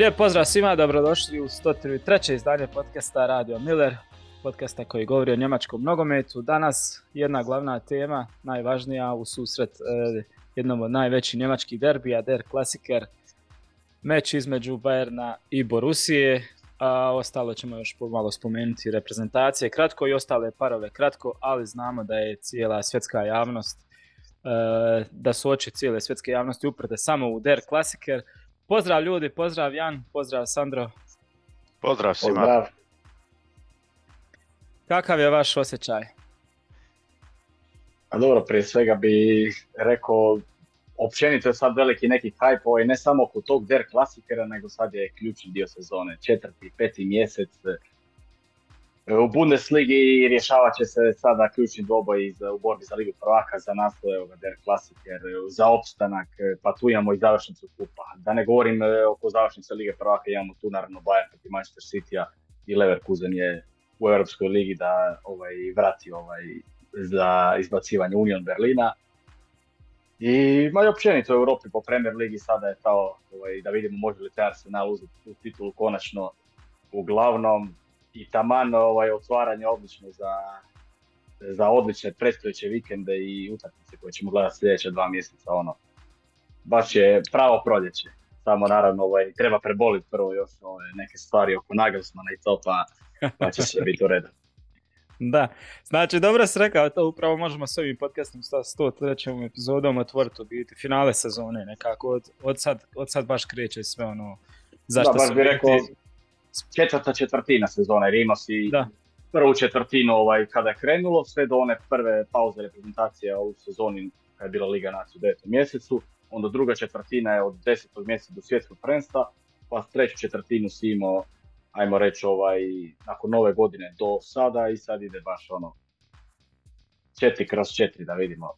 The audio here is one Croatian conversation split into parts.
Lijep pozdrav svima, dobrodošli u 103. izdanje podcasta Radio Miller, podcasta koji govori o njemačkom nogometu. Danas jedna glavna tema, najvažnija u susret eh, jednom od najvećih njemačkih derbija, Der Klasiker, meč između Bayerna i Borusije, a ostalo ćemo još malo spomenuti reprezentacije kratko i ostale parove kratko, ali znamo da je cijela svjetska javnost, eh, da su oči cijele svjetske javnosti uprte samo u Der Klasiker. Pozdrav ljudi, pozdrav Jan, pozdrav Sandro. Pozdrav svima. Pozdrav. Kakav je vaš osjećaj? A dobro, prije svega bi rekao, općenito je sad veliki neki hype, ovaj, ne samo oko tog der klasikera, nego sad je ključni dio sezone, četvrti, peti mjesec. E, U Bundesligi rješavat će se sada ključni dvoboj iz- u borbi za Ligu prvaka, za naslov evo ga, der klasiker, za opstanak, e, pa tu imamo i završnicu kupa. Da ne govorim e, oko završnice Lige prvaka, imamo tu naravno Bayern protiv Manchester City-a i Leverkusen je u Europskoj ligi da ovaj, vrati ovaj, za izbacivanje Union Berlina. I ma i općenito u Europi po Premier Ligi sada je to ovaj, da vidimo može li taj Arsenal uzeti tu titulu konačno. Uglavnom i taman ovaj, otvaranje odlično za, za odlične predstojeće vikende i utakmice koje ćemo gledati sljedeća dva mjeseca. Ono. Baš je pravo proljeće. Samo naravno ovaj, treba preboliti prvo još ove neke stvari oko Nagelsmana i to pa, pa će sve biti u redu. Da, znači dobro si rekao, to upravo možemo s ovim podcastom sa 103. epizodom otvoriti u biti finale sezone nekako, od, od, sad, od sad baš kreće sve ono zašto da, baš bi biti- rekao četvrta četvrtina sezone, jer imao si Da. prvu četvrtinu ovaj, kada je krenulo, sve do one prve pauze reprezentacije u sezoni kada je bila Liga nacija u 9. mjesecu, onda druga četvrtina je od 10. mjeseca do svjetskog prvenstva, pa treću četvrtinu si imao, ajmo reći, ovaj, nakon nove godine do sada i sad ide baš ono, četiri kroz četiri da vidimo.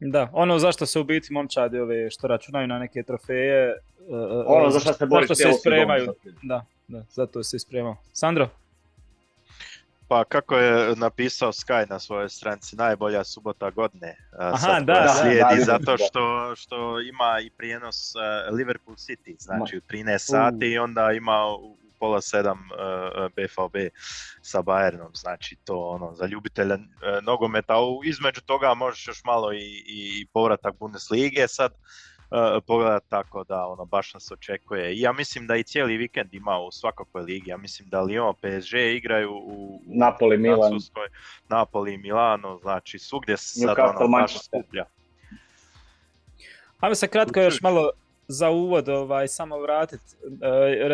Da, ono zašto se u biti momčadi ove što računaju na neke trofeje, uh, uh, Ono za što se bori zašto se spremaju, da, da, zato se spremao. Sandro? Pa kako je napisao Sky na svojoj stranici, najbolja subota godine a, Aha, sad da, koja da, slijedi, da, vidim, zato da. što, što ima i prijenos Liverpool City, znači u 13 sati i onda ima u pola sedam BVB sa Bayernom, znači to ono za ljubitelja a, nogometa, U- između toga možeš još malo i, i povratak Bundeslige sad pogledat tako da ono baš nas očekuje. I ja mislim da i cijeli vikend ima u svakakvoj ligi. Ja mislim da Lyon, PSG igraju u, u Napoli, Milan. Napoli, Milano, znači svugdje se sad ono baš skuplja. Ajmo se kratko još malo za uvod ovaj, samo vratiti.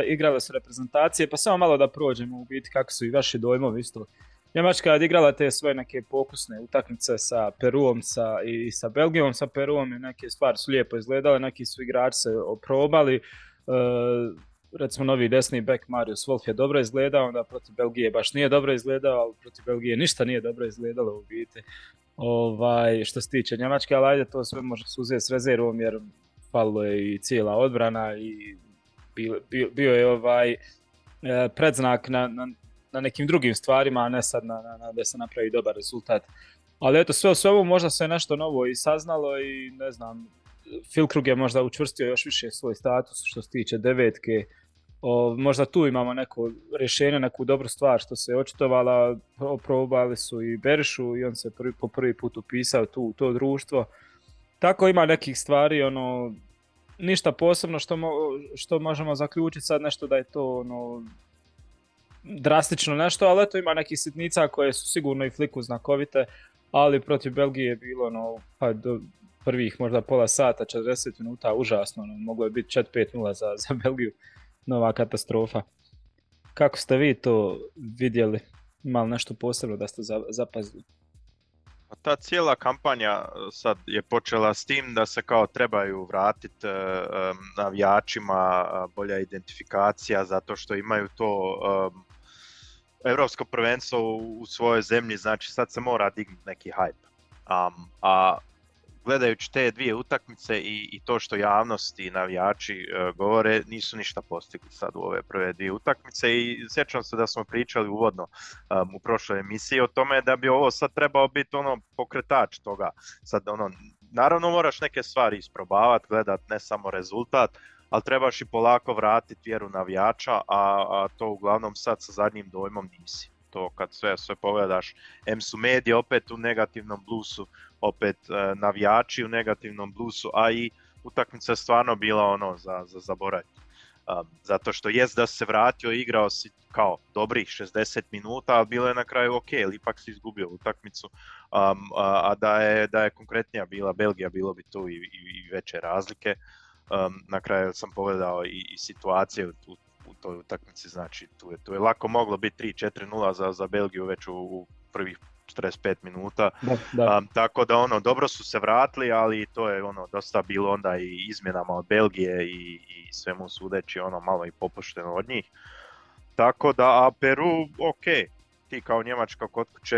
igrale su reprezentacije, pa samo malo da prođemo u biti kako su i vaši dojmovi isto. Njemačka je odigrala te svoje neke pokusne utakmice sa Peruom sa, i sa Belgijom. Sa Peruom i neke stvari su lijepo izgledale, neki su igrači se oprobali. E, recimo novi desni bek Marius Wolf je dobro izgledao, onda protiv Belgije baš nije dobro izgledao, ali protiv Belgije ništa nije dobro izgledalo u biti. Ovaj, što se tiče Njemačke, ali ajde to sve može se uzeti s rezervom jer falilo je i cijela odbrana i bio, bio, bio je ovaj e, predznak na, na, na nekim drugim stvarima, a ne sad na, na, da se napravi dobar rezultat. Ali eto, sve u svemu možda se nešto novo i saznalo i ne znam, Filkrug je možda učvrstio još više svoj status što se tiče devetke. O, možda tu imamo neko rješenje, neku dobru stvar što se očitovala, pro- probali su i Berišu i on se prvi, po prvi put upisao tu u to društvo. Tako ima nekih stvari, ono, ništa posebno što, mo- što možemo zaključiti sad nešto da je to ono, drastično nešto, ali eto ima nekih sitnica koje su sigurno i fliku znakovite, ali protiv Belgije je bilo ono, pa do prvih možda pola sata, 40 minuta, užasno, ono, moglo je biti 4-5-0 za, za Belgiju, nova katastrofa. Kako ste vi to vidjeli? Ima li nešto posebno da ste za- zapazili? Ta cijela kampanja e, sad je počela s tim da se kao trebaju vratiti navijačima e, bolja identifikacija zato što imaju to e, Europsko prvenstvo u svojoj zemlji, znači sad se mora dignuti neki hype. Um, a gledajući te dvije utakmice i, i to što javnost i navijači e, govore, nisu ništa postigli sad u ove prve dvije utakmice i sjećam se da smo pričali uvodno um, u prošloj emisiji o tome da bi ovo sad trebao biti ono pokretač toga. Sad ono, naravno moraš neke stvari isprobavati, gledat ne samo rezultat, ali trebaš i polako vratiti vjeru navijača, a, a to uglavnom sad sa zadnjim dojmom nisi. To kad sve, sve pogledaš, M su medije opet u negativnom blusu, opet e, navijači u negativnom blusu, a i utakmica je stvarno bila ono za, za zaboraviti. Um, zato što jest da se vratio, igrao si kao dobrih 60 minuta, ali bilo je na kraju ok, ali ipak si izgubio utakmicu, um, a, da, je, da je konkretnija bila Belgija, bilo bi tu i, i, i veće razlike. Um, na kraju sam pogledao i, i situacije u toj utakmici, znači tu je, tu je lako moglo biti 3-4-0 za, za Belgiju već u, u prvih 45 minuta. Da, da. Um, tako da ono, dobro su se vratili, ali to je ono dosta bilo onda i izmjenama od Belgije i, i svemu sudeći ono malo i popušteno od njih. Tako da, a Peru, ok, ti kao Njemačka kod kuće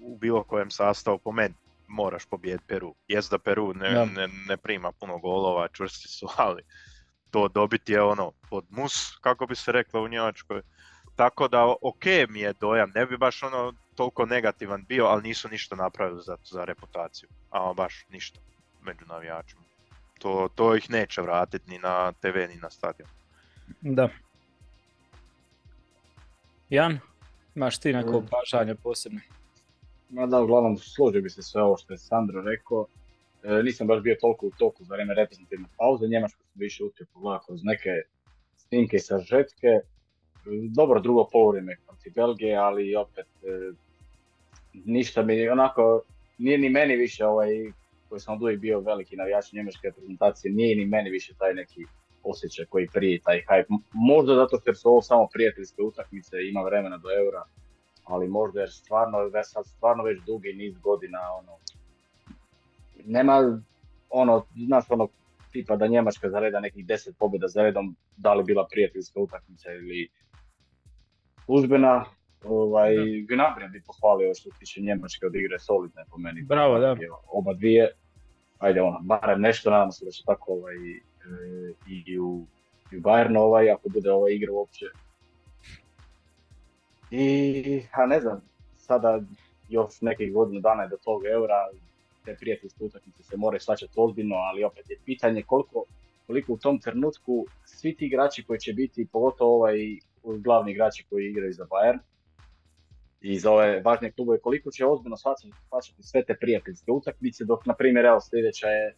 u bilo kojem sastavu po meni moraš pobijediti Peru. Jest da Peru ne, Da. ne, ne prima puno golova, čvrsti su, ali to dobiti je ono pod mus, kako bi se reklo u Njemačkoj. Tako da ok mi je dojam, ne bi baš ono toliko negativan bio, ali nisu ništa napravili za, za reputaciju. Ama baš ništa među navijačima. To, to ih neće vratiti ni na TV ni na stadion. Da. Jan, imaš ti neko Mm. pažanje posebno? Ma da, uglavnom složio bi se sve ovo što je Sandro rekao. E, nisam baš bio toliko u toku za vrijeme reprezentativne pauze, Njemačku sam više uspio pogledati kroz neke snimke i sažetke. E, Dobro drugo polovrijeme protiv Belgije, ali opet e, ništa mi onako, nije ni meni više ovaj, koji sam od uvijek bio veliki navijač njemačke reprezentacije, nije ni meni više taj neki osjećaj koji prije, taj hype. Možda zato što su ovo samo prijateljske utakmice, ima vremena do eura, ali možda jer stvarno, sad stvarno već dugi niz godina, ono, nema, ono, znaš ono, tipa da Njemačka zareda nekih 10 pobjeda za redom, da li bila prijateljska utakmica ili službena, ovaj, Gnabry bi pohvalio što tiče Njemačke od igre solidne po meni. Bravo, da. Oba dvije, ajde ono, barem nešto, nadam se da će tako ovaj, e, i u, i u Bayernu ovaj, ako bude ova igra uopće. I, a ne znam, sada još nekih godinu dana je do tog eura, te prijateljske utakmice se moraju shvaćati ozbiljno, ali opet je pitanje koliko, koliko u tom trenutku svi ti igrači koji će biti, pogotovo ovaj glavni igrači koji igraju za Bayern, i za ove važne klubove, koliko će ozbiljno shvaćati sve te prijateljske utakmice, dok na primjer evo sljedeća je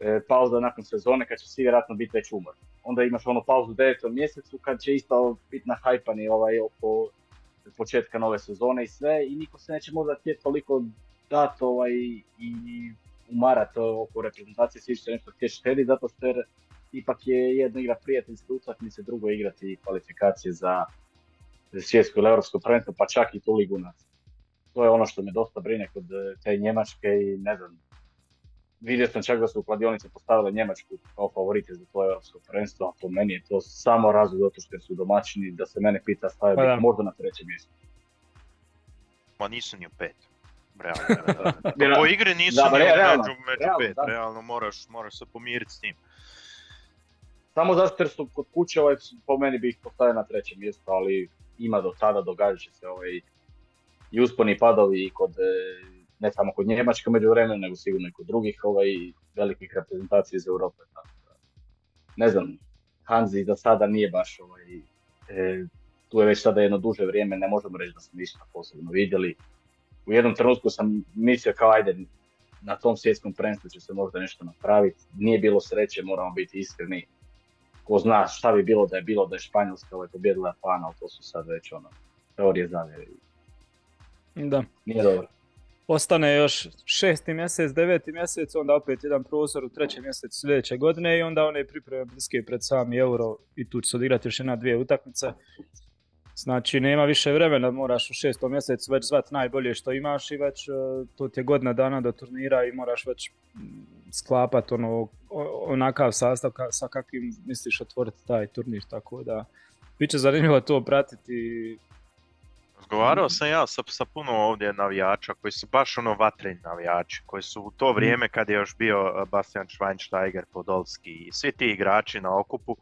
e, pauza nakon sezone kad će svi vjerojatno biti već umor. Onda imaš onu pauzu u devetom mjesecu kad će isto biti nahajpani ovaj oko početka nove sezone i sve i niko se neće možda htjeti toliko dati ovaj, i umarat oko reprezentacije, svi će nešto htjeti štediti zato što jer ipak je jedna igra prijateljske utakmice, drugo je igrati kvalifikacije za svjetsko ili europsko prvenstvo, pa čak i tu ligu nas. To je ono što me dosta brine kod eh, te Njemačke i ne znam, vidio sam čak da su u kladionice postavile Njemačku kao favorite za to europsko prvenstvo, a po meni je to samo razlog zato što su domaćini, da se mene pita stavio Pa možda na trećem mjestu. Ma nisu ni u pet. Realno. Vjerojatno. po igri nisu Da, re- realno, među, među realno, pet. da. Realno moraš, moraš se pomiriti s tim. Samo zato jer su kod kuće, ovaj, po meni bi ih postavio na trećem mjestu, ali ima do tada, događat će se ovaj, i usponi padovi i kod, e, ne samo kod Njemačke među vremenu, nego sigurno i kod drugih ovaj, velikih reprezentacija iz Europe. Tako da, ne znam, Hanzi za sada nije baš ovaj, e, tu je već sada jedno duže vrijeme, ne možemo reći da smo ništa posebno vidjeli. U jednom trenutku sam mislio kao ajde, na tom svjetskom prvenstvu će se možda nešto napraviti. Nije bilo sreće, moramo biti iskreni. Ko zna šta bi bilo da je bilo da je Španjolska ovaj pobjedila Japana, ali to su sad već ono, teorije zavjere. Da. Nije dobro. Ostane još šesti mjesec, deveti mjesec, onda opet jedan prozor u trećem mjesecu sljedeće godine i onda one pripreme bliske pred sami euro i tu će se odigrati još jedna dvije utakmice. Znači nema više vremena, moraš u šestom mjesecu već zvat najbolje što imaš i već e, to ti je godina dana do turnira i moraš već mm, sklapat ono, onakav sastav ka- sa kakvim misliš otvoriti taj turnir, tako da bit će zanimljivo to pratiti. Razgovarao sam ja sa, sa puno ovdje navijača koji su baš ono vatreni navijači, koji su u to vrijeme kad je još bio uh, Bastian Schweinsteiger, Podolski i svi ti igrači na okupu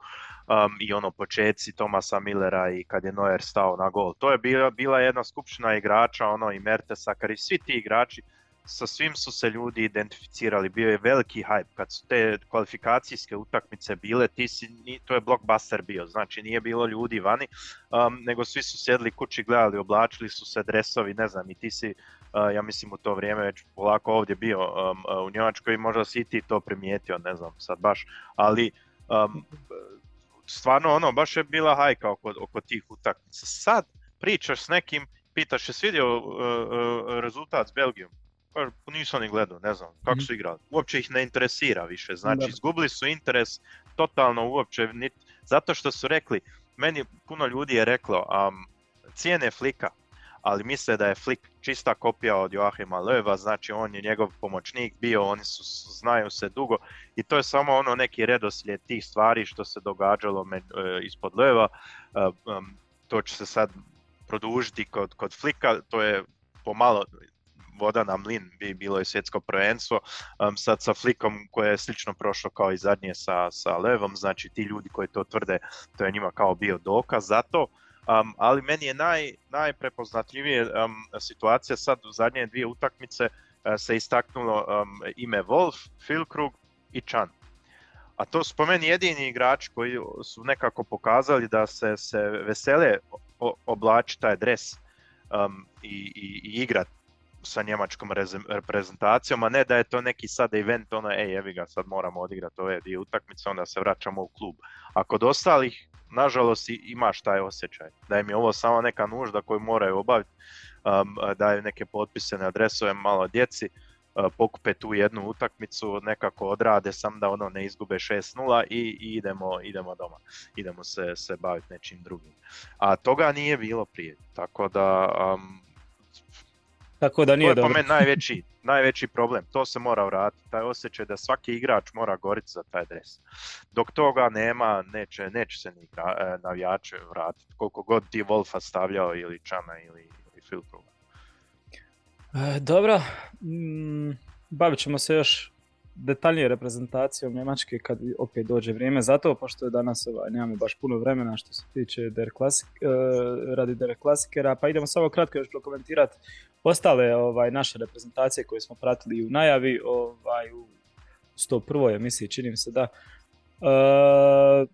um, i ono početci Tomasa Millera i kad je Neuer stao na gol. To je bila, bila jedna skupština igrača, ono i Mertesacker i svi ti igrači sa svim su se ljudi identificirali, bio je veliki hype. Kad su te kvalifikacijske utakmice bile, ti si, to je blockbuster bio, znači nije bilo ljudi vani, um, nego svi su sjedli kući, gledali, oblačili su se dresovi, ne znam, i ti si, uh, ja mislim u to vrijeme već polako ovdje bio um, u Njemačkoj i možda si ti to primijetio, ne znam sad baš, ali um, stvarno ono, baš je bila hajka oko, oko tih utakmica. Sad pričaš s nekim, pitaš je svidio uh, uh, rezultat s Belgijom, pa nisam ni gledao, ne znam kako mhm. su igrali. Uopće ih ne interesira više, znači izgubili su interes totalno uopće, nit, zato što su rekli, meni puno ljudi je reklo, um, cijene Flika, ali misle da je Flick čista kopija od Joachima Löwa, znači on je njegov pomoćnik bio, oni su, znaju se dugo i to je samo ono neki redoslijed tih stvari što se događalo me, e, ispod Löwa, e, to će se sad produžiti kod, kod Flika, to je pomalo voda na mlin bi bilo je svjetsko prvenstvo, um, sad sa Flikom koje je slično prošlo kao i zadnje sa, sa Levom, znači ti ljudi koji to tvrde, to je njima kao bio dokaz za to, um, ali meni je naj, najprepoznatljivije um, situacija sad u zadnje dvije utakmice uh, se istaknulo um, ime Wolf, Filkrug i Chan. A to su po meni jedini igrači koji su nekako pokazali da se, se vesele oblači taj dres i, i, i igrat sa njemačkom reprezentacijom, a ne da je to neki sad event, ono, ej, evi ga, sad moramo odigrati ove dvije utakmice, onda se vraćamo u klub. A kod ostalih, nažalost, imaš taj osjećaj, da im je ovo samo neka nužda koju moraju obaviti, um, daju neke potpise na adresove malo djeci, uh, pokupe tu jednu utakmicu, nekako odrade sam da ono ne izgube 6-0 i, i, idemo, idemo doma, idemo se, se baviti nečim drugim. A toga nije bilo prije, tako da um, tako da nije to je po meni najveći, najveći problem, to se mora vratiti, taj osjećaj da svaki igrač mora goriti za taj dres. Dok toga nema, neće, neće se ni e, navijače vratiti, koliko god ti Wolfa stavljao ili Čana ili, ili Filkova. E, dobro, mm, bavit ćemo se još detaljnije reprezentacijom Njemačke kad opet dođe vrijeme za to, pošto je danas ovaj, nemamo baš puno vremena što se tiče der klasik, e, radi der klasikera, pa idemo samo kratko još prokomentirati ostale ovaj, naše reprezentacije koje smo pratili u najavi, ovaj, u 101. emisiji, čini mi se da. E,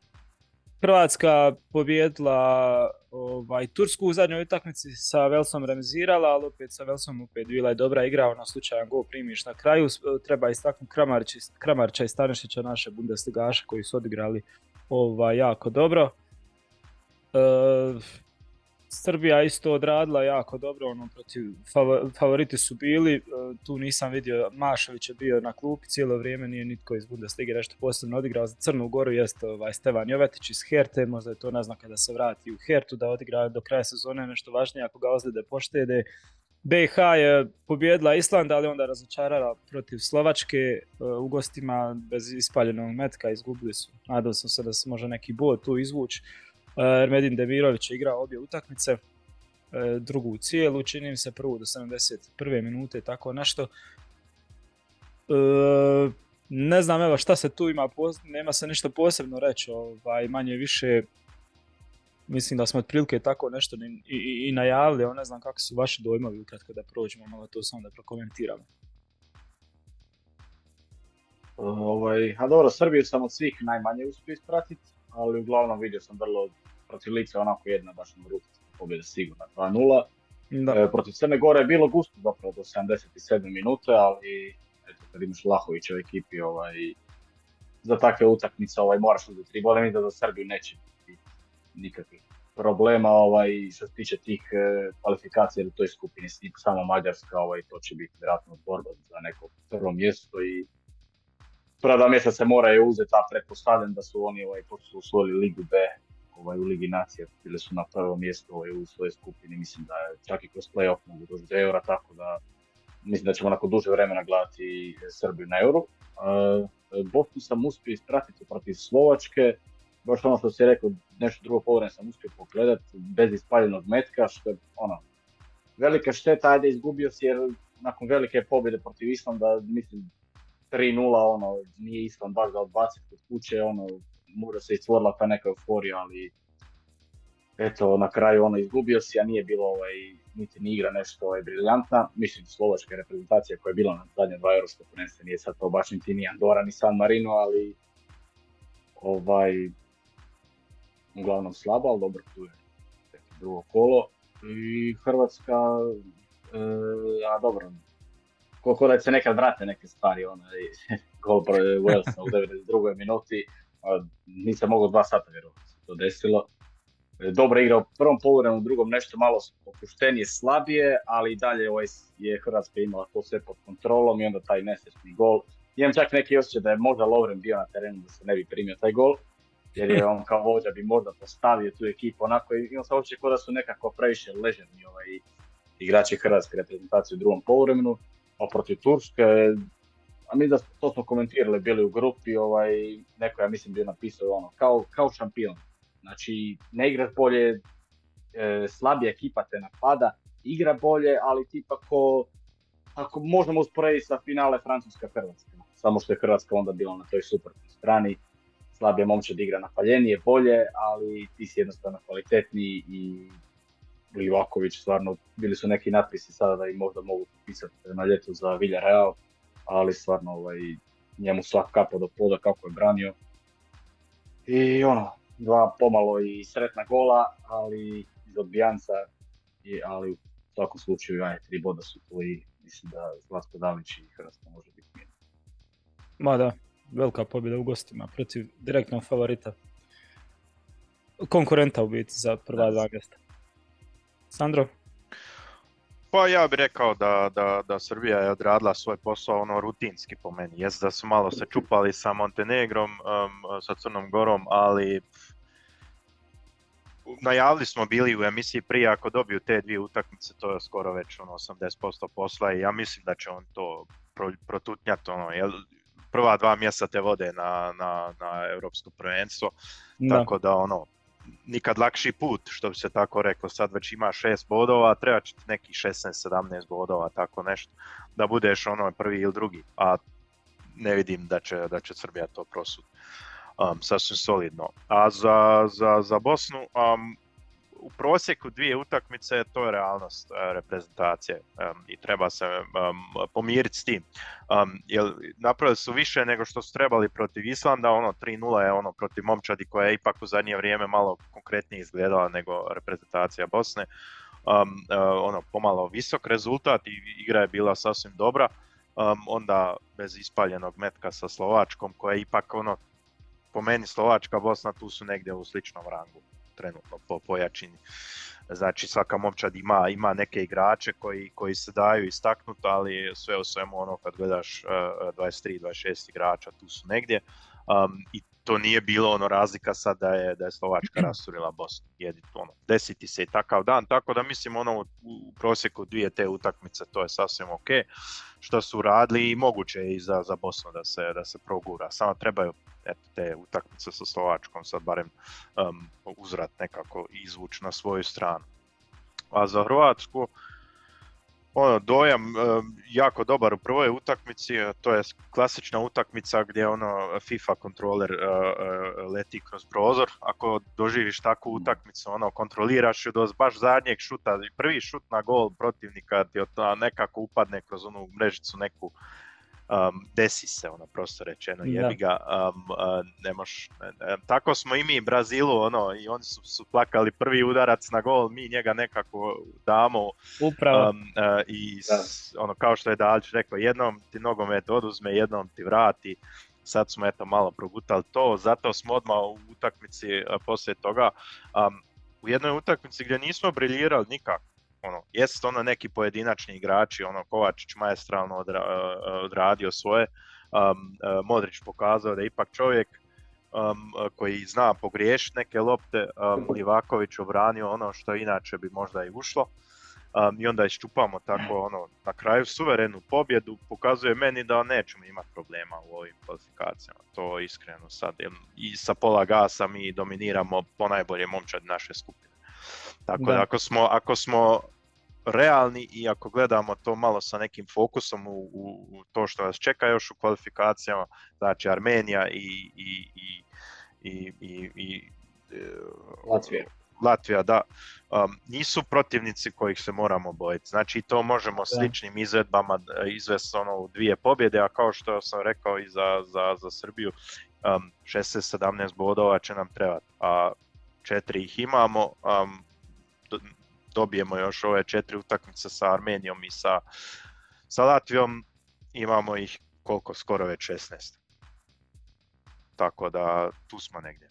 Hrvatska pobjedila ovaj, Tursku u zadnjoj utakmici sa Velsom remizirala, ali opet sa Velsom opet bila je dobra igra, ono slučajan gol primiš na kraju. Treba istaknuti Kramarića i Stanišića, naše Bundesligaše koji su odigrali ovaj, jako dobro. E, Srbija isto odradila jako dobro, ono, protiv, favoriti su bili, e, tu nisam vidio, Mašović je bio na klupi cijelo vrijeme, nije nitko iz Bundeslige nešto posebno odigrao, za Crnu Goru jeste ovaj, Stevan Jovetić iz Herte, možda je to naznak kada se vrati u Hertu da odigra do kraja sezone nešto važnije ako ga ozljede poštede. BiH je pobjedila Island, ali onda razočarala protiv Slovačke e, u gostima bez ispaljenog metka, izgubili su. Nadao sam se da se može neki bod tu izvući. Ermedin Demirović je igrao obje utakmice, e, drugu cijelu, čini mi se prvu do 71. minute, tako nešto. E, ne znam evo šta se tu ima, nema se ništa posebno reći, ovaj, manje više mislim da smo otprilike tako nešto i, i, i najavili, ne znam kako su vaši dojmovi ukratko da prođemo, malo to samo da prokomentiramo. Ovaj, a dobro, Srbiju sam od svih najmanje uspio ispratiti, ali uglavnom vidio sam vrlo protiv Lice onako jedna baš na ruku pobjeda sigurna 2-0. E, protiv Crne Gore je bilo gusto zapravo do 77. minute, ali eto, kad imaš Lahovića u ekipi ovaj, za takve utakmice ovaj, moraš uzeti tri boda, da za Srbiju neće biti nikakvih problema ovaj, što se tiče tih e, kvalifikacija u toj skupini, samo Mađarska, ovaj, to će biti vjerojatno borba za neko prvo mjesto i prva dva mjesta se moraju uzeti, a pretpostavljam da su oni ovaj, su usvojili Ligu B ovaj, u Ligi Nacija bili su na prvom mjestu ovaj, u svojoj skupini, mislim da je čak i kroz playoff mogu doći do eura, tako da mislim da ćemo nakon duže vremena gledati Srbiju na euro. Uh, Bosnu sam uspio ispratiti protiv Slovačke, baš ono što si rekao, nešto drugo povremeno sam uspio pogledati, bez ispaljenog metka, što je ono, velika šteta, ajde izgubio si jer nakon velike pobjede protiv Islanda, mislim 3-0, ono, nije Island baš da odbaciti kod kuće, ono, možda se stvorila ta neka euforija, ali eto, na kraju ono izgubio si, a nije bilo ovaj, niti ni igra nešto ovaj, briljantna. Mislim, slovačka reprezentacija koja je bila na zadnje dva europske prvenstva, nije sad to baš niti ni Andora ni San Marino, ali ovaj, uglavnom slaba, ali dobro, tu je drugo kolo. I Hrvatska, e, a dobro, koliko da se nekad vrate neke stvari, onaj gol Walesa u 92. minuti, nisam mogao dva sata vjerovati se to desilo. E, dobro igra u prvom poluvremenu, u drugom nešto malo opuštenije, slabije, ali i dalje ovaj je Hrvatska imala to sve pod kontrolom i onda taj nesretni gol. Imam čak neki osjećaj da je možda Lovren bio na terenu da se ne bi primio taj gol, jer je on kao vođa bi možda postavio tu ekipu onako i imam se osjećaj kao da su nekako previše ležerni ovaj, igrači Hrvatske reprezentacije u drugom poluvremenu, a protiv Turske, a mi da to smo komentirali, bili u grupi, ovaj, neko ja mislim bio napisao ono, kao, kao šampion. Znači, ne igraš bolje, e, slabija ekipa te napada, igra bolje, ali tipa ko, ako možemo usporediti sa finale Francuska-Hrvatska. Samo što je Hrvatska onda bila na toj suprotnoj strani. Slabije momčad igra napaljenije, bolje, ali ti si jednostavno kvalitetniji i Livaković stvarno, bili su neki natpisi sada da ih možda mogu pisati na ljetu za Villarreal, ali stvarno ovaj, njemu svak kapa do poda kako je branio. I ono, dva pomalo i sretna gola, ali iz odbijanca, ali u svakom slučaju aj, tri boda su tu i mislim da Zlatko Dalić i Hrvatska može biti mirno. Ma da, velika pobjeda u gostima protiv direktnog favorita. Konkurenta u biti za prva dva mjesta. Sandro? Pa ja bih rekao da, da, da Srbija je odradila svoj posao ono rutinski po meni. Jest da su malo se čupali sa Montenegrom, um, sa Crnom Gorom, ali najavili smo bili u emisiji prije ako dobiju te dvije utakmice, to je skoro već ono 80% posla i ja mislim da će on to pro, protutnjati. Ono, jel, prva dva mjesta te vode na, na, na europsko prvenstvo, tako da ono, nikad lakši put, što bi se tako reklo, sad već ima šest bodova, treba će neki 16-17 bodova, tako nešto, da budeš ono prvi ili drugi, a ne vidim da će, da će Srbija to prosut. Um, sasvim solidno. A za, za, za Bosnu, um, u prosjeku dvije utakmice to je realnost uh, reprezentacije um, i treba se um, pomiriti s tim. Um, jer napravili su više nego što su trebali protiv Islanda, ono 3-0 je ono protiv momčadi koja je ipak u zadnje vrijeme malo konkretnije izgledala nego reprezentacija Bosne. Uh, ono pomalo visok rezultat i igra je bila sasvim dobra. Onda bez ispaljenog metka sa Slovačkom koja je ipak ono po meni Slovačka Bosna tu su negdje u sličnom rangu trenutno po pojačini. Znači svaka momčad ima, ima neke igrače koji, koji se daju istaknuti, ali sve u svemu ono kad gledaš uh, 23-26 igrača tu su negdje um, i to nije bilo ono razlika sad da je, da je Slovačka rasturila Bosnu. Jedi, ono, desiti se i takav dan, tako da mislim ono u prosjeku dvije te utakmice to je sasvim ok što su radili i moguće je i za, za Bosnu da se, da se progura. Samo trebaju eto, te utakmice sa Slovačkom sad barem um, uzrat nekako izvući na svoju stranu. A za Hrvatsku, ono, dojam jako dobar u prvoj utakmici, to je klasična utakmica gdje ono FIFA kontroler uh, uh, leti kroz prozor, ako doživiš takvu utakmicu, ono, kontroliraš ju do baš zadnjeg šuta, prvi šut na gol protivnika ti nekako upadne kroz onu mrežicu neku um, desi se ono prosto rečeno jebi ga. Um, uh, ne moš, tako smo i mi Brazilu ono i oni su, su plakali prvi udarac na gol mi njega nekako damo. Upravo. Um, uh, i s, ono kao što je Dalić rekao jednom ti nogomet oduzme jednom ti vrati. Sad smo eto malo progutali to zato smo odmah u utakmici uh, poslije toga. Um, u jednoj utakmici gdje nismo briljirali nikako ono, jest ono neki pojedinačni igrači, ono Kovačić maestralno odra, uh, odradio svoje, um, Modrić pokazao da je ipak čovjek um, koji zna pogriješiti neke lopte, um, Livaković obranio ono što inače bi možda i ušlo. Um, I onda iščupamo tako ono, na kraju suverenu pobjedu, pokazuje meni da nećemo imati problema u ovim kvalifikacijama, to iskreno sad, i sa pola gasa mi dominiramo ponajbolje momčad naše skupine. Tako da. da, ako, smo, ako smo realni i ako gledamo to malo sa nekim fokusom u, u, u to što nas čeka još u kvalifikacijama, znači Armenija i, i, i, i, i, i Latvija. Latvija, da, um, nisu protivnici kojih se moramo bojiti. Znači to možemo sličnim izvedbama izvesti ono u dvije pobjede, a kao što sam rekao i za, za, za Srbiju, um, 16-17 bodova će nam trebati, a četiri ih imamo, um, dobijemo još ove četiri utakmice sa Armenijom i sa, sa Latvijom, imamo ih koliko, skoro već 16. Tako da tu smo negdje.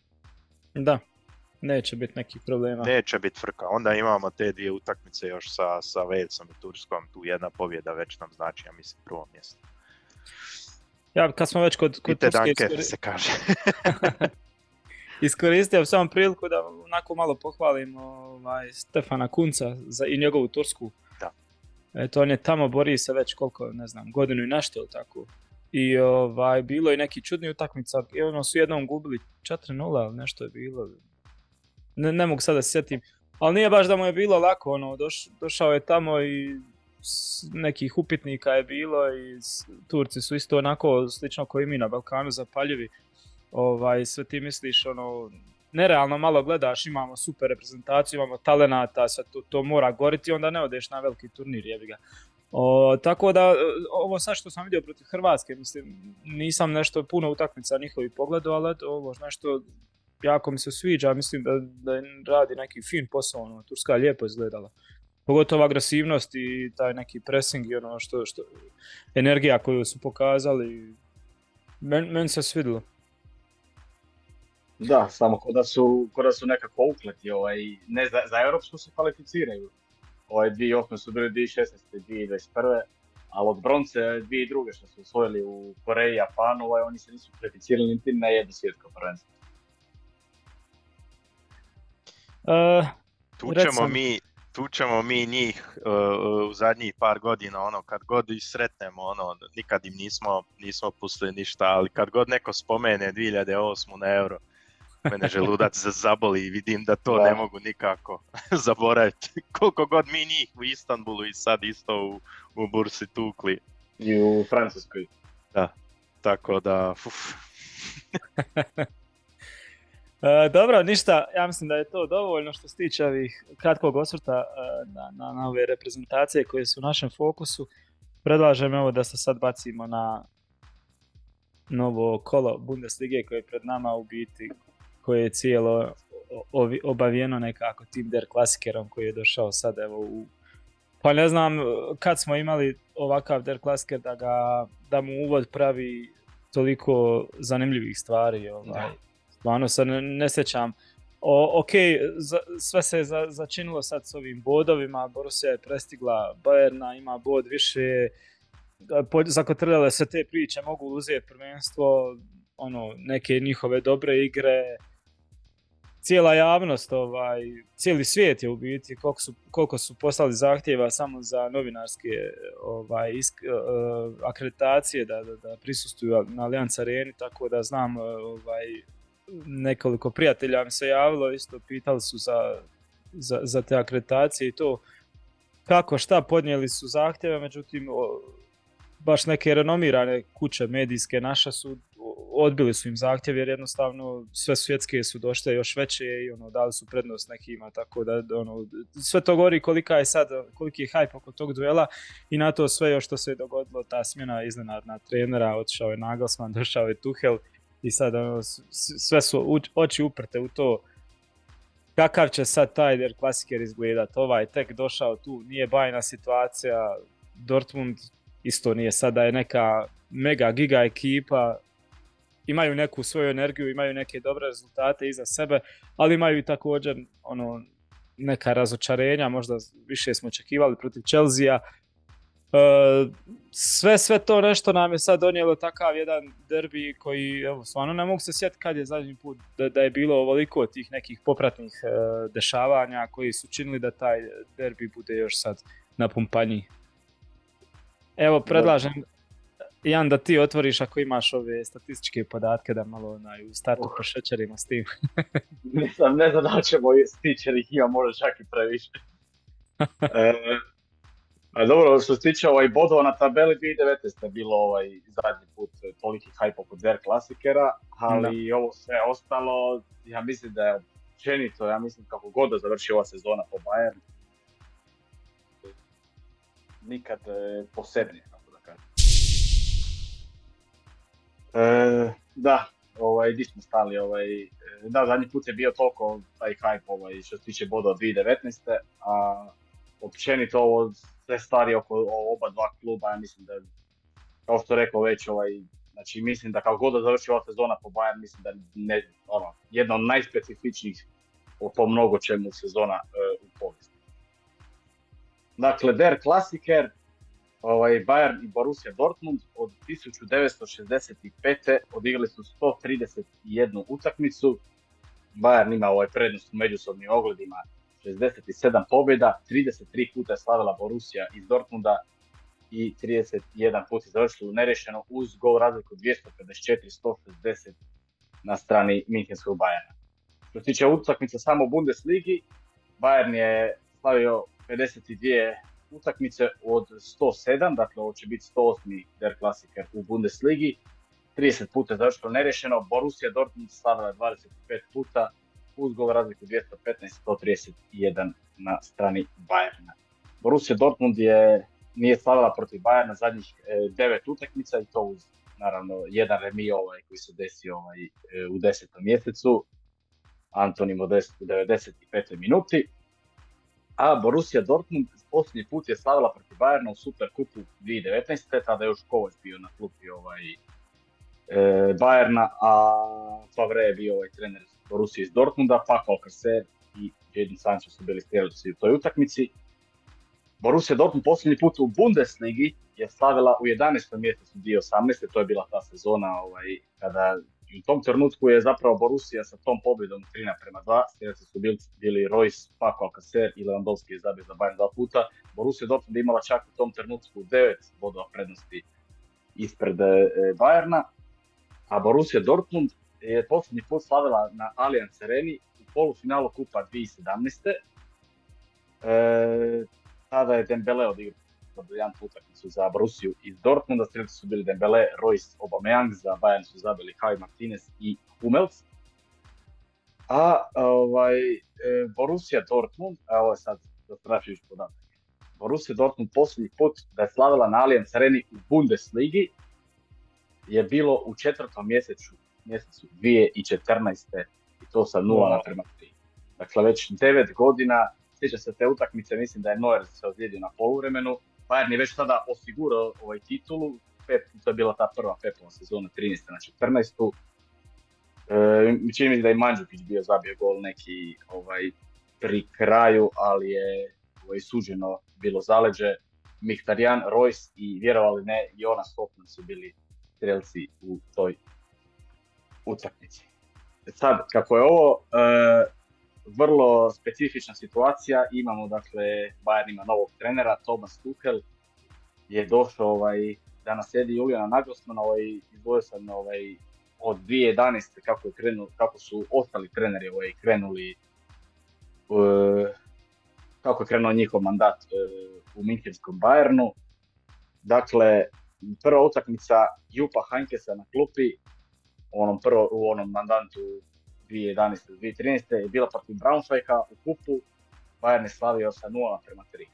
Da, neće biti nekih problema. Neće biti frka. Onda imamo te dvije utakmice još sa, sa Walesom i Turskom. Tu jedna pobjeda već nam znači, ja mislim, prvo mjesto. Ja, kad smo već kod, kod Turske... se kaže. iskoristio sam priliku da onako malo pohvalim ovaj, Stefana Kunca za, i njegovu Tursku. Da. Eto, on je tamo bori se već koliko, ne znam, godinu i nešto tako. I ovaj, bilo je neki čudni utakmica, i ono su jednom gubili 4-0, ali nešto je bilo. Ne, ne mogu sada se sjetim. Ali nije baš da mu je bilo lako, ono, doš, došao je tamo i nekih upitnika je bilo i Turci su isto onako slično kao i mi na Balkanu zapaljivi. Ovaj, sve ti misliš, ono, nerealno malo gledaš, imamo super reprezentaciju, imamo talenata, sve to, to mora goriti, onda ne odeš na veliki turnir, jebi ga. O, tako da, ovo sad što sam vidio protiv Hrvatske, mislim, nisam nešto puno utakmica njihovi pogledu, ali ovo nešto jako mi se sviđa, mislim da, da radi neki fin posao, ono, Turska je lijepo izgledala. Pogotovo agresivnost i taj neki pressing i ono što, što energija koju su pokazali, meni men se svidilo. Da, samo kod da su, kod da su nekako ukleti, ovaj, ne za, za Europsku se kvalificiraju. Ovaj 2008. su bili 2016. 2021. Ali od bronce 2002. što su osvojili u Koreji i Japanu, ovaj, oni se nisu kvalificirali niti na jedno svjetsko prvenstvo. Uh, tu, ćemo mi, tu ćemo mi njih uh, u zadnjih par godina, ono, kad god ih sretnemo, ono, nikad im nismo, nismo pustili ništa, ali kad god neko spomene 2008. na euro, mene želudac zaboli i vidim da to ne mogu nikako zaboraviti. Koliko god mi njih u Istanbulu i sad isto u, u Bursi tukli. I u Francuskoj. Da, tako da... E, dobro, ništa, ja mislim da je to dovoljno što se tiče ovih kratkog osvrta e, na, na, na ove reprezentacije koje su u našem fokusu. Predlažem evo da se sad bacimo na novo kolo Bundeslige koje je pred nama u biti koje je cijelo obavijeno nekako tim der klasikerom koji je došao sad evo u pa ne znam kad smo imali ovakav der klasiker da ga da mu uvod pravi toliko zanimljivih stvari ovaj. stvarno se ne, ne sjećam o, ok, sve se za, začinilo sad s ovim bodovima, Borussia je prestigla Bayerna, ima bod više, zakotrljale se te priče, mogu uzeti prvenstvo, ono, neke njihove dobre igre, cijela javnost, ovaj, cijeli svijet je u biti koliko su, koliko su poslali zahtjeva samo za novinarske ovaj, isk, uh, akreditacije da, da, da prisustuju na Allianz Areni, tako da znam ovaj, nekoliko prijatelja mi se javilo, isto pitali su za, za, za te akreditacije i to kako, šta podnijeli su zahtjeve, međutim baš neke renomirane kuće medijske naše su odbili su im zahtjev jer jednostavno sve svjetske su došle još veće i ono dali su prednost nekima tako da ono sve to govori kolika je sad koliki je hype oko tog duela i na to sve još što se je dogodilo ta smjena iznenadna trenera otišao je Nagelsmann došao je Tuchel i sad ono, sve su oči uprte u to kakav će sad taj der klasiker izgledat. Ovaj tek došao tu nije bajna situacija Dortmund isto nije sada je neka mega giga ekipa imaju neku svoju energiju, imaju neke dobre rezultate iza sebe, ali imaju i također ono, neka razočarenja, možda više smo očekivali protiv Chelsea. E, sve, sve to nešto nam je sad donijelo takav jedan derbi koji, evo, stvarno ne mogu se sjetiti kad je zadnji put da, da je bilo ovoliko tih nekih popratnih e, dešavanja koji su činili da taj derbi bude još sad na pumpanji. Evo, predlažem Jan, da ti otvoriš ako imaš ove statističke podatke da malo onaj, u startu uh. pošećerimo s tim. Nisam, ne znam da ćemo stići jer ih ima možda čak i previše. e, a dobro, što se tiče ovaj bodova na tabeli 2019. je bilo ovaj zadnji put toliki hype oko Der Klasikera, ali ovo sve ostalo, ja mislim da je općenito, ja mislim kako god da završi ova sezona po Bayern, nikad e, posebnije, E, da, ovaj, di smo stali, ovaj, e, da, zadnji put je bio toliko taj hype ovaj, što se tiče boda od 2019. A općenito ovo sve stvari oko oba dva kluba, ja mislim da, kao što rekao već, ovaj, znači mislim da kako god da završi ova sezona po Bayern, mislim da ne, ono, jedna od najspecifičnijih po mnogo čemu sezona uh, u povijesti. Dakle, Der Klassiker, ovaj, Bayern i Borussia Dortmund od 1965. odigrali su 131 utakmicu. Bayern ima ovaj prednost u međusobnim ogledima 67 pobjeda, 33 puta je slavila Borussia iz Dortmunda i 31 put je završilo nerešeno uz gol razliku 254-160 na strani Minhenskog Bayerna. Što se tiče utakmice samo u Bundesligi, Bayern je slavio 52 utakmice od 107, dakle ovo će biti 108. Der Klassiker u Bundesligi. 30 puta završilo nerešeno, Borussia Dortmund slavila 25 puta, uz gol razliku 215-131 na strani Bayerna. Borussia Dortmund je nije slavila protiv Bayerna zadnjih e, devet utakmica i to uz naravno jedan remi ovaj koji se desio ovaj, e, u desetom mjesecu. Antoni Modest u 95. minuti. A Borussia Dortmund posljednji put je slavila protiv Bayerna u Superkupu 2019. Tada je još Kovač bio na klupi ovaj, e, Bayerna, a Favre je bio ovaj trener Borussia iz Dortmunda, pa Kolkarser i Jadon Sancho su bili strelci u toj utakmici. Borussia Dortmund posljednji put u Bundesligi je slavila u 11. mjesecu 2018. To je bila ta sezona ovaj, kada u tom trenutku je zapravo Borussia sa tom pobjedom 3 naprema 2, sljedeći su bili, bili Royce, Paco Alcacer i Lewandowski je zabio za Bayern dva puta. Borussia Dortmund je imala čak u tom trenutku 9 bodova prednosti ispred e, Bayerna, a Borussia Dortmund je posljednji put slavila na Allianz Areni u polufinalu Kupa 2017. E, tada je Dembele odigrao briljantnu utakmicu za Borusiju iz Dortmunda. Strelci su bili Dembele, Royce, Aubameyang, za Bayern su zabili Javi Martinez i Hummels. A ovaj, e, Borussia Dortmund, a ovo je sad zastrašujući podatak. Borussia Dortmund posljednji put da je slavila na Allianz Areni u Bundesligi je bilo u četvrtom mjesecu, mjesecu 2014. i to sa 0 na prema 3. Dakle, već 9 godina, sjeća se te utakmice, mislim da je Neuer se ozlijedio na poluvremenu, Bayern je već tada osigurao ovaj titulu, Pep, to je bila ta prva Pepova sezona 13. na 14. E, čini mi da je Mandžukić bio zabio gol neki ovaj, pri kraju, ali je ovaj, suđeno bilo zaleđe. Mihtarjan, Royce i vjerovali ne, Jonas Hoffman su bili strelci u toj utakmici. Sad, kako je ovo e, vrlo specifična situacija, imamo dakle, Bayern ima novog trenera, Thomas Tuchel je došao ovaj, da sjedi Julijana Nagelsmana, ovaj, izdvojio sam ovaj, od 2011. kako, je krenu, kako su ostali treneri ovaj, krenuli uh, kako je krenuo njihov mandat uh, u Minhenskom Bayernu. Dakle, prva utakmica Jupa Heinkesa na klupi onom, prvo, u onom mandatu 2011-2013 je bila protiv Braunschweika u kupu, Bayern je slavio sa 0 prema 3.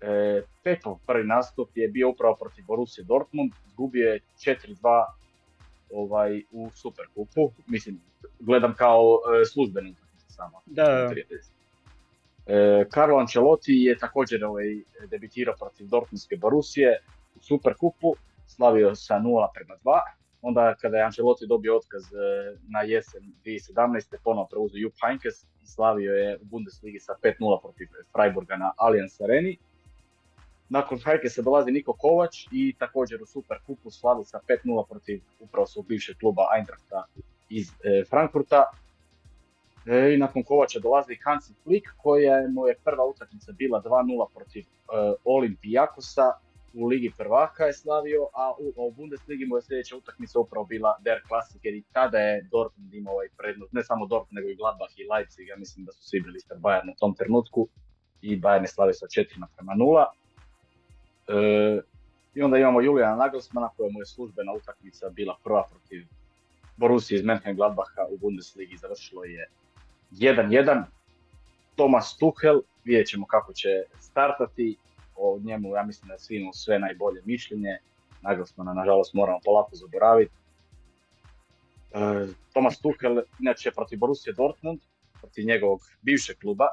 E, Pepov prvi nastup je bio upravo protiv Borussia Dortmund, izgubio je 4-2 ovaj, u Superkupu, mislim, gledam kao e, službenu samo. Da. E, Carlo Ancelotti je također ovaj, debitirao protiv Dortmundske Borusije u Superkupu, slavio sa 0 prema 2. Onda kada je Ancelotti dobio otkaz e, na jesen 2017. ponovno preuzeo Jupp Heynckes i slavio je u Bundesligi sa 5-0 protiv Freiburga na Allianz Areni. Nakon se dolazi Niko Kovač i također u Super Kupu slavi sa 5-0 protiv upravo svog bivšeg kluba Eintrachta iz e, Frankfurta. E, I nakon Kovača dolazi Hansi Flick koja mu je prva utakmica bila 2-0 protiv Olimpijakosa u Ligi prvaka je slavio, a u, u Bundesligi mu je sljedeća utakmica upravo bila Der Klassiker i tada je Dortmund imao ovaj prednost, ne samo Dortmund nego i Gladbach i Leipzig, ja mislim da su svi bili ispred Bayern u tom trenutku i Bayern je slavio sa 4 naprema 0. E, I onda imamo Julijana Nagelsmana kojemu je službena utakmica bila prva protiv Borussia iz Mönchengladbacha u Bundesligi, završilo je 1-1. Tomas Tuchel, vidjet ćemo kako će startati. O njemu ja mislim da je svima sve najbolje mišljenje. Naglasmana nažalost moramo polako zaboraviti. E, Tomas Tuchel, inače protiv Borussia Dortmund, protiv njegovog bivšeg kluba,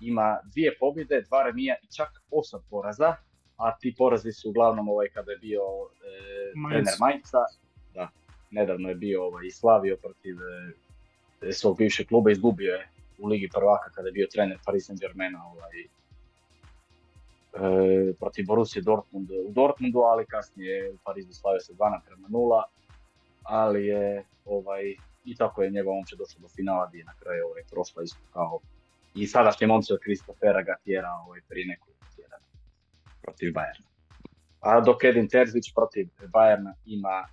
ima dvije pobjede, dva remija i čak osam poraza, a ti porazi su uglavnom ovaj kada je bio e, trener Mainza, da, nedavno je bio ovaj, i slavio protiv e, svog bivšeg kluba, izgubio je u Ligi prvaka kada je bio trener Paris Saint-Germaina ovaj, protiv Borussia Dortmund u Dortmundu, ali kasnije u Parizu slavio se 2 prema 0, ali je ovaj, i tako je njegov momče došao do finala gdje je na kraju ovaj, prošla isto kao i sadašnji momci od Kristofera ga tjera ovaj, prije nekoliko tjedana protiv Bayerna. A dok Edin Terzić protiv Bayerna ima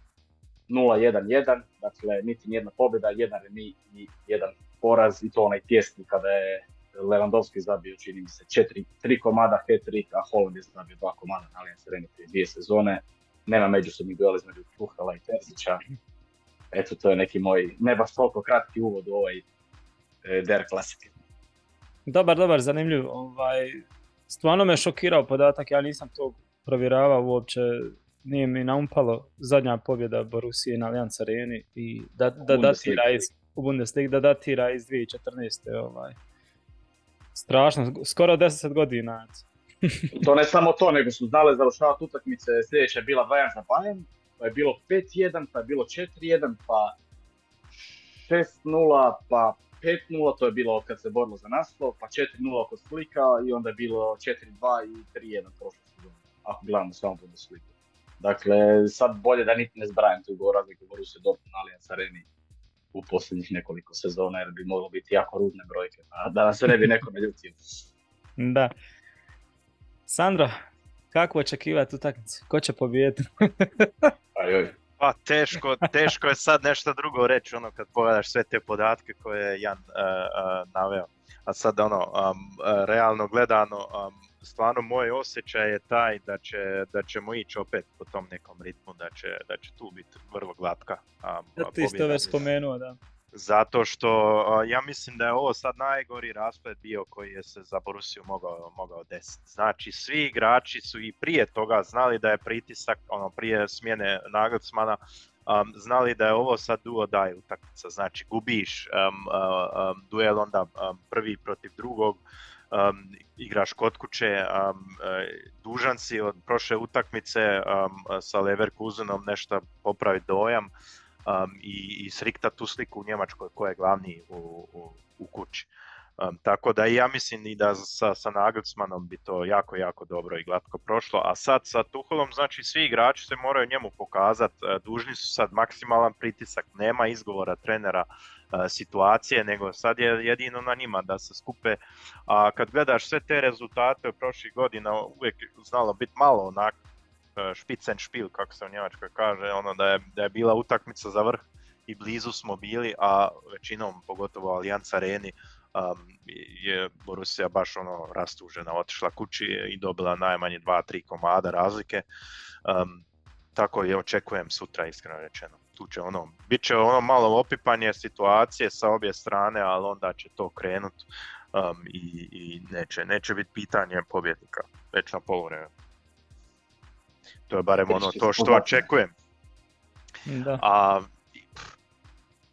0-1-1, dakle niti jedna pobjeda, jedan remi i jedan poraz i to onaj tjesni kada je Lewandowski zabio, čini mi se, četiri, tri komada hat-trick, a Holland je zabio dva komada na Allianz Arena prije dvije sezone. Nema međusobnih duela između Tuhala i Terzića. Eto, to je neki moj, ne baš toliko kratki uvod u ovaj e, Der klasike. Dobar, dobar, zanimljiv. Ovaj, stvarno me šokirao podatak, ja nisam to provjeravao uopće, nije mi naumpalo zadnja pobjeda Borusije na Allianz Areni i da, da datira iz, u Bundesliga, da datira iz 2014. Ovaj. Strašno, skoro 10 godina. to ne samo to, nego su znali završavati utakmice, sljedeća je bila Bayern za Bayern, pa je bilo 5-1, pa je bilo 4-1, pa 6-0, pa 5-0, to je bilo kad se borilo za naslov, pa 4-0 kod Slika i onda je bilo 4-2 i 3-1 prošle sezone, ako gledamo samo Bundesliga. Dakle, sad bolje da niti ne zbrajam tu razliku Borussia Dortmund Allianz Areni u posljednjih nekoliko sezona jer bi moglo biti jako ružne brojke, a da nas se ne bi neko ne ljutio. Da. Sandro, kako očekivati utakmicu? Ko će pobijediti? Pa teško, teško je sad nešto drugo reći ono kad pogledaš sve te podatke koje je Jan uh, uh, naveo. A sad ono, um, realno gledano, um, stvarno moj osjećaj je taj da, će, da ćemo ići opet po tom nekom ritmu, da će, da će tu biti vrlo glatka. Um, da ti isto već spomenuo, da. Zato što ja mislim da je ovo sad najgori rasplet bio koji je se za Borusiju mogao, mogao desiti. Znači svi igrači su i prije toga znali da je pritisak, ono prije smjene Nagelsmana, um, znali da je ovo sad duo daj utakmica. Znači gubiš um, um, duel onda prvi protiv drugog, um, igraš kod kuće, um, dužan si od prošle utakmice um, sa Leverkusenom nešto popraviti dojam um, i, i srikta tu sliku u Njemačkoj ko je glavni u, u, u kući. Um, tako da ja mislim i da sa, sa Nagelsmanom bi to jako, jako dobro i glatko prošlo, a sad sa Tuholom znači svi igrači se moraju njemu pokazati, e, dužni su sad maksimalan pritisak, nema izgovora trenera situacije, nego sad je jedino na njima da se skupe, a kad gledaš sve te rezultate od prošlih godina, uvijek znalo biti malo onak E, špicen špil, kako se u Njemačkoj kaže, ono da je, da je bila utakmica za vrh i blizu smo bili, a većinom, pogotovo Allianz Areni, um, je Borussia baš ono rastužena, otišla kući i dobila najmanje dva, tri komada razlike. Um, tako je očekujem sutra, iskreno rečeno. Tu će ono, bit će ono malo opipanje situacije sa obje strane, ali onda će to krenut um, i, i neće, neće biti pitanje pobjednika već na poluvremenu. To je barem ono to što očekujem. Da. A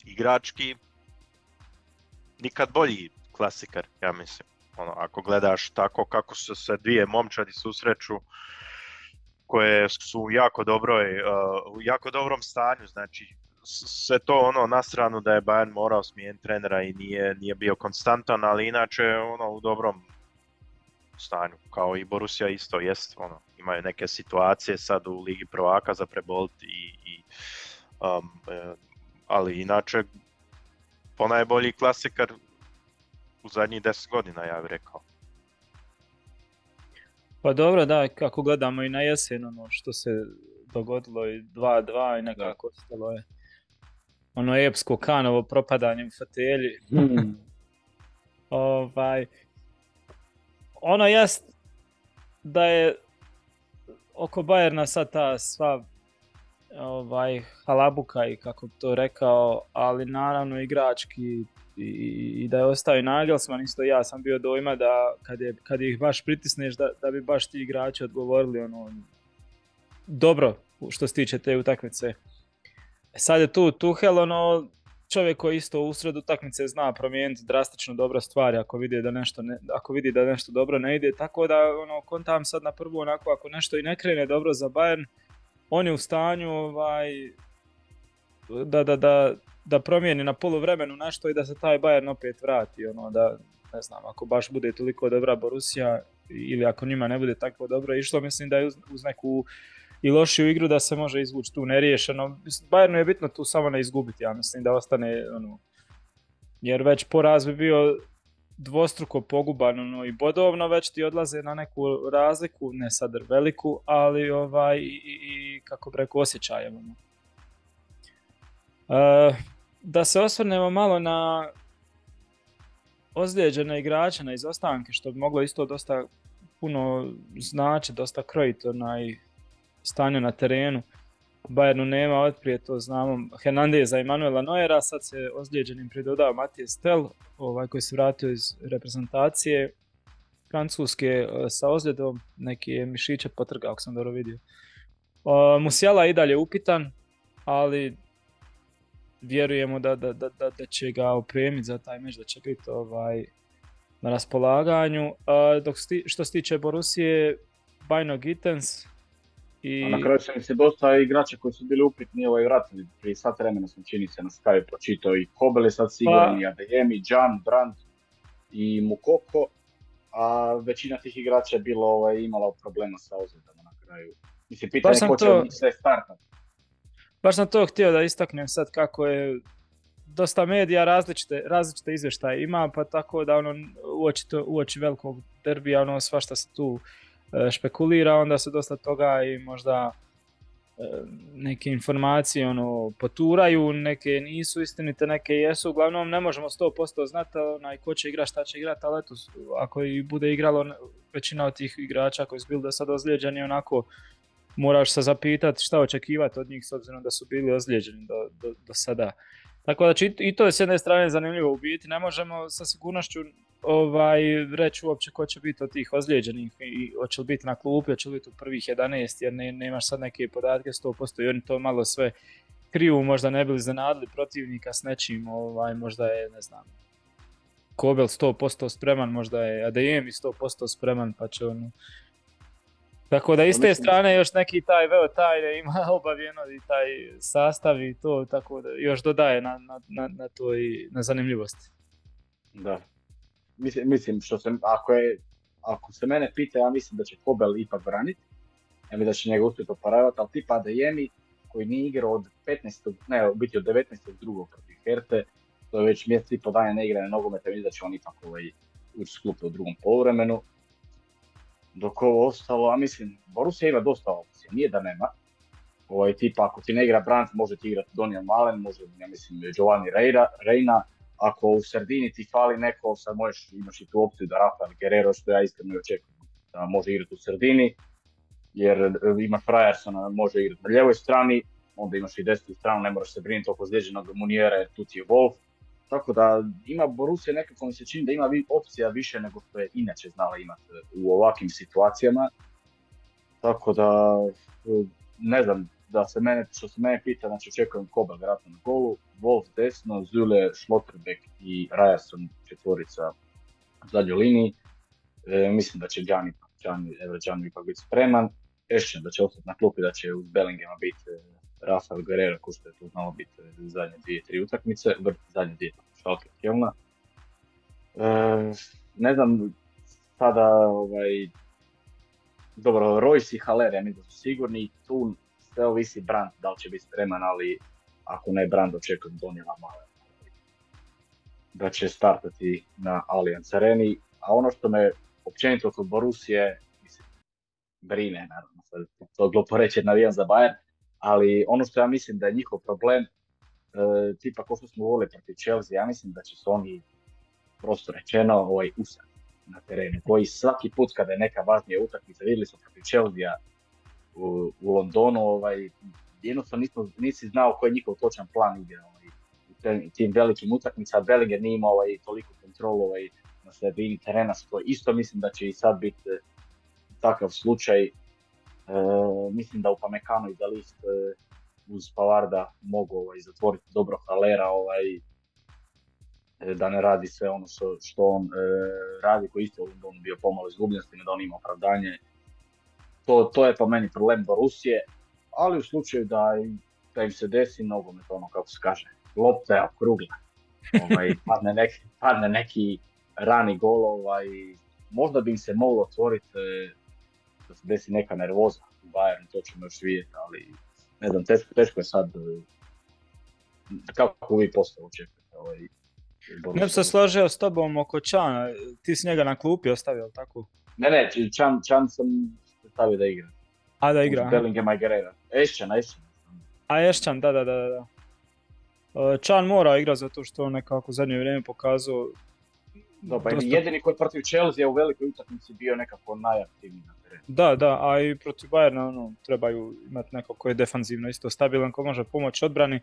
igrački nikad bolji klasikar, ja mislim. Ono, ako gledaš tako kako su se dvije momčadi susreću, koje su u jako, dobroj, uh, u jako dobrom stanju, znači sve to ono na stranu da je Bayern morao smijeniti trenera i nije, nije bio konstantan, ali inače ono u dobrom stanju, kao i Borussia isto jest, ono, imaju neke situacije sad u Ligi prvaka za preboliti i, i um, e, ali inače ponajbolji klasikar u zadnjih 10 godina ja bih rekao. Pa dobro, da, kako gledamo i na jesen, ono što se dogodilo i 2-2 i nekako ostalo je ono epsko kanovo propadanje u fotelji. Hmm. ovaj, ono jest da je oko Bayerna sad ta sva ovaj, halabuka i kako bi to rekao, ali naravno igrački i, da je ostao i Nagelsman, isto ja sam bio dojma da kad, je, kad ih baš pritisneš da, da bi baš ti igrači odgovorili ono, dobro što se tiče te utakmice. E, sad je tu Tuhel, ono, čovjek koji isto u sred utakmice zna promijeniti drastično dobra stvari ako vidi da nešto ne, ako vidi da nešto dobro ne ide, tako da ono kontam sad na prvu onako ako nešto i ne krene dobro za Bayern, on je u stanju ovaj, da, da, da, da promijeni na poluvremenu nešto i da se taj Bayern opet vrati, ono da ne znam, ako baš bude toliko dobra Borussia ili ako njima ne bude tako dobro išlo, mislim da je uz, uz neku i lošiju igru da se može izvući tu neriješeno. Bayernu je bitno tu samo ne izgubiti, ja mislim da ostane ono, jer već poraz bi bio dvostruko poguban ono, i bodovno već ti odlaze na neku razliku, ne sad veliku, ali ovaj i, i kako bi rekao osjećajem. Ono. E, da se osvrnemo malo na ozlijeđene igrače, na izostanke, što bi moglo isto dosta puno znači, dosta krojiti onaj stanje na terenu. Bayernu nema otprije, to znamo, Hernandeza i Manuela Neuera, sad se ozlijeđenim pridodao Matije Stel, ovaj koji se vratio iz reprezentacije Francuske e, sa ozljedom, neki je mišiće potrgao, ako sam dobro vidio. Uh, Musiala i dalje upitan, ali vjerujemo da, da, da, da, će ga opremiti za taj meč, da će biti ovaj, na raspolaganju. Uh, dok sti, što se tiče Borusije, Bajno Gittens, i... A na kraju se mi se dosta igrača koji su bili upitni ovaj vratili. Prije sat vremena sam čini se na Skype pročitao i Kobel je sad siguran, pa... i Adeyemi, Jan, Brandt i Mukoko. A većina tih igrača je bilo ovaj, imala problema sa ozljedama na kraju. Mislim, pitanje ko će to... sve startati. Baš sam to htio da istaknem sad kako je dosta medija različite, različite izvještaje ima, pa tako da ono uoči, to, uoči velikog derbija ono svašta se tu E, špekulira, onda se dosta toga i možda e, neke informacije ono, poturaju, neke nisu istinite, neke jesu, uglavnom ne možemo 100% znati onaj, ko će igrati, šta će igrati, ali eto, ako i bude igralo većina od tih igrača koji su bili do sada ozlijeđeni, onako moraš se zapitati šta očekivati od njih s obzirom da su bili ozlijeđeni do, do, do sada. Tako da i to je s jedne strane zanimljivo u biti, ne možemo sa sigurnošću ovaj, reći uopće ko će biti od tih ozlijeđenih i hoće li biti na klupi, hoće li biti u prvih 11 jer ne, nemaš sad neke podatke 100% i oni to malo sve kriju, možda ne bili zanadili protivnika s nečim, ovaj, možda je, ne znam, Kobel 100% spreman, možda je ADM i 100% spreman, pa će on... Tako da iz te strane još neki taj veo tajne ima obavijeno i taj sastav i to, tako da još dodaje na, na, na, na to i na zanimljivosti. Da, mislim, mislim što se, ako, je, ako se mene pita, ja mislim da će Kobel ipak braniti. Ja mislim da će njega uspjeti oporavati, ali tipa Adeyemi koji nije igrao od 15. ne, biti od 19. drugog protiv Herte, to je već mjesec i po dana ne igra na nogometa, mislim da će on ipak ovaj, ući sklupe u drugom poluvremenu. Dok ovo ostalo, a mislim, Borussia ima dosta opcija, nije da nema. Ovaj, tipa, ako ti ne igra Brandt, može ti igrati Donijan Malen, može, ja mislim, Giovanni Reina, Reina ako u sredini ti fali neko, sad možeš, imaš i tu opciju da Rafael Guerrero, što ja iskreno očekujem da može igrati u sredini, jer e, ima Frajersona, može igrati na ljevoj strani, onda imaš i desnu stranu, ne moraš se brinuti oko zlijeđenog Munijera, jer tu ti je Wolf. Tako da ima Borussia nekako mi se čini da ima opcija više nego što je inače znala imati u ovakvim situacijama. Tako da, e, ne znam, da se mene, što se mene pita, znači očekujem Koba vjerojatno na golu, Wolf desno, Zule, Schlotterbeck i Ryerson četvorica u zadnjoj liniji. E, mislim da će Gianni, Gianni, Evo Gianni ipak biti spreman. Ešćem da će ostati na klupi, da će uz Bellingema biti e, Rafael Guerrero, ko što je to znalo biti e, zadnje dvije, tri utakmice, vrt zadnje dvije Schalke Kjelna. E, ne znam, sada ovaj, dobro, Royce i Haller, ja mislim da su sigurni, tu sve ovisi Brand da li će biti spreman, ali ako ne Brand očekujem Donijela Male. Da će startati na Allianz Areni, a ono što me općenito kod Borusije, mislim, brine, naravno, sad to glupo reći navijam za Bayern, ali ono što ja mislim da je njihov problem, e, tipa ko što smo govorili protiv Chelsea, ja mislim da će se oni prosto rečeno ovaj, usad na terenu, koji svaki put kada je neka važnija utakmica, vidjeli smo protiv Chelsea u, u Londonu, ovaj, jednostavno nisi znao koji je njihov točan plan igre. Ovaj, tim velikim utakmicama Bellinger nije imao ovaj, toliko kontrolu ovaj, na sredini terena, što isto mislim da će i sad biti e, takav slučaj. E, mislim da u Pamekano i za list e, uz Pavarda mogu ovaj, zatvoriti dobro Halera, ovaj, e, da ne radi sve ono što, što on radi, koji isto on bio pomalo izgubljen s da on ima opravdanje. To, to je po meni problem Borusije, ali u slučaju da, da im se desi nogomet, ono kako se kaže, lopta je okrugla. Ovaj, padne, neki, padne neki rani gol, ovaj, možda bi im se moglo otvoriti da se desi neka nervoza u Bayernu, to ćemo još vidjeti, ali ne znam, teško, teško je sad e, kako vi postavu očekujete ovaj, ne bi se složio s tobom oko Čana, ti si njega na klupi ostavio, tako? Ne, ne, Čan, Čan sam stavio da igra. A da igra? Bellingham i Guerrera. Ešćan, Ešćan. A Ešćan, da, da, da. da. E, Čan mora igrati zato što on nekako zadnje vrijeme pokazao pa jedini koji protiv Chelsea u velikoj utakmici bio nekako najaktivniji na. Da, da, a i protiv Bayerna ono, trebaju imati neko koji je defanzivno isto stabilan, ko može pomoći odbrani.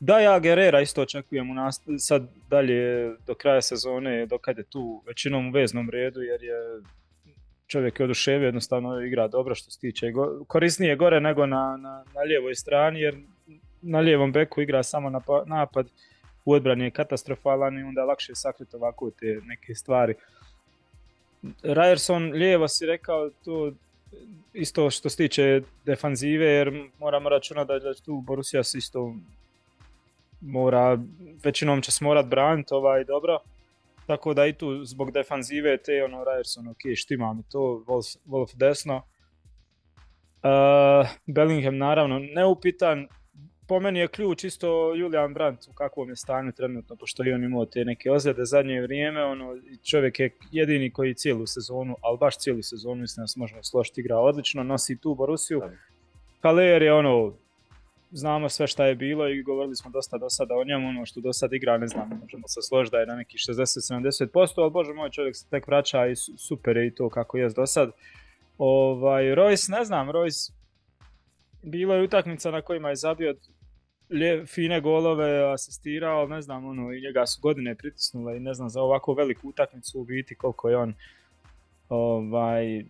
Da, ja Guerrera isto očekujem u nas, sad dalje do kraja sezone, dokad je tu većinom u veznom redu, jer je čovjek je oduševio, jednostavno igra dobro što se tiče. Korisnije gore nego na, na, na lijevoj strani, jer na lijevom beku igra samo napad, u odbrani je katastrofalan i onda lakše sakriti ovako te neke stvari. Ryerson lijevo si rekao to isto što se tiče defanzive jer moramo računati da tu Borussia se isto mora, većinom će se morat braniti ovaj, dobro. Tako da i tu zbog defanzive te ono Ryerson ok štima mi to, Wolf, Wolf desno. Uh, Bellingham naravno neupitan, po meni je ključ isto Julian Brandt u kakvom je stanju trenutno, pošto je on imao te neke ozljede zadnje vrijeme, ono, čovjek je jedini koji cijelu sezonu, ali baš cijelu sezonu, mislim da se možemo složiti, igra odlično, nosi tu Borusiju. Kaler je ono, znamo sve šta je bilo i govorili smo dosta do sada o njemu, ono što do sada igra, ne znam, možemo se složiti da je na neki 60-70%, ali bože moj čovjek se tek vraća i super je i to kako je do sad. Ovaj, Royce, ne znam, Royce, bilo je utakmica na kojima je zabio fine golove asistirao, ne znam, ono, i njega su godine pritisnule i ne znam, za ovako veliku utakmicu u biti koliko je on ovaj,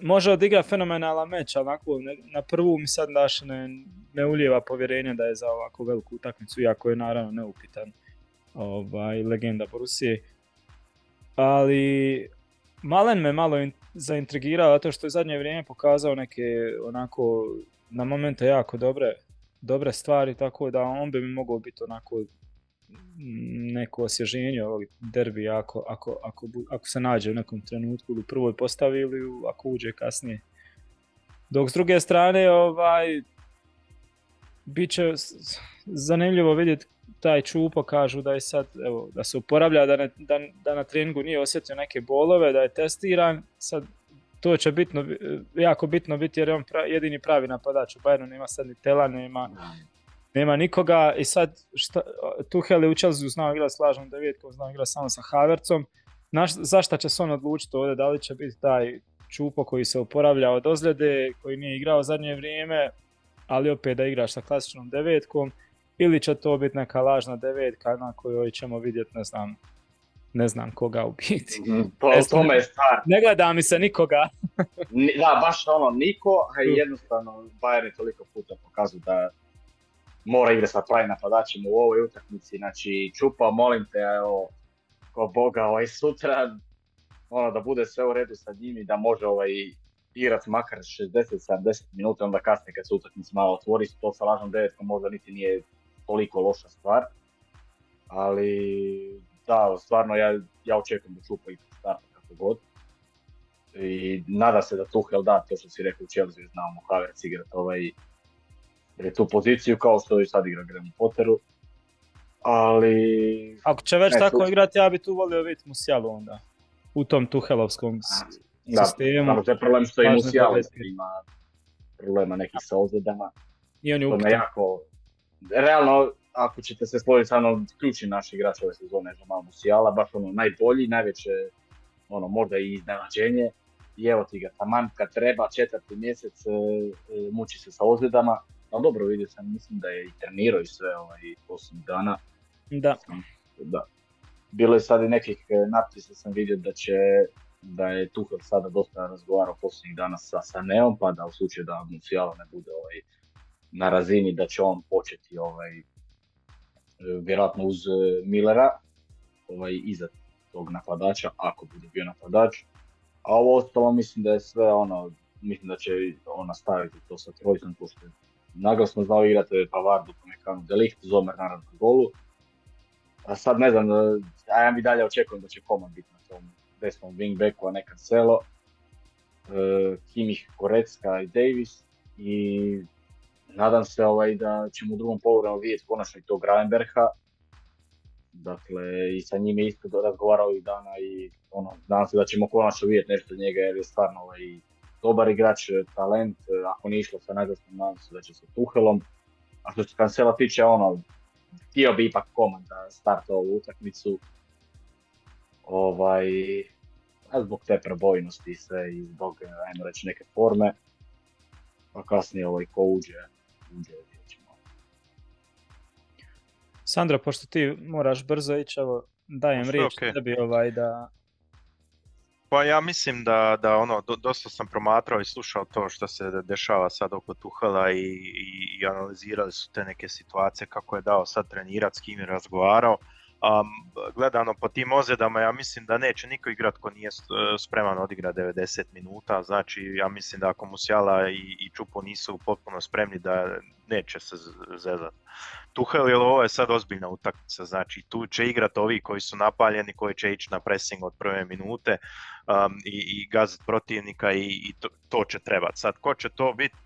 može odigra fenomenalan meč, onako, na prvu mi sad daš ne, ne ulijeva povjerenje da je za ovako veliku utakmicu, iako je naravno neupitan ovaj, legenda Borusije. Ali Malen me malo zaintrigirao zato što je zadnje vrijeme pokazao neke onako na momente jako dobre dobre stvari, tako da on bi mi mogao biti onako neko osježenje ovog derbija ako, ako, ako, ako, se nađe u nekom trenutku u prvoj postavi ili ako uđe kasnije. Dok s druge strane, ovaj, bit će zanimljivo vidjeti taj čupo, kažu da je sad, evo, da se oporavlja, da, da, da na treningu nije osjetio neke bolove, da je testiran, sad to će bitno, jako bitno biti jer je on jedini pravi napadač u Bayernu, nema sad ni Tela, nema, nema nikoga i sad šta, Tuhel je u Chelsea znao igrati s lažnom devetkom, znao igrati samo sa Havercom. Naš, zašto će se on odlučiti ovdje, da li će biti taj Čupo koji se oporavlja od ozljede, koji nije igrao zadnje vrijeme, ali opet da igraš sa klasičnom devetkom, ili će to biti neka lažna devetka na kojoj ćemo vidjeti, ne znam, ne znam koga u biti. Mm, to, ne, tome je stvar. Ne gleda mi se nikoga. da, baš ono, niko, a jednostavno Bayern je toliko puta pokazuje da mora igrati sa pravim napadačima u ovoj utakmici. Znači, čupa, molim te, evo, ko Boga, ovaj, sutra, ono, da bude sve u redu sa njim i da može ovaj, igrat makar 60-70 minuta, onda kasnije kad se utakmica malo otvori, to sa lažnom devetkom možda niti nije toliko loša stvar. Ali da, stvarno ja, ja očekujem da Čupa i starta kako god. I nada se da Tuhel da, to što si rekao u Chelsea, znamo Havertz igrat ovaj, tu poziciju kao što i sad igra Graham Potteru. Ali... Ako će već tako tu... igrati, ja bi tu volio vidjeti Musialu onda. U tom Tuhelovskom da, sistemu. Da, to je problem što i Musiala ima problema nekih sa ozljedama. I on je jako... Realno, ako ćete se složiti sa mnom, ključni naš igrač ove sezone je Jamal Musiala, baš ono najbolji, najveće, ono možda i iznenađenje. i evo ti ga, taman kad treba, četvrti mjesec, e, muči se sa ozljedama, ali dobro vidio sam, mislim da je i trenirao i sve ovaj, posljednjih dana. Da. da. Bilo je sad i nekih natpisa sam vidio da će da je Tuhel sada dosta razgovarao posljednjih dana sa, sa Neom, pa da u slučaju da Musiala ne bude ovaj, na razini da će on početi ovaj, vjerojatno uz Millera ovaj, iza tog napadača, ako bude bio napadač. A ovo ostalo mislim da je sve ono, mislim da će on nastaviti to sa trojicom, pošto naglasno znao igrati Pavardu, Pamekanu, Delikt, Zomer naravno na golu. A sad ne znam, a ja mi dalje očekujem da će Koman biti na tom desnom wingbacku, a ne Cancelo. E, Kimih, Korecka i Davis. I nadam se ovaj, da ćemo u drugom polovremenu vidjeti konačno i tog Gravenberha. Dakle, i sa njim je isto razgovarao i dana i ono, nadam se da ćemo konačno vidjeti nešto od njega jer je stvarno ovaj, dobar igrač, talent, ako nije išlo sa najzastom, nadam se da će sa Tuhelom. A što se Cancela tiče, ono, htio bi ipak komand da starta ovu utakmicu. Ovaj, a zbog te probojnosti i sve i zbog, ajmo reći, neke forme. Pa kasnije ovaj, ko uđe, uđe Sandro, pošto ti moraš brzo ići, evo, dajem riječ okay. tebi ovaj da... Pa ja mislim da, da ono, dosta sam promatrao i slušao to što se dešava sad oko Tuhala i, i, i analizirali su te neke situacije kako je dao sad trenirat, s kim je razgovarao. Um, gledano po tim ozljedama, ja mislim da neće niko igrat ko nije spreman odigrati 90 minuta, znači ja mislim da ako Musjala i, i Čupo nisu potpuno spremni da neće se zezat. Tuhel je ovo je sad ozbiljna utakmica, znači tu će igrati ovi koji su napaljeni, koji će ići na pressing od prve minute um, i, i gazit protivnika i, i to, to će trebati. Sad ko će to biti,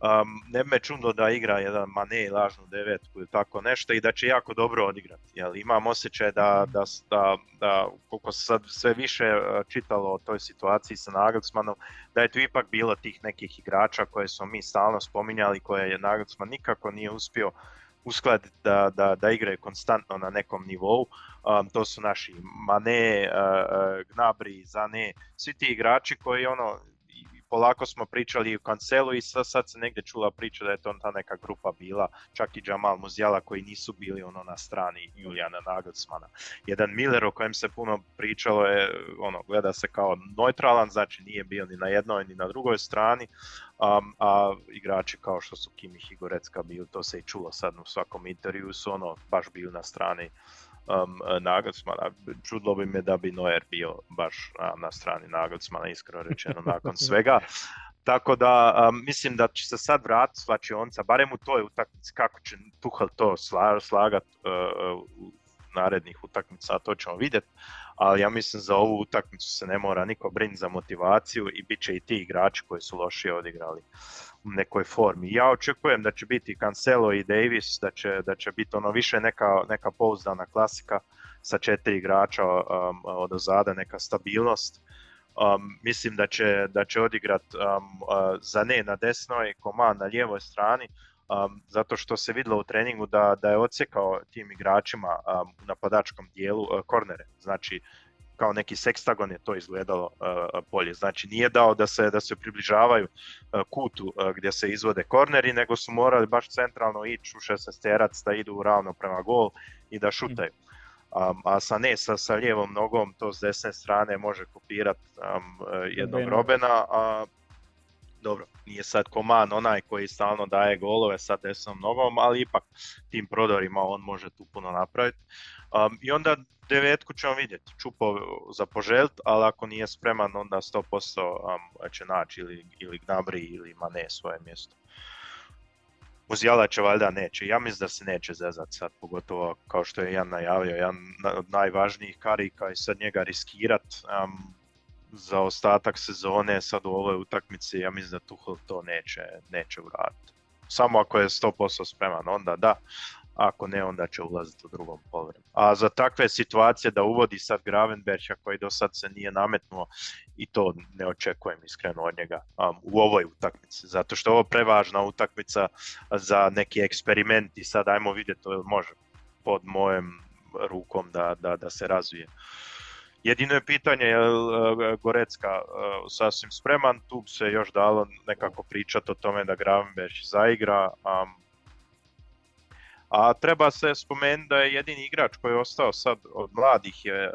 Um, ne me čudno da igra jedan Mane lažnu devetku ili tako nešto i da će jako dobro odigrati. Jel, imam osjećaj da, da, da, da koliko se sad sve više uh, čitalo o toj situaciji sa Nagelsmanom, da je tu ipak bilo tih nekih igrača koje smo mi stalno spominjali, koje je Nagelsman nikako nije uspio uskladiti da, da, da igraju konstantno na nekom nivou. Um, to su naši Mane, uh, uh, Gnabry, Zane, svi ti igrači koji ono, polako smo pričali u kancelu i sad, sad se negdje čula priča da je to ta neka grupa bila, čak i Jamal Muzijala koji nisu bili ono na strani Julijana Nagelsmana. Jedan Miller o kojem se puno pričalo je, ono, gleda se kao neutralan, znači nije bio ni na jednoj ni na drugoj strani, um, a igrači kao što su Kimih i Gorecka bili, to se i čulo sad u svakom intervju, su ono baš bili na strani um, Nagelsmana. Čudlo bi me da bi Neuer bio baš na strani Nagelsmana, iskreno rečeno, nakon svega. Tako da um, mislim da će se sad vratiti slačionca, barem u toj utakmici, kako će Tuhel to sla, slagat uh, u narednih utakmica, to ćemo vidjeti. Ali ja mislim za ovu utakmicu se ne mora niko brinuti za motivaciju i bit će i ti igrači koji su lošije odigrali nekoj formi. Ja očekujem da će biti Cancelo i Davis, da će, da će biti ono više neka, neka pouzdana klasika sa četiri igrača um, od ozada, neka stabilnost. Um, mislim da će, da će odigrat um, uh, za ne na desnoj, Koman na lijevoj strani, um, zato što se vidjelo u treningu da, da je odsjekao tim igračima um, u napadačkom dijelu uh, kornere. Znači, kao neki sekstagon je to izgledalo uh, bolje. Znači nije dao da se da se približavaju uh, kutu uh, gdje se izvode korneri, nego su morali baš centralno ići u 16 terac da idu ravno prema gol i da šutaju. Um, a sa ne, sa, sa lijevom nogom to s desne strane može kopirati um, jednog Robena, a dobro, nije sad Koman onaj koji stalno daje golove sa desnom nogom, ali ipak tim prodorima on može tu puno napraviti. Um, I onda devetku ćemo vidjeti, Čupo za poželjt, ali ako nije spreman onda 100% um, će naći ili, ili Gnabri ili Mane svoje mjesto. Muzijala će valjda neće, ja mislim da se neće zezat sad, pogotovo kao što je Jan najavio, jedan od najvažnijih karika i sad njega riskirat, um, za ostatak sezone sad u ovoj utakmici, ja mislim da Tuchel to neće, neće vratiti. Samo ako je 100% spreman, onda da, ako ne, onda će ulaziti u drugom polovremenu. A za takve situacije da uvodi sad Gravenberća koji do sad se nije nametnuo i to ne očekujem iskreno od njega um, u ovoj utakmici, zato što ovo prevažna utakmica za neki eksperiment i sad ajmo vidjeti to može pod mojem rukom da, da, da se razvije. Jedino je pitanje je li Gorecka sasvim spreman, tu se još dalo nekako pričati o tome da Gravenberg zaigra. A treba se spomenuti da je jedini igrač koji je ostao sad od mladih je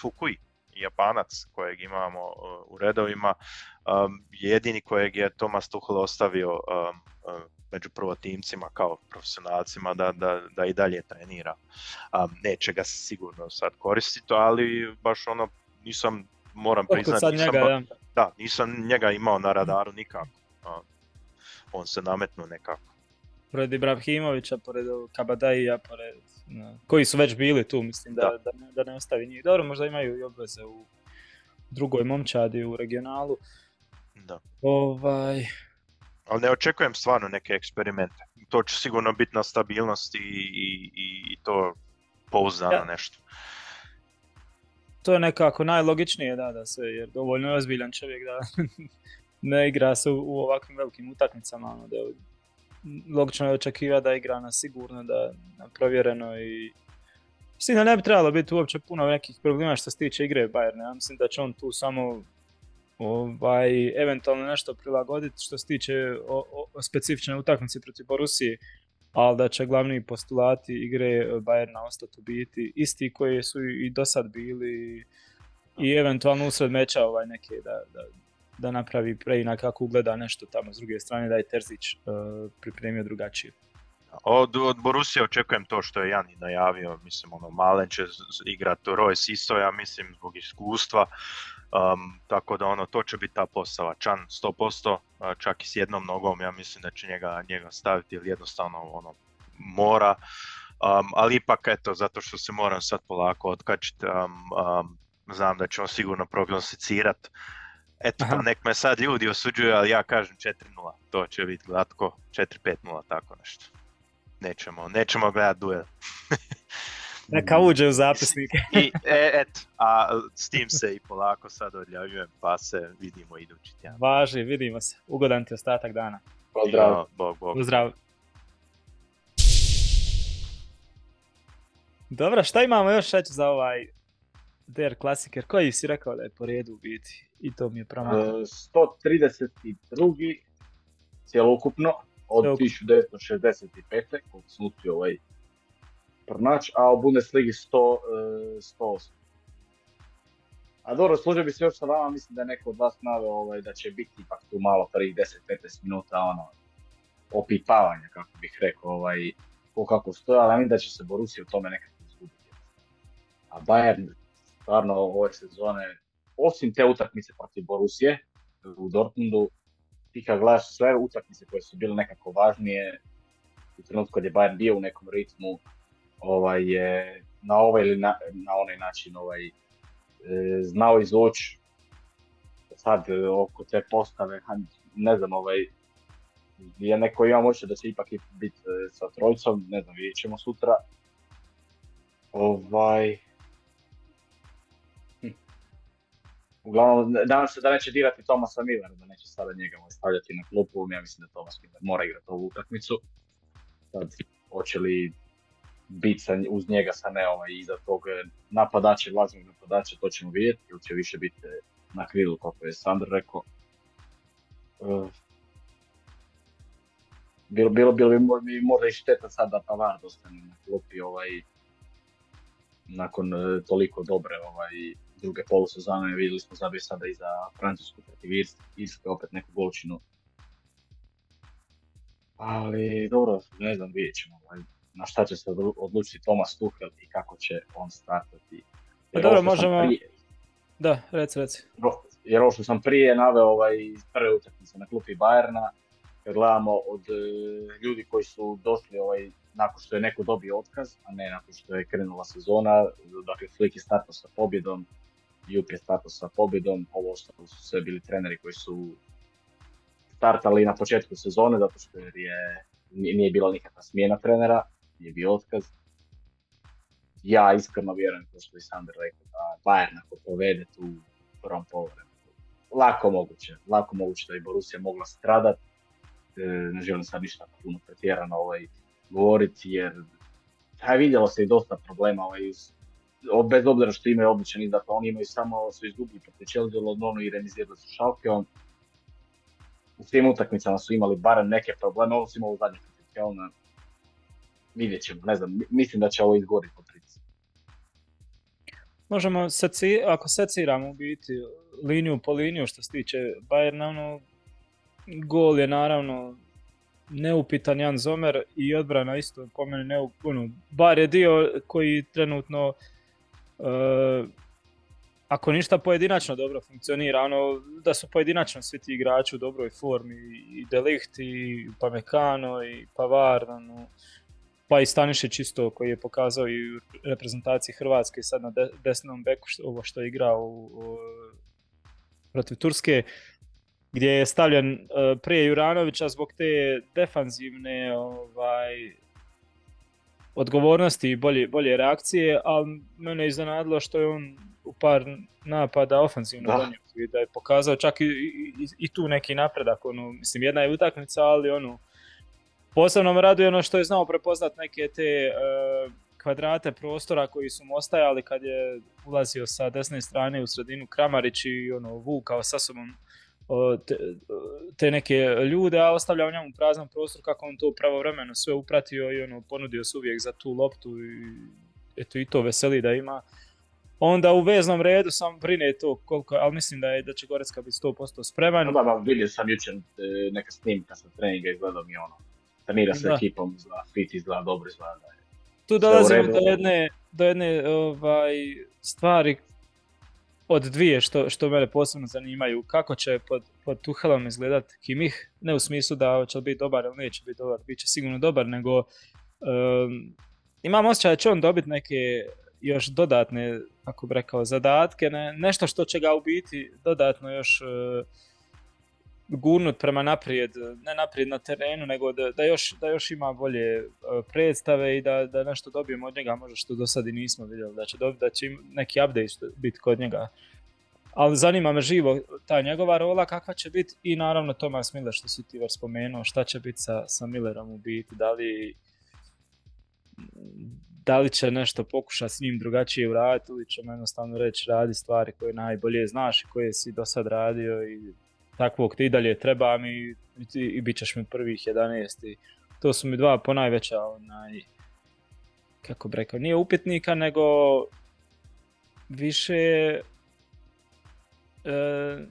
Fukui, Japanac kojeg imamo u redovima, jedini kojeg je Thomas Tuchel ostavio među prvotimcima kao profesionalcima da, da, da i dalje trenira. Neće ga sigurno sad koristiti, ali baš ono nisam, moram priznati, nisam, njega, da. nisam njega imao na radaru nikako. on se nametnuo nekako. Pored Ibrahimovića, pored Kabadaija, pored, koji su već bili tu, mislim da, da. da, da ne ostavi njih. Dobro, možda imaju i obveze u drugoj momčadi u regionalu. Da. Ovaj, ali ne očekujem stvarno neke eksperimente. To će sigurno biti na stabilnosti i, i, i to pouzdano ja. nešto. To je nekako najlogičnije da, da se, jer dovoljno je ozbiljan čovjek da ne igra se u, ovakvim velikim utakmicama. Ono, da logično je očekivati da igra na sigurno, da na provjereno i Mislim da ne bi trebalo biti uopće puno nekih problema što se tiče igre Bayerna. Ja mislim da će on tu samo ovaj, eventualno nešto prilagoditi što se tiče o, o, specifične utakmice protiv Borusije, ali da će glavni postulati igre Bayerna ostati biti isti koji su i do sad bili i eventualno usred meča ovaj neke da, da, da napravi preinak kako ugleda nešto tamo s druge strane da je Terzić uh, pripremio drugačije. Od, od Borusije očekujem to što je Jani najavio, mislim ono Malen će igrati Royce isto, ja mislim zbog iskustva, Um, tako da ono, to će biti ta postava. Čan 100%, čak i s jednom nogom, ja mislim da će njega, njega staviti jer jednostavno ono, mora. Um, ali ipak eto, zato što se moram sad polako otkačiti, um, znam da će on sigurno prognosicirat. Eto, pa nek me sad ljudi osuđuju, ali ja kažem 4-0, to će biti glatko, 4-5-0, tako nešto. Nećemo, nećemo gledati duel. Neka uđe u zapisnike. I, e, et, a s tim se i polako sad odljavljujem, pa se vidimo idući tjedan. Važi, vidimo se. Ugodan ti ostatak dana. Pozdrav. bog, bog. Pozdrav. Dobro, šta imamo još reći za ovaj Der Klasiker? Koji si rekao da je po redu biti? I to mi je pravo. 132. cjelokupno od 1965. koliko sam uspio ovaj pronaći, a u Bundesligi 100, 108. A dobro, služio bi se još sa vama, mislim da je neko od vas naveo ovaj, da će biti ipak tu malo prvih 10-15 minuta ono, opipavanja, kako bih rekao, ovaj, ko kako stoje, ali mislim da će se Borussia u tome nekako izgubiti. A Bayern, stvarno ove sezone, osim te utakmice protiv Borusije u Dortmundu, ti kad gledaš sve utakmice koje su bile nekako važnije, u trenutku kad je Bayern bio u nekom ritmu, ovaj, je na ovaj ili na, na onaj način ovaj, e, znao izvući sad e, oko te postave, ne znam, ovaj, je neko ima moće da će ipak biti e, sa trojicom, ne znam, vidjet ćemo sutra. Ovaj, Uglavnom, nadam se da neće dirati Tomasa Millera, da neće sada njega stavljati na klupu, ja mislim da Tomas Miller mora igrati ovu utakmicu. Sad, hoće li biti uz njega sa ne ovaj, iza tog e, napadača, vlaznog napadača, to ćemo vidjeti, ili će više biti e, na krilu, kako je Sandr rekao. Uh, bilo, bilo, bilo bi možda i šteta sad da Pavard ostane na klupi ovaj, nakon toliko dobre ovaj, druge polusezone, vidjeli smo zabije sada i za Francusku protiv Irske, opet neku golčinu. Ali dobro, ne znam, vidjet ćemo. Ovaj na šta će se odlučiti Thomas Tuchel i kako će on startati. Pa dobro, možemo... Prije, da, reci, reci. Jer ovo što sam prije naveo ovaj, prve utakmice na klupi Bayerna, kad gledamo od e, ljudi koji su došli ovaj, nakon što je neko dobio otkaz, a ne nakon što je krenula sezona, dakle Flick je startao sa pobjedom, Jup je startao sa pobjedom, ovo ostalo su sve bili treneri koji su startali na početku sezone, zato što je, nije bila nikakva smjena trenera, je bio otkaz. Ja iskreno vjerujem, kao što je Sander rekao, da Bayern ako povede tu prvom povremenu, lako moguće, lako moguće da bi Borussia mogla stradat. E, ne želim sad ništa puno pretjerano ovaj, govoriti, jer aj, vidjelo se i dosta problema ovaj, bez obzira što imaju običan dakle oni imaju samo, su izgubili protiv Chelsea, Londonu i remizirali su Schalkeom. U svim utakmicama su imali barem neke probleme, ovo su imali u zadnje protiv. Vidjet ćemo, ne znam, mislim da će ovo izgoriti po prici. Možemo, seci, ako seciramo u biti liniju po liniju što se tiče Bayerna, ono, gol je naravno neupitan Jan Zomer i odbrana isto po meni ne, ono, bar je dio koji trenutno uh, ako ništa pojedinačno dobro funkcionira, ono da su pojedinačno svi ti igrači u dobroj formi i Delicht i Pamekano i Pavar, ono, pa i Stanišić isto koji je pokazao i u reprezentaciji Hrvatske sad na desnom beku što, ovo što je igrao u, protiv Turske gdje je stavljen uh, prije Juranovića zbog te defanzivne ovaj, odgovornosti i bolje, bolje reakcije, ali mene je iznenadilo što je on u par napada ofenzivno donio i da je pokazao čak i, i, i, tu neki napredak. Ono, mislim, jedna je utakmica, ali ono, posebno me raduje ono što je znao prepoznat neke te uh, kvadrate prostora koji su mu ostajali kad je ulazio sa desne strane u sredinu Kramarić i ono, vukao sa sobom te, te neke ljude, a ostavljao njemu prazan prostor kako on to pravovremeno sve upratio i ono ponudio se uvijek za tu loptu i eto i to veseli da ima. Onda u veznom redu sam brine to koliko, ali mislim da je da će Gorecka biti 100% spreman. Da, da, vidio sam jučer e, neka snimka sa treninga izgledao mi ono. Trenira sa ekipom, izgleda fit, izgleda dobro, izgleda da je. Tu dolazimo do jedne, do jedne ovaj, stvari od dvije što, što mene posebno zanimaju. Kako će pod, pod Tuhelom izgledat Kimih, ne u smislu da će biti dobar ili neće biti dobar, bit će sigurno dobar, nego um, imam osjećaj da će on dobiti neke još dodatne, ako bi rekao, zadatke, ne, nešto što će ga u biti dodatno još uh, gurnut prema naprijed, ne naprijed na terenu, nego da, da, još, da još ima bolje predstave i da, da nešto dobijemo od njega, možda što do sad i nismo vidjeli, da će, dobiti, da će neki update biti kod njega. Ali zanima me živo ta njegova rola, kakva će biti i naravno Thomas Miller što si ti već spomenuo, šta će biti sa, sa Millerom u biti, da li, da li će nešto pokušati s njim drugačije uraditi ili će jednostavno reći radi stvari koje najbolje znaš i koje si do sad radio i takvog ti dalje treba mi i, i bit ćeš mi prvih 11 i to su mi dva ponajveća onaj kako bi rekao, nije upitnika nego više e,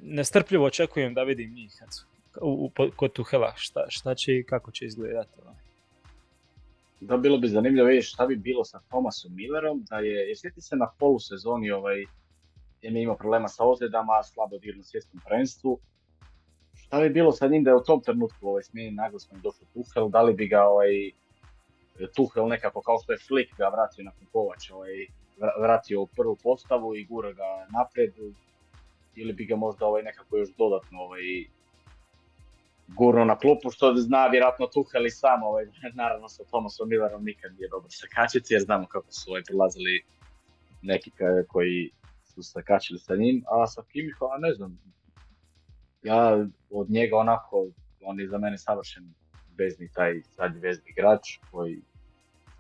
nestrpljivo očekujem da vidim njih kad su, u, u, kod Tuhela šta, šta će i kako će izgledati. Ovaj. Da, bilo bi zanimljivo vidjeti šta bi bilo sa Thomasom Millerom, da je, jer sjeti se na polusezoni ovaj, je imao problema sa ozljedama, slabo dir na svjetskom prvenstvu, šta bi bilo sa njim da je u tom trenutku ovaj, smijenjen naglasno i došao Tuhel, da li bi ga ovaj, Tuhel nekako kao što je Flick ga vratio na Kovač, ovaj, vratio u prvu postavu i gura ga naprijed, ili bi ga možda ovaj, nekako još dodatno ovaj, gurno na klupu, što zna vjerojatno Tuhel i sam, ovaj, naravno sa Thomasom Millerom nikad nije dobro sakačici, jer znamo kako su ovaj, prilazili neki koji su sakačili sa njim, a sa Kimihom, ne znam, ja od njega onako, on je za mene savršen vezni taj zadnji vezni igrač koji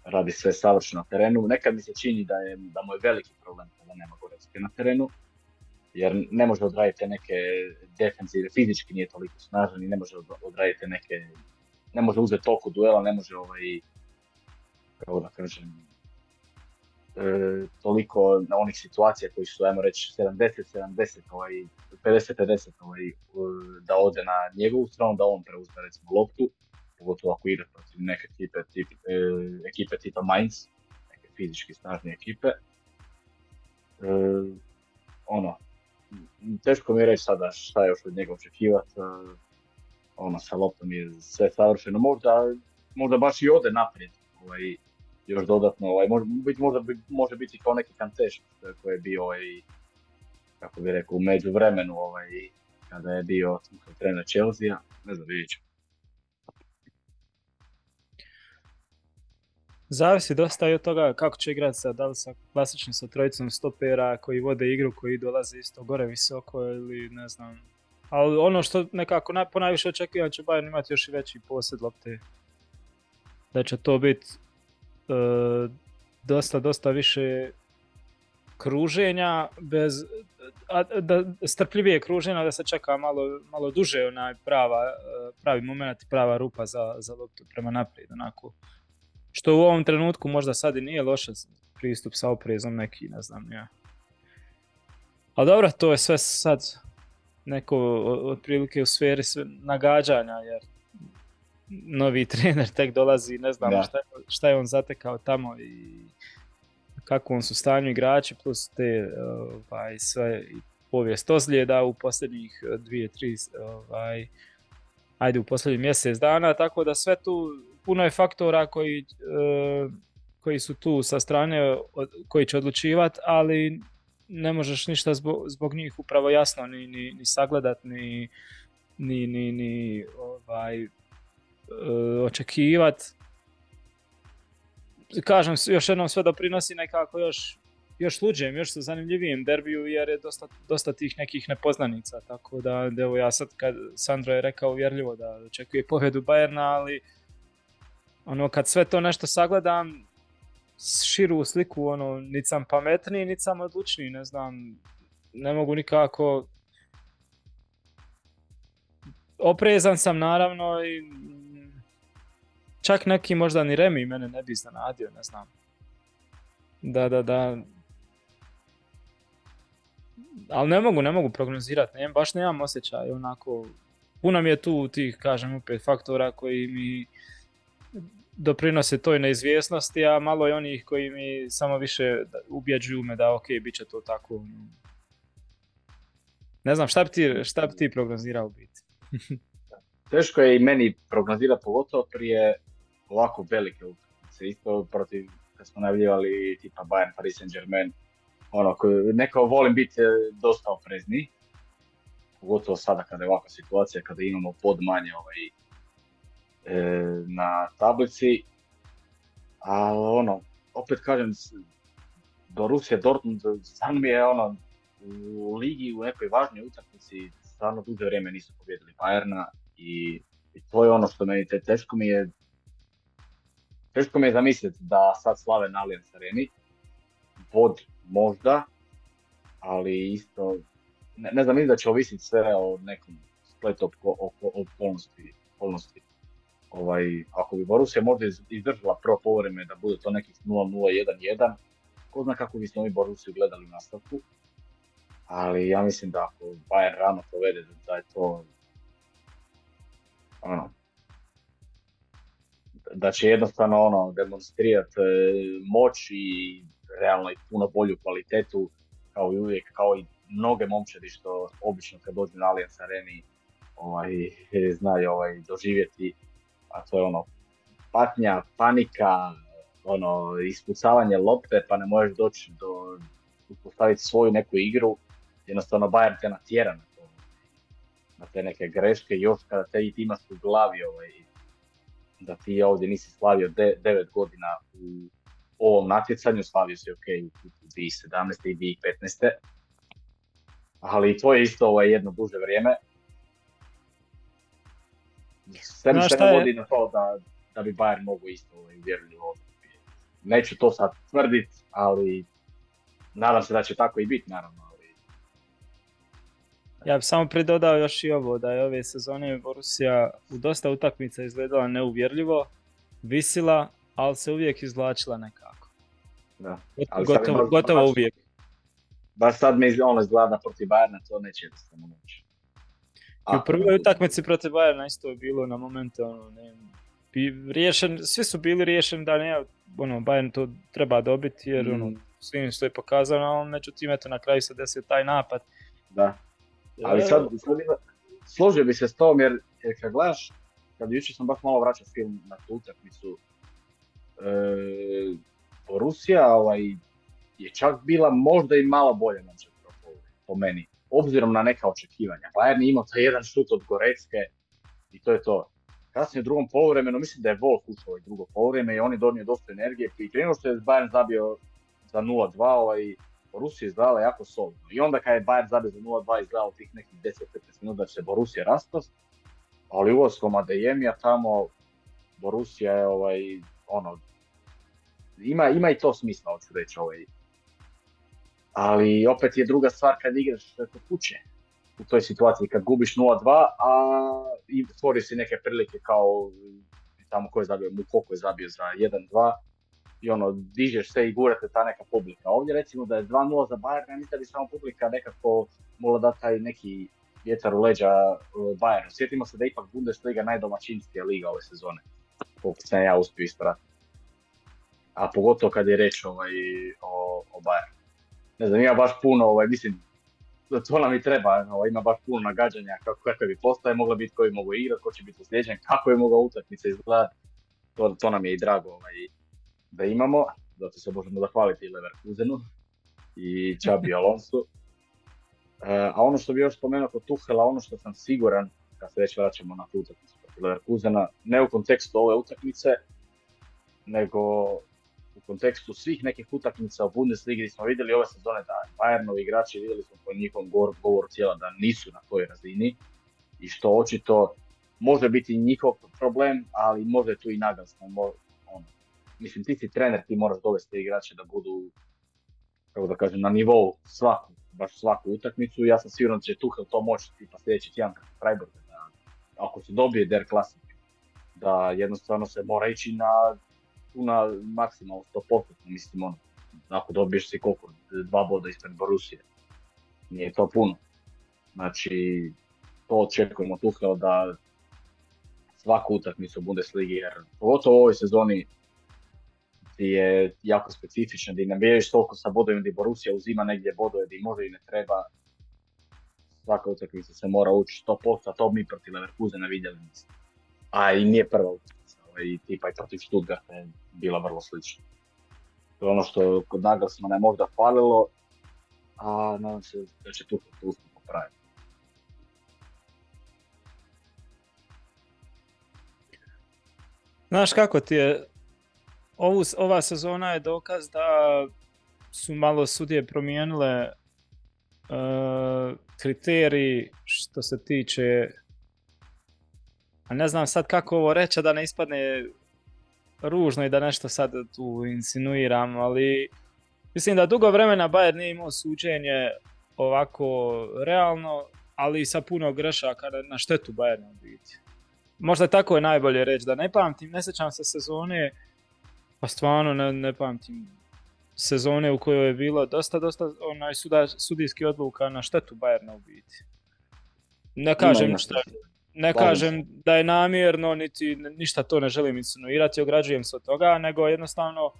radi sve savršeno na terenu. Nekad mi se čini da, je, da mu je veliki problem kada nema Gorecke na terenu, jer ne može odraditi neke defensive, fizički nije toliko snažan i ne može odraditi neke, ne može uzeti toliko duela, ne može ovaj, kako da kažem, toliko na onih situacija koji su, ajmo reći, 70-70, ovaj, 50-50 ovaj, da ode na njegovu stranu, da on preuzme recimo loptu, pogotovo ako igra protiv neke tipe, tip, e, ekipe tipa Mainz, neke fizički snažne ekipe. E, ono, teško mi je reći sada šta još od njega očekivati. E, ono, sa loptom je sve savršeno. Možda, možda baš i ode naprijed. Ovaj, još dodatno, ovaj, može, možda može biti kao neki kanteš koji je bio ovaj, kako bi rekao, u međuvremenu ovaj, kada je bio trener Chelsea, ne znam, vidjet ću. Zavisi dosta i od toga kako će igrati sa, da li sa klasičnim sa trojicom stopera koji vode igru, koji dolaze isto gore visoko ili ne znam. Ali ono što nekako na, ponajviše očekivam će Bayern imati još i veći posjed lopte. Da će to biti dosta, dosta više kruženja, bez a, da, strpljivije kruženja, da se čeka malo, malo duže onaj prava, pravi moment, prava rupa za, za loptu prema naprijed. Onako. Što u ovom trenutku možda sad i nije loše pristup sa oprezom neki, ne znam ja. Ali dobro, to je sve sad neko otprilike u sferi nagađanja, jer novi trener tek dolazi, ne znam šta, šta je on zatekao tamo i kakvom su stanju igrači, plus te ovaj, sve povijest ozljeda u posljednjih dvije, tri, ovaj, ajde u posljednjih mjesec dana, tako da sve tu puno je faktora koji, e, koji su tu sa strane koji će odlučivati, ali ne možeš ništa zbog, zbog njih upravo jasno ni, ni, ni sagledat, ni, ni, ni, ni ovaj, e, očekivat. Kažem, još jednom sve doprinosi nekako još, još luđem, još sa zanimljivijem derbiju jer je dosta, dosta tih nekih nepoznanica. Tako da, evo ja sad kad Sandro je rekao uvjerljivo da očekuje pobjedu Bajerna, ali ono kad sve to nešto sagledam, širu sliku, ono, niti sam pametniji, niti sam odlučniji, ne znam, ne mogu nikako... Oprezan sam naravno i čak neki možda ni Remi mene ne bi iznenadio, ne znam. Da, da, da. Ali ne mogu, ne mogu prognozirati, ne, baš nemam osjećaj, onako, puno mi je tu tih, kažem, opet faktora koji mi doprinose toj neizvjesnosti, a malo je onih koji mi samo više ubjeđuju me da ok, bit će to tako. Ne znam, šta bi ti, šta bi ti prognozirao biti? Teško je i meni prognozirati, pogotovo prije ovako velike utakmice. Isto protiv, kad smo najavljivali tipa Bayern, Paris Saint-Germain, ono, neko volim biti dosta oprezni, pogotovo sada kada je ovakva situacija, kada imamo pod manje ovaj, E, na tablici, a ono, opet kažem, Borussia Dortmund stvarno mi je ono, u ligi u nekoj važnoj utakmici stvarno duže vrijeme nisu pobjedili Bayerna i, i to je ono što meni te, teško mi je teško mi je zamisliti da sad slave na Allianz Areni, bod možda, ali isto, ne, ne znam, mislim da će ovisiti sve o nekom spletu okolnosti, okolnosti ovaj, ako bi Borussia možda izdržala prvo povreme da bude to nekih 0-0-1-1, ko zna kako bismo mi Borussiju gledali u nastavku. Ali ja mislim da ako Bayern rano povede da je to ono, da će jednostavno ono demonstrirati e, moć i realno i puno bolju kvalitetu kao i uvijek, kao i mnoge momčadi što obično kad dođu na Allianz Areni ovaj, znaju ovaj, doživjeti a to je ono patnja, panika, ono, ispucavanje lopte pa ne možeš doći do postaviti svoju neku igru, jednostavno Bayern te natjera na to, na te neke greške, još kada te i ti imaš glavi ovaj, da ti ovdje nisi slavio de, devet godina u ovom natjecanju, slavio si ok u 2017. i 2015. Ali to je isto ovaj, jedno duže vrijeme, sve mi se vodi na to da, da bi Bayern mogu isto ovaj, uvjerljivo Neću to sad tvrdit, ali nadam se da će tako i biti naravno. Ja bih samo pridodao još i ovo, da je ove sezone Borussia u dosta utakmica izgledala neuvjerljivo, visila, ali se uvijek izvlačila nekako. Da. Ali gotovo, gotovo baš, uvijek. Baš sad mi ono izgleda protiv Bayerna, to neće jednostavno moći. I u prvoj utakmici protiv Bayerna isto je bilo na momente ono, ne, riješen, svi su bili riješeni da ne, ono, Bayern to treba dobiti jer ono, mm. svim što je pokazano, međutim eto na kraju se desio taj napad. Da, ali sad, sad složio bi se s tom jer, jer kad gledaš, kad jučer sam baš malo vraćao film na tu utakmicu, e, Rusija ovaj, je čak bila možda i malo bolje na po meni obzirom na neka očekivanja. Bayern je imao taj jedan šut od Gorecke i to je to. Kasnije u drugom poluvremenu, mislim da je Wolf ušao u drugo poluvreme i on je donio dosta energije. I prije što je Bayern zabio za 0-2, ovaj, Borussia izdala jako solidno. I onda kad je Bayern zabio za 0-2 izgledalo tih nekih 10-15 minuta da će Borussia rastos. Ali ulaskom Adeyemija tamo Borussia je ovaj, ono, ima, ima i to smisla, hoću reći, ovaj, Ali opet je druga stvar kad igraš kod kuće. U toj situaciji kad gubiš 0-2, a i stvori si neke prilike kao tamo ko je zabio, koliko je zabio za 1-2 i ono, dižeš se i gurate ta neka publika. Ovdje recimo da je 2-0 za Bayern, ja mislim da bi samo publika nekako mogla dati taj neki vjetar u leđa Bayernu. Sjetimo se da je ipak Bundesliga najdomaćinskija liga ove sezone, koliko sam ja uspio ispratiti. A pogotovo kad je reč ovaj, o, o Bayernu. Ne znam, ima baš puno, ovaj, mislim, to nam i treba, ovaj, ima baš puno nagađanja kako, kakve bi postaje mogla biti, koji mogu igrati, ko će biti sljeđen, kako je mogla utakmica izgledati. To, to nam je i drago ovaj, da imamo, zato se možemo zahvaliti i Leverkusenu i Čabi Alonso. E, a ono što bi još spomenuo kod Tuhela, ono što sam siguran, kad se već vraćamo na tu utakmicu protiv Leverkusena, ne u kontekstu ove utakmice, nego u kontekstu svih nekih utakmica u Bundesligi gdje smo vidjeli ove sezone da Bayernovi igrači vidjeli smo po njihovom govoru cijela da nisu na toj razini i što očito može biti njihov problem, ali može tu i Nagelsmann mislim ti si trener, ti moraš dovesti igrače da budu, kako da kažem, na nivou svaku, baš svaku utakmicu. Ja sam siguran da će Tuhel to moći tipa sljedeći tjedan kako Freiburg, da ako se dobije Der Classic, da jednostavno se mora ići na na maksimalno 100%, mislim ono, ako dobiješ si koliko, dva boda ispred Borusije, nije to puno. Znači, to očekujemo Tuhel da svaku utakmicu Bundesligi, jer pogotovo u ovoj sezoni je jako specifična, gdje ne biješ toliko sa bodovima gdje Borussia uzima negdje bodove gdje može i ne treba. Svaka utakmica se mora ući 100%, a to mi protiv Leverkusena vidjeli nismo. A i nije prva utakmica, ovaj, i tipa i protiv Stuttgarta je bila vrlo slična. To je ono što kod Nagelsmana je možda falilo, a nadam se da će tu tu popraviti. Znaš kako ti je ovu, ova sezona je dokaz da su malo sudije promijenile uh, kriteriji što se tiče a ne znam sad kako ovo reći da ne ispadne ružno i da nešto sad tu insinuiram, ali mislim da dugo vremena Bayern nije imao suđenje ovako realno, ali sa puno grešaka na štetu Bayerna biti. Možda tako je najbolje reći, da ne pamtim, ne sjećam se sezone pa stvarno ne, ne pamtim sezone u kojoj je bilo dosta, dosta onaj suda, sudijski odluka na štetu Bayerna u biti. Ne kažem, šta, ne kažem da je namjerno, niti ništa to ne želim insinuirati, ograđujem se od toga, nego jednostavno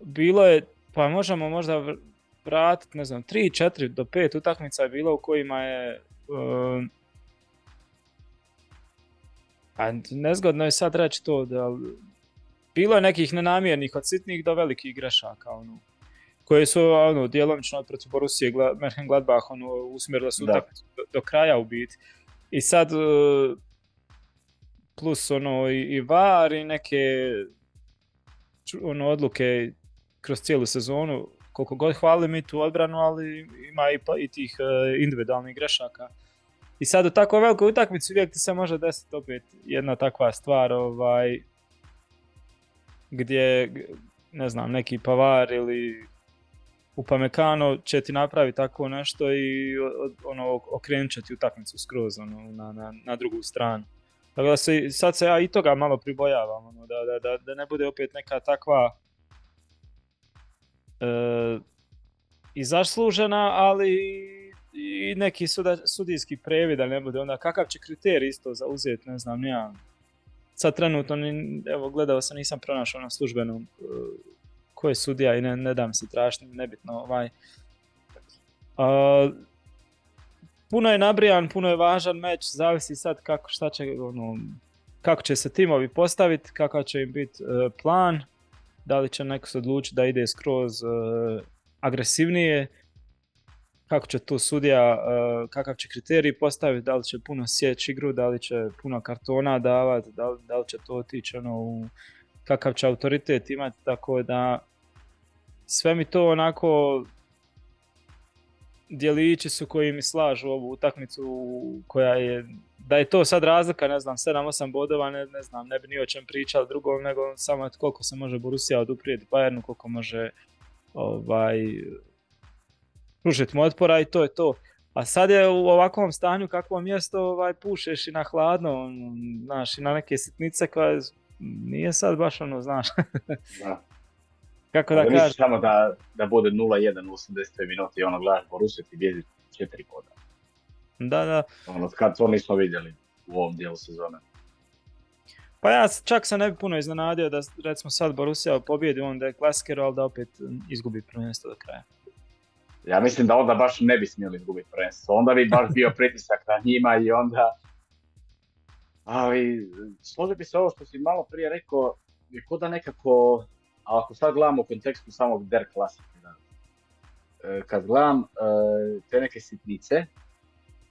bilo je, pa možemo možda vratiti, ne znam, 3, 4 do 5 utakmica je bilo u kojima je um, a nezgodno je sad reći to da bilo je nekih nenamjernih od sitnih do velikih grešaka, ono, koje su ono, djelomično protiv Borusije Mönchengladbach ono, usmjerile su do, do, kraja u biti. I sad e, plus ono i, i VAR i neke ono, odluke kroz cijelu sezonu, koliko god hvali mi tu odbranu, ali ima i, pa, i tih uh, individualnih grešaka. I sad u tako velikoj utakmici uvijek ti se može desiti opet jedna takva stvar, ovaj, gdje, ne znam, neki pavar ili Upamecano će ti napraviti tako nešto i ono, okrenut će ti utakmicu skroz ono, na, na, na drugu stranu. Tako da se, sad se ja i toga malo pribojavam, ono, da, da, da, ne bude opet neka takva e, i zaslužena, ali i neki sudijski previd, da ne bude onda kakav će kriterij isto zauzeti, ne znam, ja sad trenutno, evo gledao sam, nisam pronašao na službenom uh, ko je sudija i ne, ne dam se tražiti, nebitno ovaj. Uh, puno je nabrijan, puno je važan meč, zavisi sad kako, šta će, ono, kako će se timovi postaviti, kakav će im biti uh, plan, da li će neko se odlučiti da ide skroz uh, agresivnije, kako će tu sudija, uh, kakav će kriterij postaviti, da li će puno sjeći igru, da li će puno kartona davati, da da li će to otići ono, u kakav će autoritet imati, tako da sve mi to onako djelići su koji mi slažu ovu utakmicu koja je, da je to sad razlika, ne znam, 7-8 bodova, ne, ne znam, ne bi ni o čem pričali drugom, nego samo koliko se može Borussia oduprijeti Bayernu, koliko može ovaj, pružiti mu otpora i to je to. A sad je u ovakvom stanju kakvo mjesto ovaj, pušeš i na hladno, ono, znaš, i na neke sitnice koja nije sad baš ono, znaš. Da. Kako da Misliš kažem. samo da, da bude 0-1 u 80 minuti i ono gledaš Borussia ti bježi četiri koda. Da, da. Ono, kad to nismo vidjeli u ovom dijelu sezone. Pa ja čak se ne bi puno iznenadio da recimo sad Borussia pobjedi onda je klasiker, ali da opet izgubi prvenstvo do kraja. Ja mislim da onda baš ne bi smjeli izgubiti prvenstvo. Onda bi baš bio pritisak na njima i onda... Ali, složio bi se ovo što si malo prije rekao, je ko da nekako, a ako sad gledamo u kontekstu samog Der klasike, da, e, kad gledam e, te neke sitnice,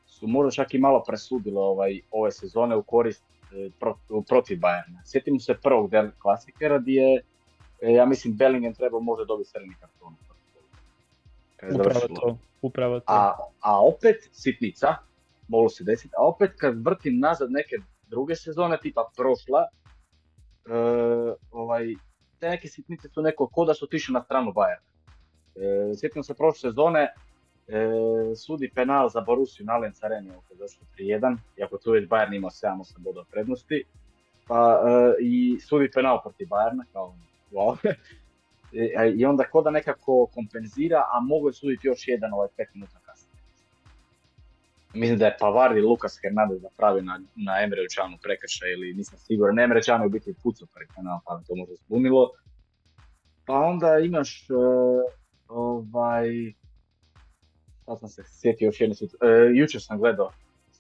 su možda čak i malo presudile ovaj, ove sezone u korist e, pro- protiv Bayerna. Sjetimo se prvog Der klasikera gdje je, ja mislim, Bellingham trebao možda dobiti crveni karton. Kad je Upravo završilo. to, upravo to. A, a opet sitnica, moglo se desiti, a opet kad vrtim nazad neke druge sezone, tipa prošla, e, ovaj, te neke sitnice su neko ko da su otišli na stranu Bayerna. E, sjetim se prošle sezone, e, sudi penal za Borussiju na Allianz Areni, je došlo 3-1, iako tu već Bayern imao 7-8 bodova prednosti. Pa, e, I sudi penal protiv Bayerna, kao wow. E, I onda ko da nekako kompenzira, a mogu je suditi još jedan ovaj 5 minuta kasnije. Mislim da je Pavard i Lukas Hernandez napravio na, na Emre Čanu prekršaj ili nisam siguran. Emre Can je biti pucao prvi penal, pa to možda zbunilo. Pa onda imaš e, ovaj... Sad sam se sjetio još jednu situ- e, jučer sam gledao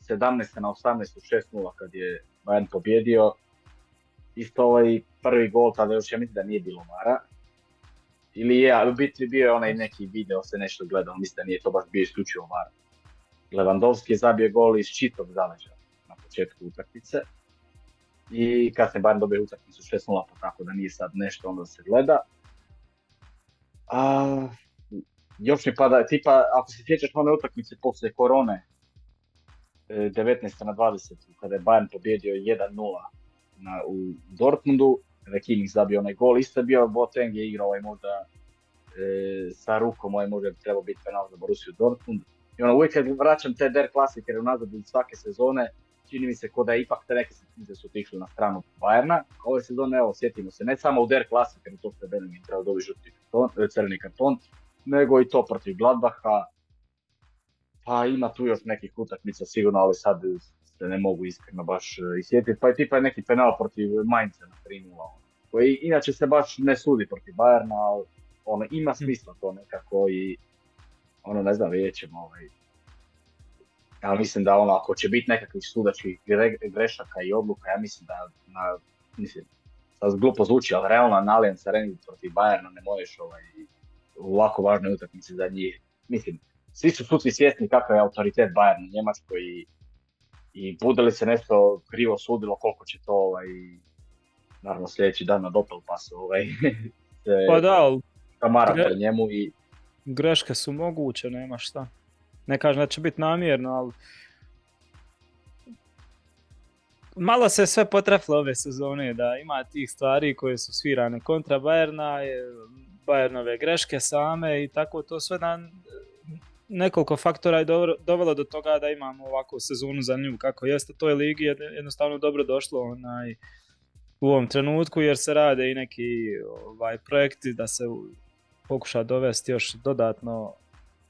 17 na 18 u 6-0 kad je Bayern pobjedio. Isto ovaj prvi gol, tada još ja mislim da nije bilo Mara. Ili je, ali u biti bio je onaj neki video, se nešto gledao, mislim da nije to baš bio isključivo VAR. Lewandowski je zabio gol iz čitog zaleđa na početku utakmice. I kasnije Bayern dobio utakmicu 6-0, pa tako da nije sad nešto onda se gleda. A, još mi pada, tipa, ako se sjećaš one utakmice poslije korone, e, 19. na 20. kada je Bayern pobjedio 1-0 na, u Dortmundu, je Kimmich zabio onaj gol, isto je bio Boateng je igrao ovaj možda e, sa rukom, ovaj možda bi trebao biti penal za Borussiju Dortmund. I ono, uvijek kad vraćam te der klasikere unazad iz svake sezone, čini mi se ko da je ipak te neke sitnice su otišle na stranu Bayerna. Ove sezone, evo, sjetimo se, ne samo u der klasikeru, to što je Bellingham trebao dobiti žuti karton, e, crveni karton, nego i to protiv Gladbaha. Pa ima tu još nekih utakmica sigurno, ali sad se ne mogu iskreno baš e, isjetiti. Pa je tipa neki penal protiv Mainza na 3-0, ono, koji inače se baš ne sudi protiv Bayerna, ali ono, ima smisla to nekako i ono, ne znam, vidjet ćemo ovaj. Ja mislim da ono, ako će biti nekakvih sudačkih gre- grešaka i odluka, ja mislim da, na, mislim, sad glupo zvuči, ali realno na Allianz Areni protiv Bayerna ne možeš ovaj, u ovako važnoj utakmici za njih. Mislim, svi su suci svjesni kakav je autoritet Bayern u Njemačkoj i, i bude li se nešto krivo sudilo, koliko će to ovaj, naravno sljedeći dan na Doppel pasu ovaj, se Pa da, ali kamara Gre- njemu i greške su moguće, nema šta. Ne kažem da će biti namjerno, ali malo se sve potrefilo ove sezone, da ima tih stvari koje su svirane kontra Bayerna, Bayernove greške same i tako to sve na nekoliko faktora je dovelo do toga da imamo ovakvu sezonu za nju kako jeste. To je ligi jed- jednostavno dobro došlo onaj, u ovom trenutku jer se rade i neki ovaj, projekti da se pokuša dovesti još dodatno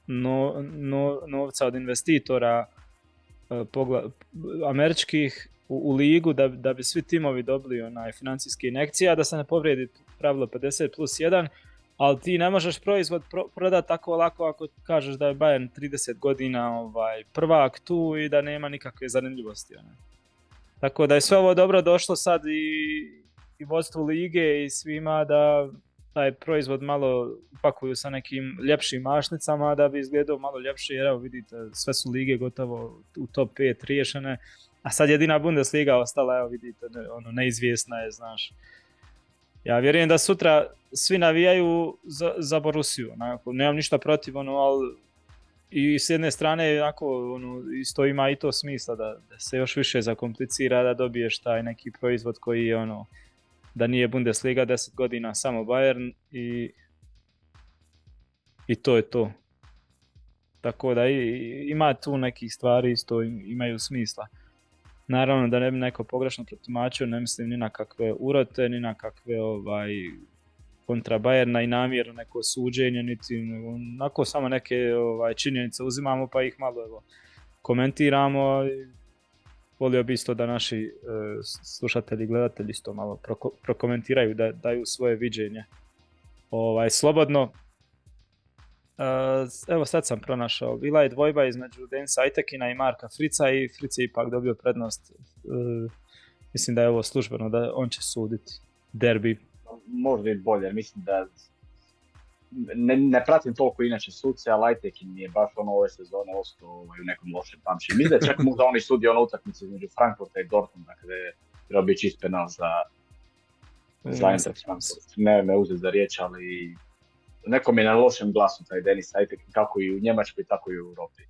no, no- novca od investitora e, pogla- američkih u, u ligu da, da bi svi timovi dobili onaj financijski injekcije, a da se ne povrijedi pravilo 50 plus 1, ali ti ne možeš proizvod pro, prodati tako lako ako kažeš da je Bayern 30 godina ovaj, prvak tu i da nema nikakve zanimljivosti. Onaj. Tako da je sve ovo dobro došlo sad i, i vodstvu lige i svima da taj proizvod malo upakuju sa nekim ljepšim mašnicama da bi izgledao malo ljepše jer evo vidite sve su lige gotovo u top 5 riješene a sad jedina Bundesliga ostala evo vidite ono neizvjesna je znaš ja vjerujem da sutra svi navijaju za, za Borussiju onako, nemam ništa protiv ono ali i s jedne strane onako, ono, isto ima i to smisla da, da se još više zakomplicira da dobiješ taj neki proizvod koji je ono da nije Bundesliga 10 godina samo Bayern i i to je to. Tako da ima tu nekih stvari isto imaju smisla. Naravno da ne bi neko pogrešno protumačio, ne mislim ni na kakve urote, ni na kakve ovaj, kontra Bajerna i namjerno neko suđenje, niti onako samo neke ovaj, činjenice uzimamo pa ih malo evo, komentiramo. Volio bi isto da naši e, slušatelji i gledatelji isto malo prokomentiraju, da daju svoje viđenje. Ovaj, slobodno, evo sad sam pronašao, bila je dvojba između Denisa Ajtekina i Marka Frica i Fric je ipak dobio prednost. Uh, mislim da je ovo službeno, da on će suditi derbi. Možda i bolje, mislim da ne, ne pratim toliko inače suce, ali Ajtekin je baš ono ove sezone ostao ovaj, u nekom lošem pamćenju. Mislim da čak možda oni sudi ono utakmice između Frankfurta i Dortmunda kada je trebao biti čist penal za, za Ne me uzeti za riječ, ali nekom je na lošem glasu taj Denis Ajtek, kako i u Njemačkoj, tako i u Europi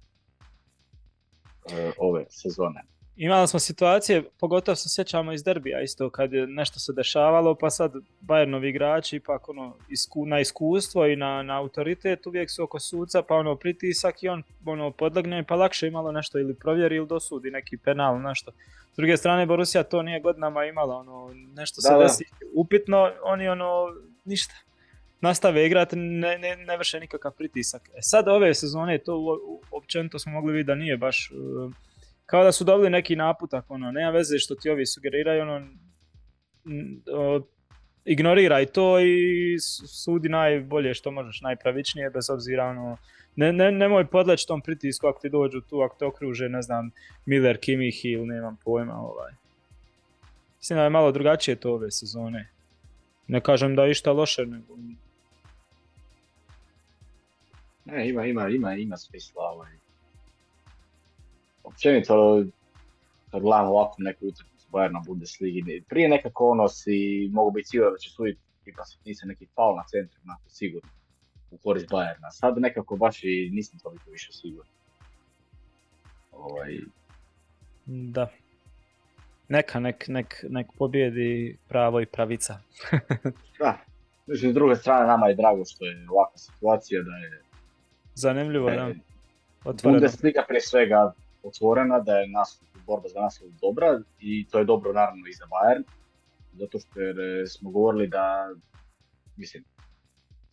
e, ove sezone. Imali smo situacije, pogotovo se sjećamo iz derbija isto, kad je nešto se dešavalo, pa sad Bayernovi igrači ipak ono, isku, na iskustvo i na, na autoritet uvijek su oko suca, pa ono pritisak i on ono, podlegne, pa lakše imalo nešto ili provjeri ili dosudi neki penal, nešto. S druge strane, Borussia to nije godinama imala, ono, nešto se desi upitno, oni ono, ništa nastave igrati, ne, ne, ne vrše nikakav pritisak. E sad ove sezone to općenito smo mogli vidjeti da nije baš uh, kao da su dobili neki naputak, ono, nema veze što ti ovi sugeriraju, ono, ignoriraj to i sudi najbolje što možeš, najpravičnije, bez obzira, ono, ne, ne, nemoj podleći tom pritisku ako ti dođu tu, ako te okruže, ne znam, Miller, Kimmich ili nemam pojma, ovaj. Mislim da je malo drugačije to ove sezone. Ne kažem da je išta loše, nego ne, ima, ima, ima, ima smisla. Ovaj. Općenito, kad gledamo ovako neku utakmicu Bayerna Bundesligi, prije nekako ono si mogu biti siguran da će suditi tipa se nisi neki pal na centru, onako sigurno, u korist Bayerna. Sad nekako baš i nisam toliko više siguran. Ovaj... Da. Neka, nek, nek, nek pobjedi pravo i pravica. da. Mislim, s druge strane, nama je drago što je ovakva situacija, da je Zanimljivo, da. E, Bundesliga pre svega otvorena, da je nas, borba za naslov dobra i to je dobro naravno i za Bayern, zato što jer e, smo govorili da, mislim,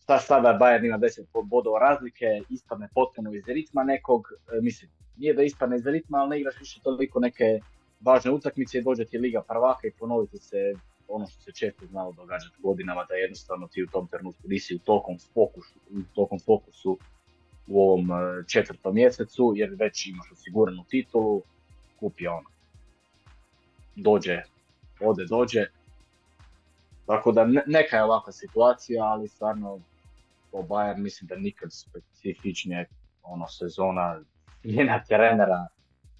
šta sada Bayern ima 10 bodova razlike, ispadne potpuno iz ritma nekog, e, mislim, nije da ispadne iz ritma, ali ne igraš više toliko neke važne utakmice i dođe ti Liga prvaka i ponoviti se ono što se često znalo događati godinama, da jednostavno ti u tom trenutku nisi u tokom fokusu, u tokom fokusu u ovom e, četvrtom mjesecu, jer već imaš osiguranu titulu, kupi ono. Dođe, ode, dođe. Tako da neka je ovakva situacija, ali stvarno o Bayern mislim da nikad specifičnije ono sezona njena trenera.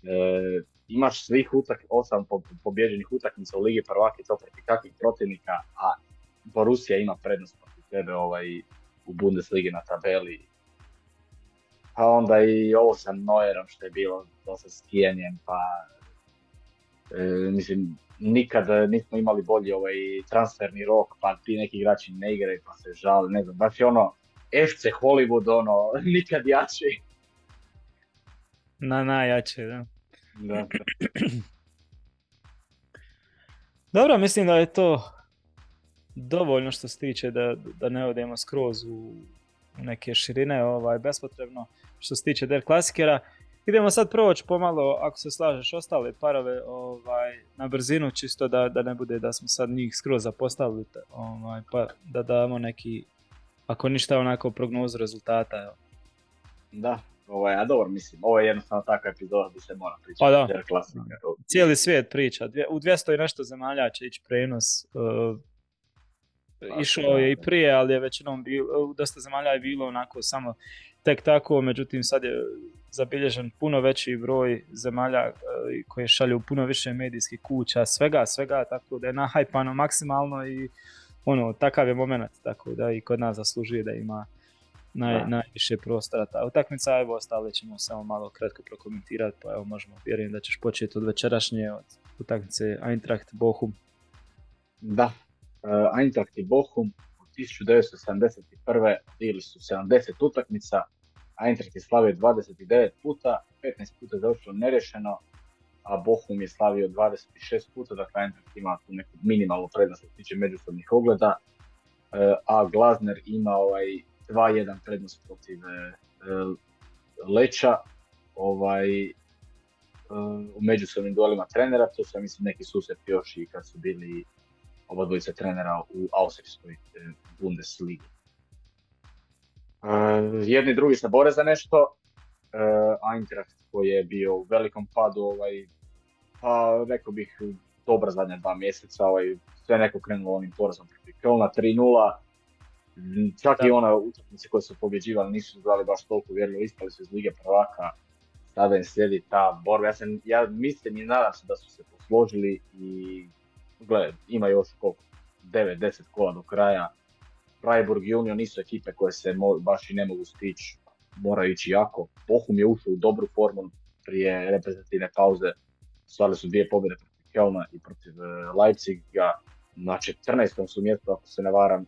E, imaš svih utak, osam pobjeđenih utakmica u Ligi prvaka i to protiv kakvih protivnika, a Borussia ima prednost protiv tebe ovaj, u Bundesligi na tabeli pa onda i ovo sa Neuerom što je bilo dosta skijenjem, pa e, mislim, nikad nismo imali bolji ovaj transferni rok, pa ti neki igrači ne igraju pa se žale, ne znam, baš je ono FC Hollywood, ono, nikad jači. Na najjače, da. Da. Dobro, mislim da je to dovoljno što se tiče da, da ne odemo skroz u neke širine ovaj, bespotrebno što se tiče Der Klasikera. Idemo sad proći pomalo, ako se slažeš, ostale parove ovaj, na brzinu, čisto da, da ne bude da smo sad njih skroz zapostavili, ovaj, pa da damo neki, ako ništa, onako prognozu rezultata. Evo. Da, ovaj, a dobro, mislim, ovo je jednostavno takva epizoda gdje se mora pričati. Pa da. Cijeli svijet priča, u 200 i nešto zemalja će ići prenos. Uh, išao je i prije, ali je većinom bilo, dosta zemalja je bilo onako samo tek tako, međutim sad je zabilježen puno veći broj zemalja e, koje šalju puno više medijskih kuća, svega, svega, tako da je nahajpano maksimalno i ono, takav je moment, tako da i kod nas zaslužuje da ima naj, najviše prostora. Ta utakmica, evo, ostale ćemo samo malo kratko prokomentirati, pa evo možemo, vjerujem da ćeš početi od večerašnje, od utakmice Eintracht Bochum. Da, Eintracht i Bochum 1971. bili su 70 utakmica, Eintracht je slavio 29 puta, 15 puta je završilo nerešeno, a Bohum je slavio 26 puta, dakle Eintracht ima tu neku minimalnu prednost što se tiče međusobnih ogleda, e, a Glazner ima ovaj 2-1 prednost protiv e, Leča, ovaj, u međusobnim duelima trenera, to su mislim neki susret još i kad su bili oba dvojica trenera u Austrijskoj Bundesligi. Jedni i drugi se bore za nešto, Eintracht koji je bio u velikom padu, ovaj, pa rekao bih dobra zadnja dva mjeseca, ovaj, sve neko krenulo onim porazom protiv Kölna 3-0, čak i ona utakmice koje su pobjeđivali nisu zvali baš toliko uvjerljivo, ispali su iz Lige prvaka, sada im slijedi ta borba. Ja, sam, ja mislim i nadam se da su se posložili i gledaj, ima još koliko, 9-10 kola do kraja. Freiburg i Union nisu ekipe koje se baš i ne mogu stići mora ići jako. Bohum je ušao u dobru formu prije reprezentativne pauze. Stvarili su dvije pobjede protiv Kelna i protiv e, Leipziga. Na 14. su mjestu, ako se ne varam. E,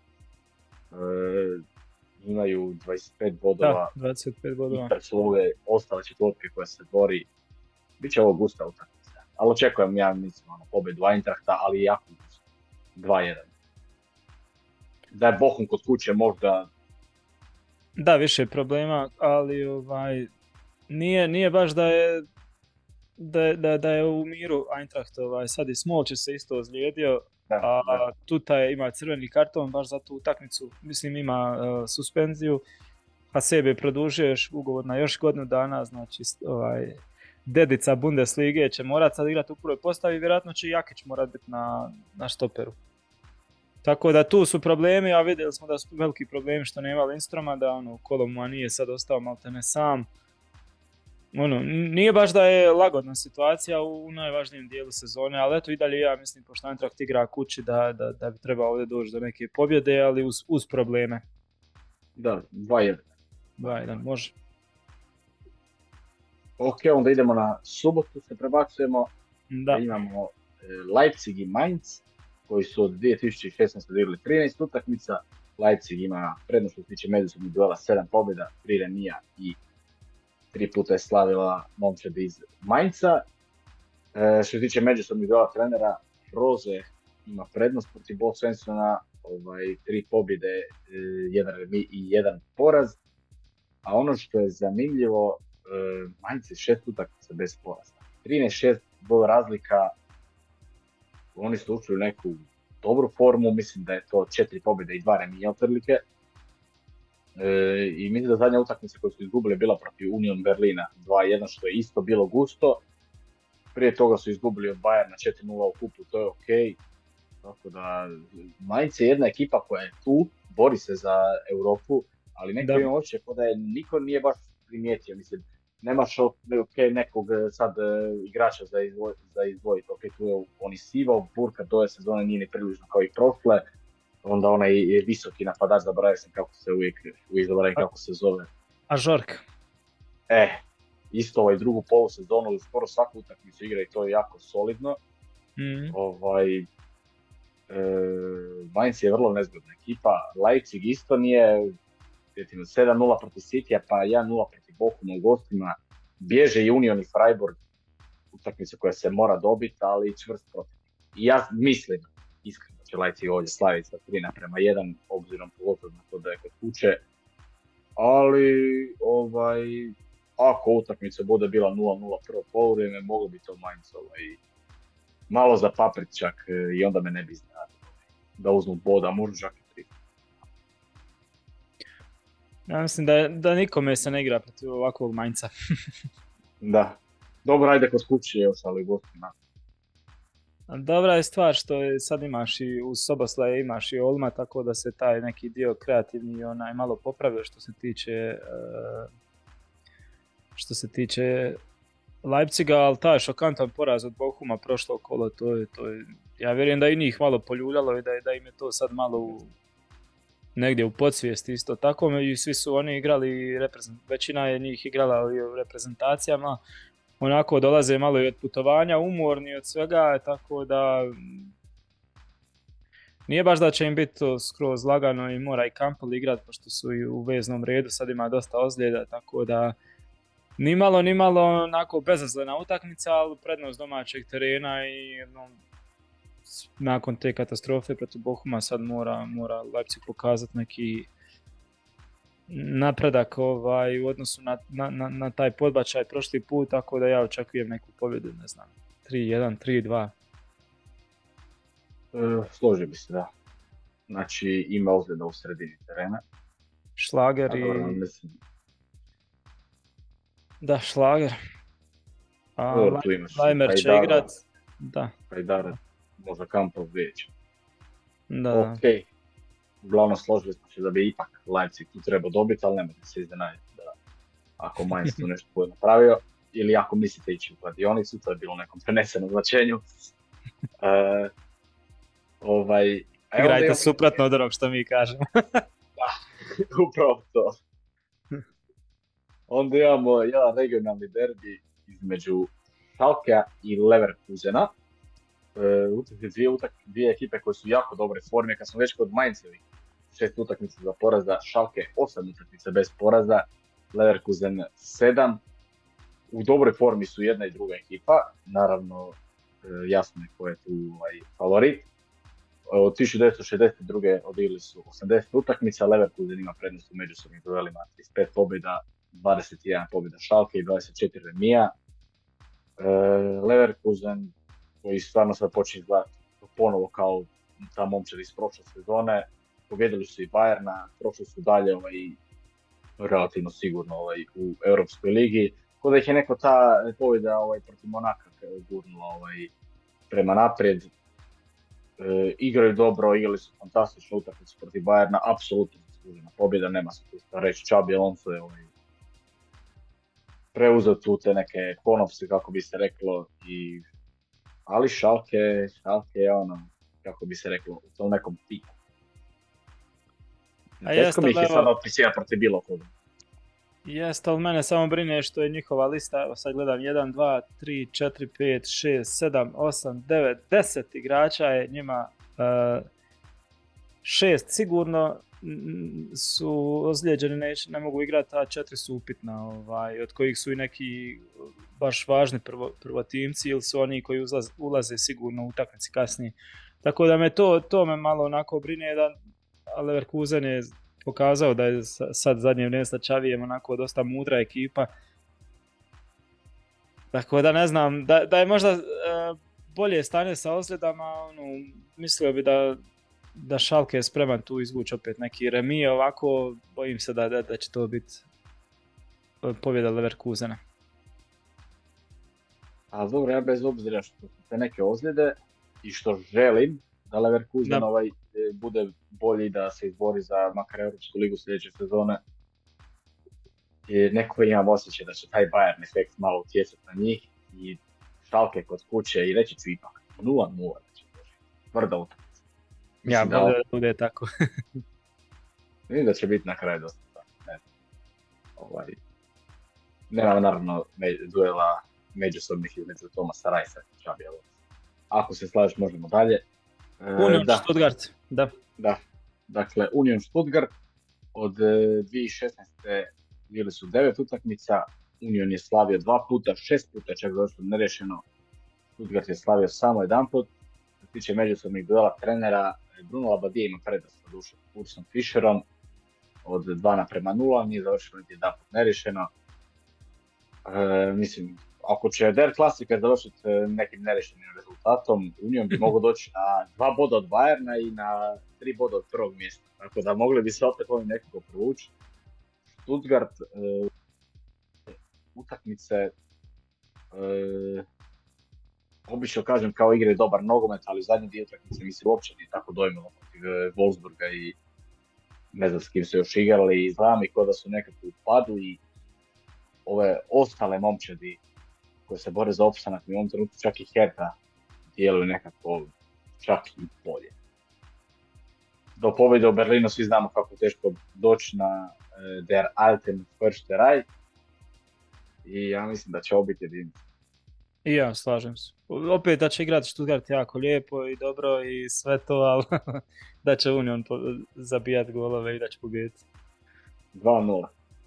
imaju 25 bodova. Da, 25 bodova. I su ove ostale četvrtke koje se bori. Biće ovo gusta utakmica. Ali očekujem ja mislim ono, pobjedu Eintrachta, ali jako gusta. 2-1. Da je Bohum kod kuće možda da, više problema, ali ovaj, nije, nije baš da je da, da, da je u miru Eintracht, ovaj, sad i Smolče se isto ozlijedio, a da. Tuta je, ima crveni karton baš za tu utakmicu, mislim ima uh, suspenziju, a sebe produžuješ ugovor na još godinu dana, znači ovaj, dedica Bundeslige će morat sad igrati u prvoj postavi, vjerojatno će Jakić morat biti na, na štoperu. Tako da tu su problemi, a vidjeli smo da su veliki problemi što nema Lindstroma, da ono, Koloma nije sad ostao maltene sam. Ono, nije baš da je lagodna situacija u najvažnijem dijelu sezone, ali eto i dalje ja mislim, pošto Eintracht igra kući, da, da, da bi trebao ovdje doći do neke pobjede, ali uz, uz probleme. Da, 2-1. 2-1, može. Ok, onda idemo na subotu, se prebacujemo. Da. Imamo e, Leipzig i Mainz koji su od 2016. odigrali 13 utakmica. Leipzig ima prednost što se tiče međusobnih duela 7 pobjeda, 3 remija i tri puta je slavila momčad iz Mainca. E, što se tiče međusobnih duela trenera, Roze ima prednost protiv Bo Svensona, ovaj, tri pobjede, e, jedan remi i jedan poraz. A ono što je zanimljivo, e, Mainz je šest utakmica bez poraza. 13-6 gol razlika, oni su ušli u neku dobru formu, mislim da je to četiri pobjede i dva remija otvrlike. E, I mislim da zadnja utakmica koju su izgubili bila protiv Union Berlina 2-1, što je isto bilo gusto. Prije toga su izgubili od Bayerna 4-0 u kupu, to je ok. Tako da, Mainz je jedna ekipa koja je tu, bori se za Europu, ali neko ima očekao da je niko nije baš primijetio. Mislim, nemaš okay, nekog e, sad e, igrača za, izvoj, za izdvojiti, ok, tu je oni Burka do ove sezone nije ni prilično kao i prošle, onda onaj je visoki napadač, zaboravio sam kako se uvijek, uvijek zaboravim kako se zove. A Žork? E, isto ovaj drugu polu sezonu, skoro svaku utakmicu igra i to je jako solidno. Mm. Ovaj, e, Mainz je vrlo nezgodna ekipa, Leipzig isto nije, 7-0 protiv City, pa 1-0 protiv Bochum u gostima, bježe i Union i Freiburg, utakmica koja se mora dobiti, ali čvrst protiv. I ja mislim, iskreno će Leipzig ovdje slaviti sa 3 naprema 1, obzirom pogotovo na to da je kod kuće. Ali, ovaj, ako utakmica bude bila 0-0 prvo polovreme, moglo bi to Mainz ovaj, malo za paprit čak e, i onda me ne bi znali da uzmu boda, možda ja mislim da, da nikome se ne igra protiv ovakvog manjca. da. Dobro, ajde kod kuće još, ali gostima. Dobra je stvar što je, sad imaš i uz Soboslaje imaš i Olma, tako da se taj neki dio kreativni onaj malo popravio što se tiče e, što se tiče Leipziga, ali taj šokantan poraz od Bohuma prošlo kolo, to je, to je, ja vjerujem da i njih malo poljuljalo i da, da im je to sad malo u, negdje u podsvijesti isto tako i svi su oni igrali, većina je njih igrala u reprezentacijama, onako dolaze malo i od putovanja, umorni od svega, tako da nije baš da će im biti to skroz lagano i mora i Kampel igrat, pošto su i u veznom redu, sad ima dosta ozljeda, tako da nimalo, nimalo onako bezazlena utakmica, ali prednost domaćeg terena i no, nakon te katastrofe protiv Bohuma sad mora, mora Leipzig pokazati neki napredak ovaj, u odnosu na, na, na, na taj podbačaj prošli put, tako da ja očekujem neku pobjedu, ne znam, 3-1, 3-2. E, složio bi se, da. Znači ima ozljeda u sredini terena. Šlager i... Da, Šlager. A, Lajmer će igrat. Da. Hajdara, Kampov već. Da. Ok. Uglavnom složili smo se da bi ipak Leipzig tu trebao dobiti, ali nemojte se iznenaditi da ako Mainz tu nešto bude napravio. Ili ako mislite ići u kladionicu, to je bilo u nekom prenesenom značenju. uh, ovaj, Igrajte suprotno od onog što mi kažemo. da, upravo to. Onda imamo jedan regionalni derbi između Schalkea i Leverkusena. E, dvije, utak, dvije ekipe koje su jako dobre forme, kad smo već kod Mainzevi, šest utakmica za poraza, Schalke osam utakmica bez poraza, Leverkusen sedam. U dobroj formi su jedna i druga ekipa, naravno e, jasno je ko je tu ovaj, favorit. Od 1962. odigrali su 80 utakmica, Leverkusen ima prednost u međusobnim duelima, 35 pobjeda, 21 pobjeda Šalke i 24 remija. E, Leverkusen koji stvarno sad počne izgledati ponovo kao ta momčad iz prošle sezone. Pobjedili su i Bayerna, prošli su dalje ovaj, relativno sigurno ovaj, u Europskoj ligi. Kod da ih je neko ta pobjeda ovaj, protiv Monaka gurnula ovaj, prema naprijed. E, igraju dobro, igrali su fantastičnu utakmicu protiv Bayerna, apsolutno zaslužena pobjeda, nema se tu reći. Čabi Alonso je ovaj, preuzeo tu te neke konopse, kako bi se reklo, i ali Šalke, Šalke je ono, kako bi se reklo, u tom nekom piku. Teško mi ih je sad otpisija protiv bilo koga. Jeste, ali mene samo brine što je njihova lista, evo sad gledam, 1, 2, 3, 4, 5, 6, 7, 8, 9, 10 igrača je njima uh, šest sigurno su ozlijeđeni, ne, ne mogu igrati, a četiri su upitna, ovaj, od kojih su i neki baš važni prvo, prvotimci ili su oni koji ulaz, ulaze sigurno u utakmici kasnije. Tako da me to, to me malo onako brine da Leverkusen je pokazao da je sad zadnje vrijeme sa Čavijem onako dosta mudra ekipa. Tako da ne znam, da, da je možda uh, bolje stanje sa ozljedama, ono, mislio bi da da Šalke je spreman tu izvući opet neki remi, ovako bojim se da, da, da će to biti e, pobjeda Leverkusena. A dobro, ja bez obzira što su te neke ozljede i što želim da Leverkusen da. ovaj e, bude bolji da se izbori za makar Europsku ligu sljedeće sezone. I neko imam osjećaj da će taj Bayern efekt malo utjecati na njih i Šalke kod kuće i reći ću ipak 0-0 da će doći. Tvrda utakmica. Ja, da, da bude tako. Vidim da će biti na kraju dosta. Ne. Ovaj, nema naravno duela međusobnih između Tomasa Rajsa i Čabi Ako se slažeš, možemo dalje. E, Union da. Stuttgart, da. Da, dakle Union Stuttgart od 2016. E, bili su devet utakmica, Union je slavio dva puta, šest puta čak zašto nerešeno. Stuttgart je slavio samo jedan put. Što se tiče međusobnih duela trenera, Bruno Labadije ima prednost sa dušom Ursom Fischerom od 2 naprema 0, nije završeno niti jedan put nerešeno. E, mislim, ako će Der Klasika završiti e, nekim nerešenim rezultatom, Union bi mogao doći na dva boda od Bayerna i na tri boda od prvog mjesta. Tako da mogli bi se opet ovim nekako provući. Stuttgart, e, utakmice, e, obično kažem kao igre dobar nogomet, ali zadnji dio utakmice mi se uopće nije tako dojmilo protiv e, Wolfsburga i ne znam s kim su još igrali i znam i da su nekako u padu i ove ostale momčadi koje se bore za opstanak mi u ovom trenutku čak i Herta djeluju nekako čak i bolje. Do pobjede u Berlinu svi znamo kako teško doći na e, Der Alten Försterei i ja mislim da će ovo biti. I ja, slažem se. Opet da će igrati Stuttgart jako lijepo i dobro i sve to, ali da će Union zabijati golove i da će pobijediti. 2-0.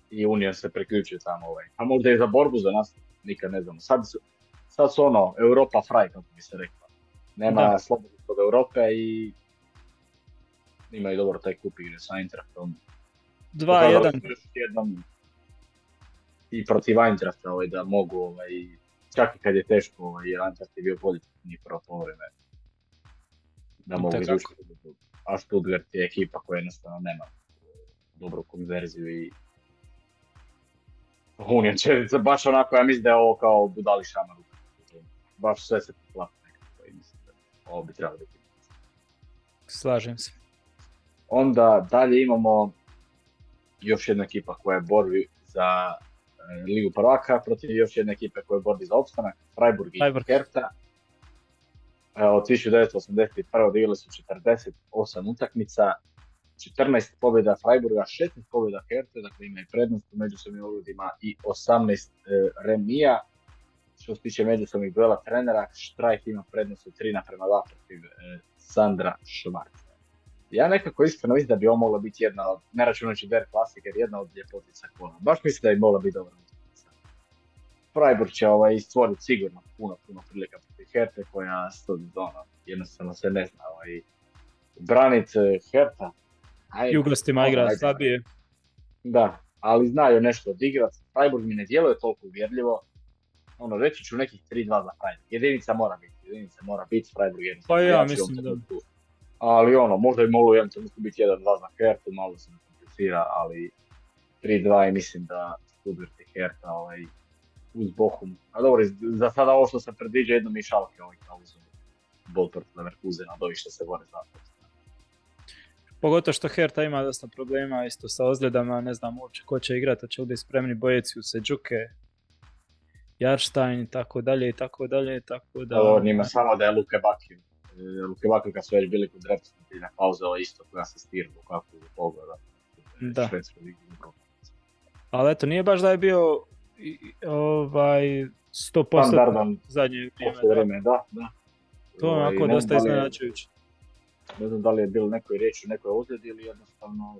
I Union se priključuje tamo ovaj. A možda i za borbu za nas, nikad ne znamo. Sad su, sad su ono, Europa fraj, kako bi se rekla. Nema slobodnog od Europe i imaju dobro taj kup igre sa Eintrachtom. 2-1. I protiv Eintrachta ovaj, da mogu ovaj, čak i kad je teško, ovaj, jer je bio bolji ni prvo povreme. Da mogu izvučiti. A Stuttgart je ekipa koja jednostavno nema dobru konverziju i Union će baš onako, ja mislim da je ovo kao budali šamaru. Baš sve se poklapa nekako i mislim da ovo bi trebalo biti. Slažem se. Onda dalje imamo još jedna ekipa koja je borbi za Ligu prvaka protiv još jedne ekipe koja je borbi za opstanak, Freiburg i Freiburg. Hertha. E, od 1981. odigrali su 48 utakmica, 14 pobjeda Freiburga, 16 pobjeda Hertha, dakle imaju prednost u međusobnim uvodima i 18 e, remija. Što se tiče međusobnih duela trenera, Štrajk ima prednost u 3 naprema 2 protiv Sandra Švarca. Ja nekako iskreno mislim da bi ovo mogla biti jedna od, ne računajući Der Classic, jedna od ljepotica kola. Baš mislim da bi mogla biti dobra utakmica. Freiburg će ovaj, stvoriti sigurno puno, puno prilika protiv Herte koja stodi ono, jednostavno se ne zna ovaj, branit e, Herta. Jugostima igra slabije. Da, ali znaju nešto odigrat. Freiburg mi ne djeluje toliko uvjerljivo. Ono, reći ću nekih 3-2 za Freiburg. Jedinica mora biti, jedinica mora biti Freiburg Pa ja mislim da ali ono, možda bi moglo jedan trenutku biti 1-2 za Hertu, malo se ne komplicira, ali 3-2 i mislim da Stuttgart i Herta ovaj, uz Bohum. A dobro, za sada ovo što se predviđa jedno mi šalke ovaj kao uz bol protiv Leverkusena, što se bore za Pogotovo što Herta ima dosta problema isto sa ozljedama, ne znam uopće ko će igrati, će ovdje spremni bojeci u Seđuke, Jarstein i tako dalje i tako dalje, tako da... Ovo njima samo da je Luke Bakiju. Luke Bakio kad su već bili kod reprezentativne pauze, ovo isto koja se stirbu kako je pogleda. Da. Ali eto, nije baš da je bio ovaj 100% Standardan zadnje vrijeme. vrijeme da, da. To je onako dosta iznenađujuće. Ne znam da li je bilo nekoj riječi, nekoj ozljedi ili jednostavno...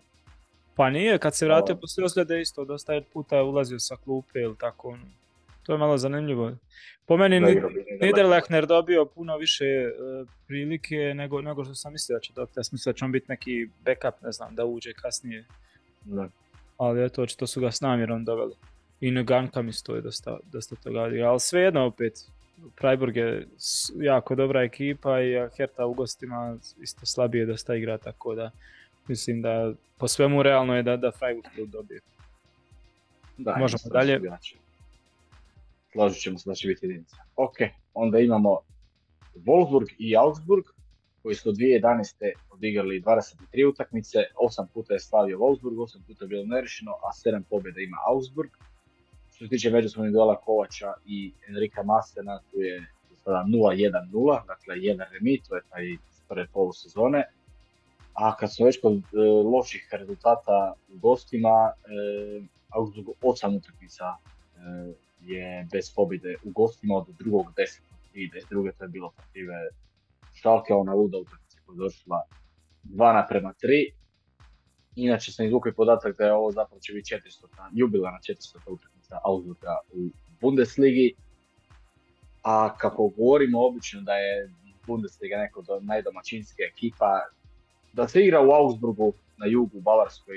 Pa nije, kad se vratio poslije ozljede isto, dosta puta je ulazio sa klupe ili tako. Ono. To je malo zanimljivo. Po meni Niederlechner dobio puno više e, prilike nego, nego što sam mislio da će dobiti. Ja sam mislio da će on biti neki backup, ne znam, da uđe kasnije. Da. Ali eto, očito su ga s namjerom doveli. I Noganka mi stoji dosta, dosta toga. Ali svejedno opet, Freiburg je jako dobra ekipa i Herta u gostima isto slabije dosta igra, tako da mislim da po svemu realno je da, da Freiburg to dobije. Da, Možemo dalje složit ćemo se da će biti jedinica. Ok, onda imamo Wolfsburg i Augsburg, koji su od 2011. odigrali 23 utakmice, 8 puta je slavio Wolfsburg, 8 puta je bilo nerešeno, a 7 pobjeda ima Augsburg. Što se tiče međusobnih duela Kovača i Enrika Mastena, tu je sada 0-1-0, dakle jedan remi, to je taj prve polusezone. A kad smo već kod e, loših rezultata u gostima, e, Augsburg 8 utakmica e, je bez pobjede u gostima od drugog desetog i druge to je bilo protiv Šalke, ona luda utakmica koja je došla 2 naprema 3. Inače sam izvukao podatak da je ovo zapravo će biti 400 jubilarna 400 utakmica Augsburga u Bundesligi. A kako govorimo obično da je Bundesliga neko do najdomaćinske ekipa, da se igra u Augsburgu na jugu u Bavarskoj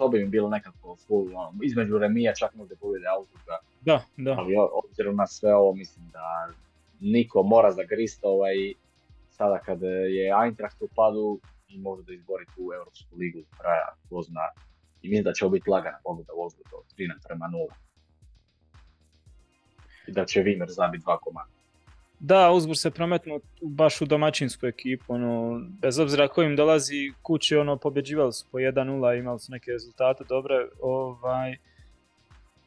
to bi mi bilo nekako full, ono, između remija čak možda pobjede Augsburga. Da, da. Ali obzirom na sve ovo mislim da niko mora zagrista ovaj, sada kad je Eintracht u padu i može da izbori tu Europsku ligu kraja, ko zna. I mislim da će ovo biti lagana pobjeda Wolfsburga od 13 prema 0. I da će Wimmer zabiti dva komada. Da, Uzbur se prometnuo baš u domaćinsku ekipu, ono, bez obzira kojim dolazi kući, ono, pobjeđivali su po 1-0, imali su neke rezultate dobre, ovaj,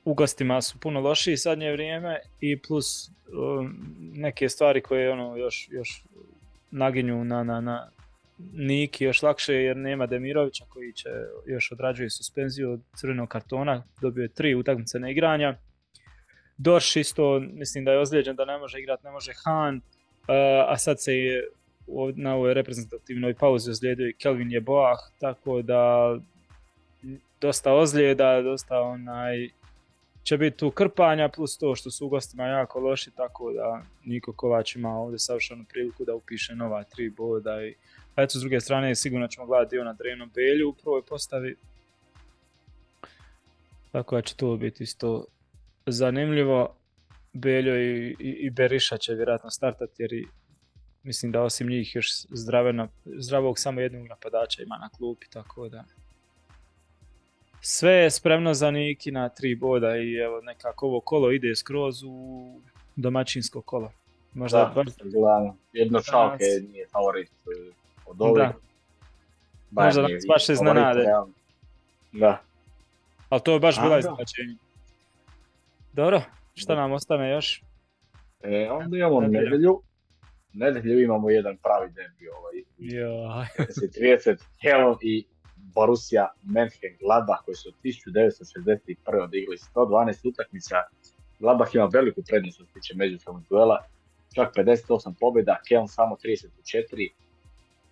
u gostima su puno lošiji sadnje vrijeme i plus um, neke stvari koje ono još, još naginju na, na, na Niki još lakše jer nema Demirovića koji će još odrađuje suspenziju od crvenog kartona, dobio je tri utakmice na igranja Dorš isto, mislim da je ozlijeđen, da ne može igrati, ne može Han, a sad se je na ovoj reprezentativnoj pauzi ozlijedio i Kelvin je Boah, tako da dosta ozljeda, dosta onaj, će biti tu krpanja, plus to što su u gostima jako loši, tako da Niko Kovač ima ovdje savršenu priliku da upiše nova tri boda. I, a eto, s druge strane, sigurno ćemo gledati na Drevnom Belju u prvoj postavi. Tako da će to biti isto zanimljivo. Beljo i, i, Beriša će vjerojatno startati jer mislim da osim njih još zdrave zdravog samo jednog napadača ima na klupi, tako da sve je spremno za Niki na tri boda i evo nekako ovo kolo ide skroz u domaćinsko kolo. Možda da, baš... Jedno šalke nije favorit e, od ovih. Da. Možda nas baš iznenade. Da. Ali to je baš bila iznenađenje. Dobro, šta nam ostane još? E, onda imamo nedelju. Nedelju imamo jedan pravi derbi ovaj. Ja. 30 Helm i Borussia Mönchengladbach koji su od 1961. odigli 112 utakmica. Gladbach ima veliku prednost što se tiče međusobnog duela, čak 58 pobjeda, Keln samo 34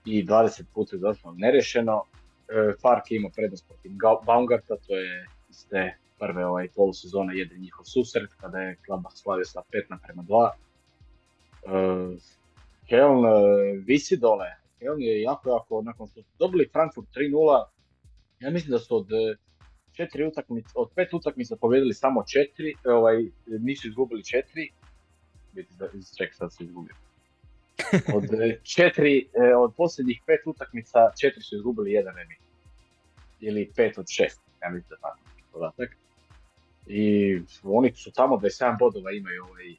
i 20 puta zapravo nerešeno. E, Fark ima prednost protiv Baumgarta, to je iz te prve ovaj, polusezone jedan njihov susret kada je Gladbach slavio sa 5 naprema 2. E, Keln e, visi dole, on je jako, jako, nakon što su dobili Frankfurt 3-0, ja mislim da su od e, četiri utakmice, od pet utakmica pobjedili samo četiri, ovaj, nisu izgubili četiri, ček sad su izgubili. Od četiri, od posljednjih pet utakmica, četiri su izgubili jedan remi. Ili pet od šest, ja mislim da tako podatak. I oni su tamo 27 bodova imaju ovaj,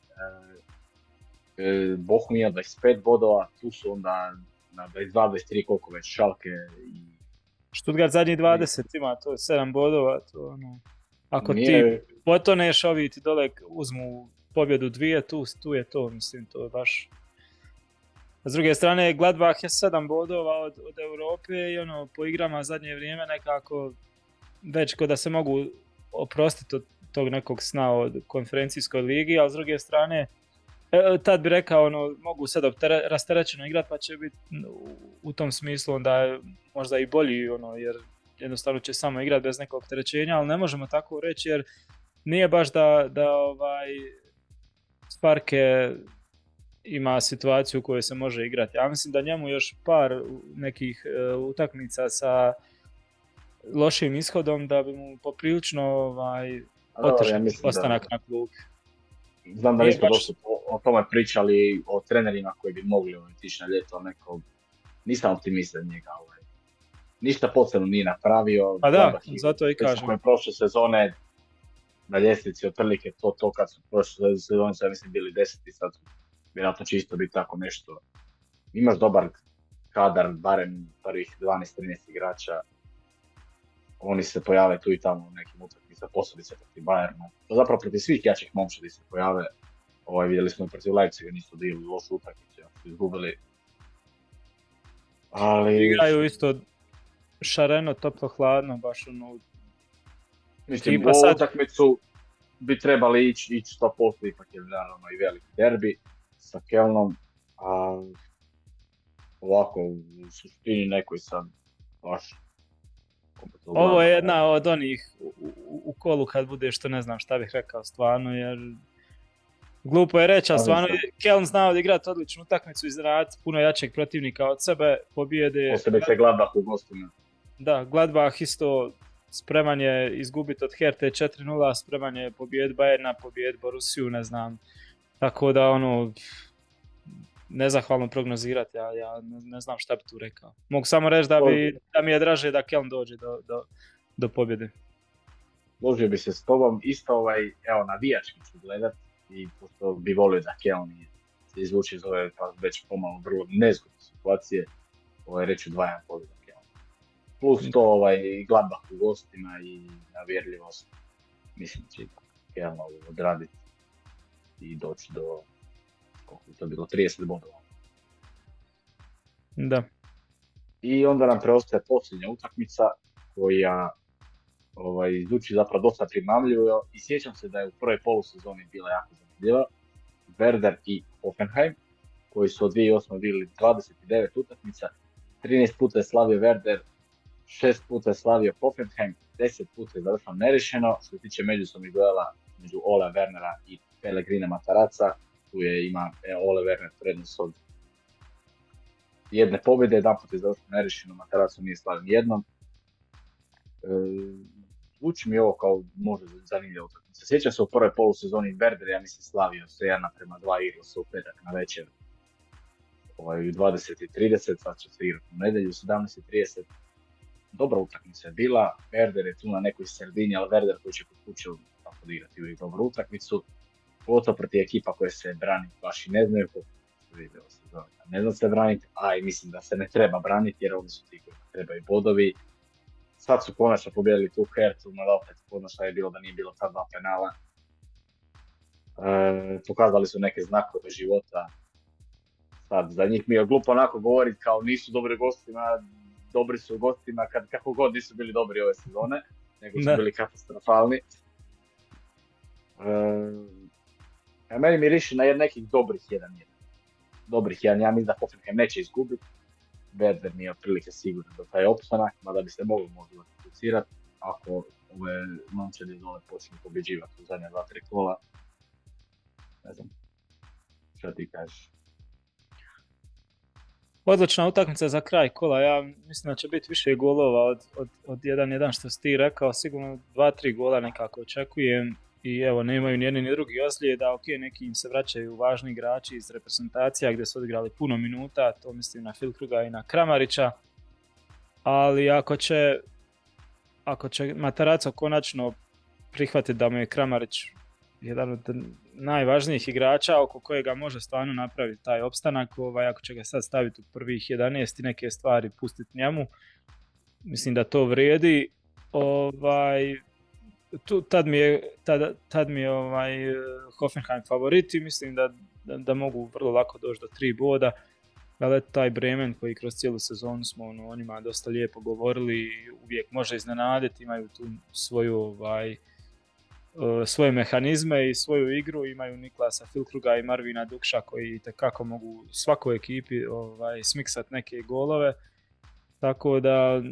e, Bohum 25 bodova, tu su onda na 22-23 koliko već Šalke i... Stuttgart zadnji 20 ima, to je 7 bodova, to ono... Ako ti potoneš, ovi ti dole uzmu pobjedu dvije, tu, tu je to, mislim, to je baš... A s druge strane, Gladbach je 7 bodova od, od Europe i ono, po igrama zadnje vrijeme nekako već kod da se mogu oprostiti od tog nekog sna od konferencijskoj ligi, ali s druge strane, E, tad bi rekao, ono, mogu sad rasterećeno igrati, pa će biti u, tom smislu onda možda i bolji, ono, jer jednostavno će samo igrati bez nekog opterećenja, ali ne možemo tako reći jer nije baš da, da ovaj, Sparke ima situaciju u kojoj se može igrati. Ja mislim da njemu još par nekih e, utakmica sa lošim ishodom da bi mu poprilično ovaj, otežao ostanak na klubu. Znam da nismo dosta o tome pričali, o trenerima koji bi mogli otići na ljeto, neko, nisam optimista njega. Ovaj. Ništa posebno nije napravio. Pa da, zato i kažem. je prošle sezone na ljestvici otprilike to, to kad su prošle sezone, ja mislim bili deseti, sad vjerojatno će isto biti tako nešto. Imaš dobar kadar, barem prvih 12-13 igrača, oni se pojave tu i tamo u nekim utakmicama, posebice protiv Bayerna. To zapravo protiv svih jačih momčadi se pojave Ovaj, vidjeli smo protiv Leipziga, nisu bili lošu utakmicu, su izgubili. Ali... Igraju isto šareno, toplo, hladno, baš ono... Mislim, u sad... utakmicu bi trebali ići ići 100%, ipak je naravno i veliki derbi sa Kelnom, a ovako u suštini nekoj sam baš ovo je jedna od onih u, u, kolu kad bude što ne znam šta bih rekao stvarno jer Glupo je reći, ali stvarno Keln znao da igrati odličnu utakmicu iz rad puno jačeg protivnika od sebe, pobijede... Posebice Gladbach u gostima. Da, Gladbach isto spreman je izgubiti od Herte 4-0, spreman je pobijed Bayerna, pobijed Borussiju, ne znam. Tako da ono, nezahvalno prognozirati, ja, ja ne, znam šta bi tu rekao. Mogu samo reći da, bi, da mi je draže da Keln dođe do, do, do pobjede. Složio bi se s tobom, isto ovaj, evo, navijački ću gledat, i pošto bi volio da Kelni se izvuče iz ove pa već pomalo vrlo nezgodne situacije, ovaj, reći dva pobjeda Kelni. Plus to ovaj, Gladbach u gostima i navjerljivost, mislim će Kelno odraditi i doći do, je to bilo, 30 bodova. Da. I onda nam preostaje posljednja utakmica koja ovaj, zvuči zapravo dosta primamljivo i sjećam se da je u prvoj polusezoni bila jako zanimljiva. Werder i Hoffenheim, koji su od 2008. bili 29 utakmica, 13 puta je slavio Werder, 6 puta je slavio Hoffenheim, 10 puta je završeno nerešeno. Što se tiče međusobnih duela među Ole Wernera i Pellegrina Mataraca, tu je ima e, Ole Werner prednost od jedne pobjede, jedan put je završeno nerešeno, Mataracu nije slavio jednom. E, zvuči mi ovo kao može zanimljivo utakmica. Sjećam se u prvoj polusezoni Werder, ja mislim slavio se jedna prema dva Eaglesa u petak na večer. Ovaj, u 20.30, sad će se igrati u nedjelju u 17.30. Dobra utakmica je bila, Werder je tu na nekoj sredini, ali Werder koji će kod kuće odigrati uvijek dobru utakmicu. Pogotovo protiv ekipa koje se brani baš i ne znaju kako ne znam se braniti, a i mislim da se ne treba braniti jer oni su ti koji trebaju bodovi sad su konačno pobjedili tu Hertu, no opet konačno je bilo da nije bilo ta dva penala. E, pokazali su neke znakove života. Sad, za njih mi je glupo onako govoriti kao nisu dobri gostima, dobri su gostima kad, kako god nisu bili dobri ove sezone, nego su bili katastrofalni. E, meni mi riši na nekih dobrih 1-1. Dobrih 1 ja mislim da Hoffenheim neće izgubiti Werder nije otprilike siguran da taj opstanak, mada bi se moglo možda fokusirati ako ove momčadi dole počnu pobjeđivati u zadnja dva, tri kola. Ne znam, što ti kažeš? Odlična utakmica za kraj kola, ja mislim da će biti više golova od, od, od 1-1 što si ti rekao, sigurno 2-3 gola nekako očekujem i evo nemaju ni jedni ni drugi ozlijeda, ok, neki im se vraćaju važni igrači iz reprezentacija gdje su odigrali puno minuta, to mislim na Filkruga i na Kramarića, ali ako će, ako će Mataraco konačno prihvatiti da mu je Kramarić jedan od najvažnijih igrača oko kojega može stvarno napraviti taj opstanak, ovaj, ako će ga sad staviti u prvih 11 i neke stvari pustiti njemu, mislim da to vrijedi. Ovaj, tu, tad mi je, tad, tad mi je ovaj, Hoffenheim favorit i mislim da, da, da, mogu vrlo lako doći do tri boda. Ali taj Bremen koji kroz cijelu sezonu smo ono, o njima dosta lijepo govorili uvijek može iznenaditi, imaju tu svoju ovaj, svoje mehanizme i svoju igru, imaju Niklasa Filkruga i Marvina Dukša koji tekako mogu svakoj ekipi ovaj, smiksat neke golove. Tako da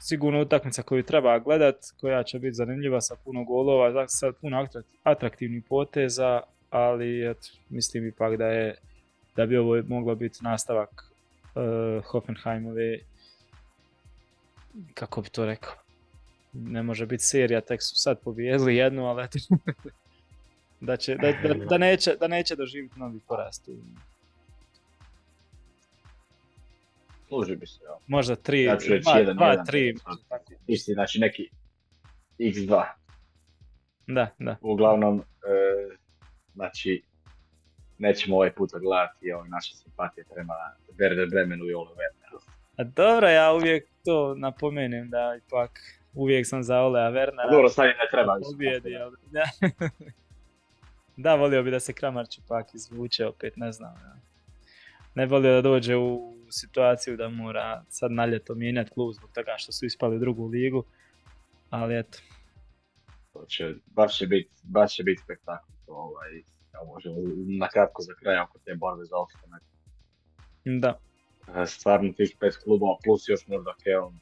sigurno utakmica koju treba gledat, koja će biti zanimljiva sa puno golova, sa puno atraktivnih poteza, ali et, mislim ipak da je da bi ovo moglo biti nastavak uh, Hoffenheimove kako bi to rekao ne može biti serija, tek su sad pobijedili jednu, ali da, će, da, da, da, neće, da neće doživjeti novi porast. Služi bi se, ja. Možda tri, ja ću reći dva, jedan, dva, jedan, tri. Isti, znači neki x2. Da, da. Uglavnom, e, znači, nećemo ovaj put gledati ove naše simpatije prema Werder Bremenu i Ole Werneru. A dobro, ja uvijek to napomenem da ipak uvijek sam za Olea Wernera. Dobro, sad ne treba. Pobjedi, ali, da. da, volio bi da se Kramarć ipak izvuče opet, ne znam. Ja. Ne volio da dođe u situaciju da mora sad na ljeto mijenjati klub zbog toga što su ispali u drugu ligu. Ali eto. To će, baš će biti baš će biti spektakl. Ovaj, ja možemo na kratko za kraj oko te borbe za opstanak. Da. E, stvarno tih pet klubova plus još možda Keon.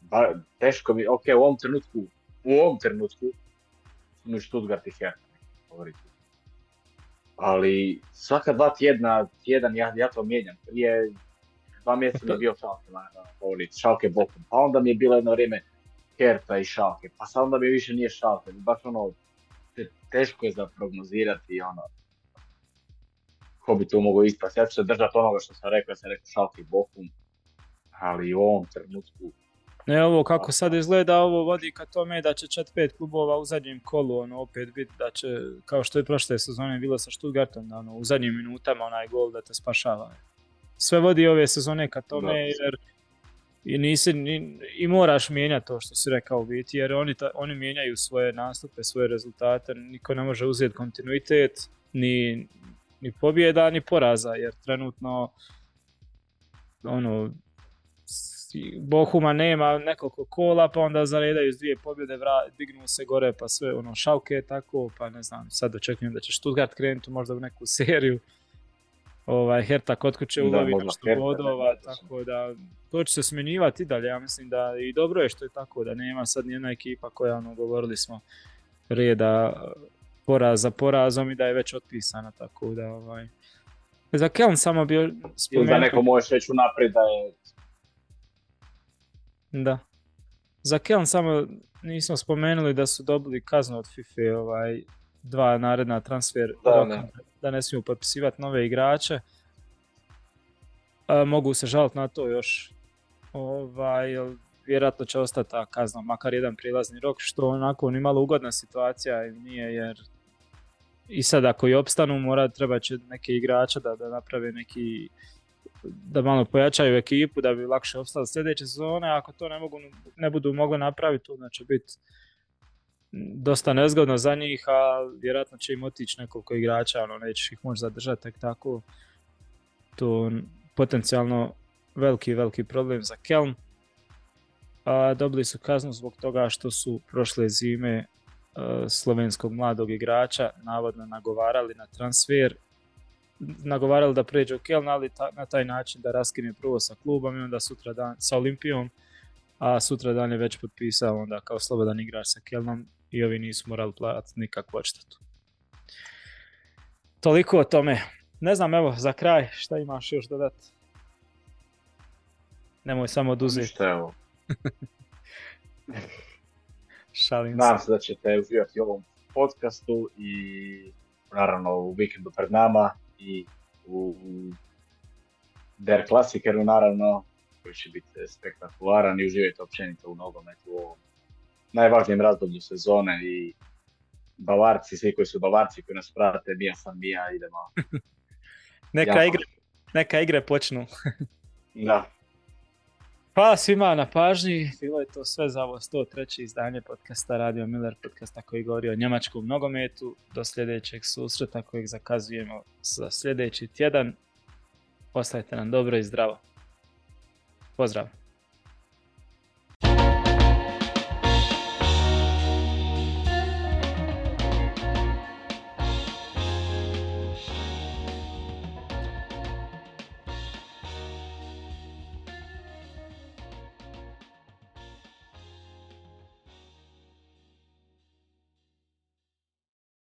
Ba, teško mi, ok, u ovom trenutku, u ovom trenutku mi Stuttgart i Hertha govoriti. Ali svaka dva tjedna, tjedan ja, ja to mijenjam. Prije dva mjeseca mi je bio Schalke na favorit, Schalke Bochum, pa onda mi je bilo jedno vrijeme Hertha i Schalke, pa sad onda mi više nije Schalke, baš ono, teško je za prognozirati ono, ko bi tu mogao ispasti. Ja ću se držati onoga što sam rekao, ja sam rekao Schalke Bochum, ali u ovom trenutku ne, ovo kako sad izgleda, ovo vodi ka tome da će čet pet klubova u zadnjem kolu ono, opet biti da će, kao što je prošle sezone bilo sa Stuttgartom, da ono, u zadnjim minutama onaj gol da te spašava sve vodi ove sezone ka tome jer i, nisi, ni, i moraš mijenjati to što si rekao biti jer oni, ta, oni mijenjaju svoje nastupe, svoje rezultate, niko ne može uzeti kontinuitet ni, ni pobjeda ni poraza jer trenutno ono Bohuma nema nekoliko kola, pa onda zaredaju s dvije pobjede, vra, dignu se gore, pa sve ono šauke tako, pa ne znam, sad očekujem da će Stuttgart krenuti možda u neku seriju. Ovaj, Herta kod kuće ulovi nešto bodova, tako da to će se smjenjivati dalje, ja mislim da i dobro je što je tako, da nema sad nijedna ekipa koja, ono, govorili smo, reda poraz za porazom i da je već otpisana, tako da ovaj... Za Keln samo bio spomenuti... da neko možeš reći unaprijed da je... Da. Za Keln samo nismo spomenuli da su dobili kaznu od FIFA ovaj, dva naredna transfer da, ne. Da ne smiju potpisivati nove igrače. mogu se žaliti na to još. Ovaj, vjerojatno će ostati ta kazna, makar jedan prilazni rok, što onako ni malo ugodna situacija nije, jer i sad ako i opstanu mora treba će neke igrače da, da naprave neki da malo pojačaju ekipu da bi lakše opstali sljedeće sezone, ako to ne, mogu, ne budu mogli napraviti, onda će biti dosta nezgodno za njih, a vjerojatno će im otići nekoliko igrača, ono, nećeš ih moći zadržati tek tako. To potencijalno veliki, veliki problem za Kelm. A, dobili su kaznu zbog toga što su prošle zime e, slovenskog mladog igrača navodno nagovarali na transfer nagovarali da pređe u Keln, ali na taj način da raskine prvo sa klubom i onda sutra dan sa Olimpijom, a sutra dan je već potpisao onda kao slobodan igrač sa Kelnom i ovi nisu morali platiti nikakvu odštetu. Toliko o tome. Ne znam, evo, za kraj, šta imaš još dodati? Nemoj samo oduzeti. Šta evo. Šalim se. Nadam se da ćete uživati u ovom podcastu i naravno u vikendu pred nama i u Der Klasikeru naravno koji će biti spektakularan i uživajte općenito u nogometu u ovom najvažnijem razdoblju sezone i Bavarci, svi koji su Bavarci koji nas prate, bija sam bija, idemo. neka, igre, neka igre počnu. da. Hvala svima na pažnji, bilo je to sve za ovo 103. izdanje podcasta Radio Miller, podcasta koji govori o njemačkom nogometu. Do sljedećeg susreta kojeg zakazujemo za sljedeći tjedan. Ostajte nam dobro i zdravo. Pozdrav!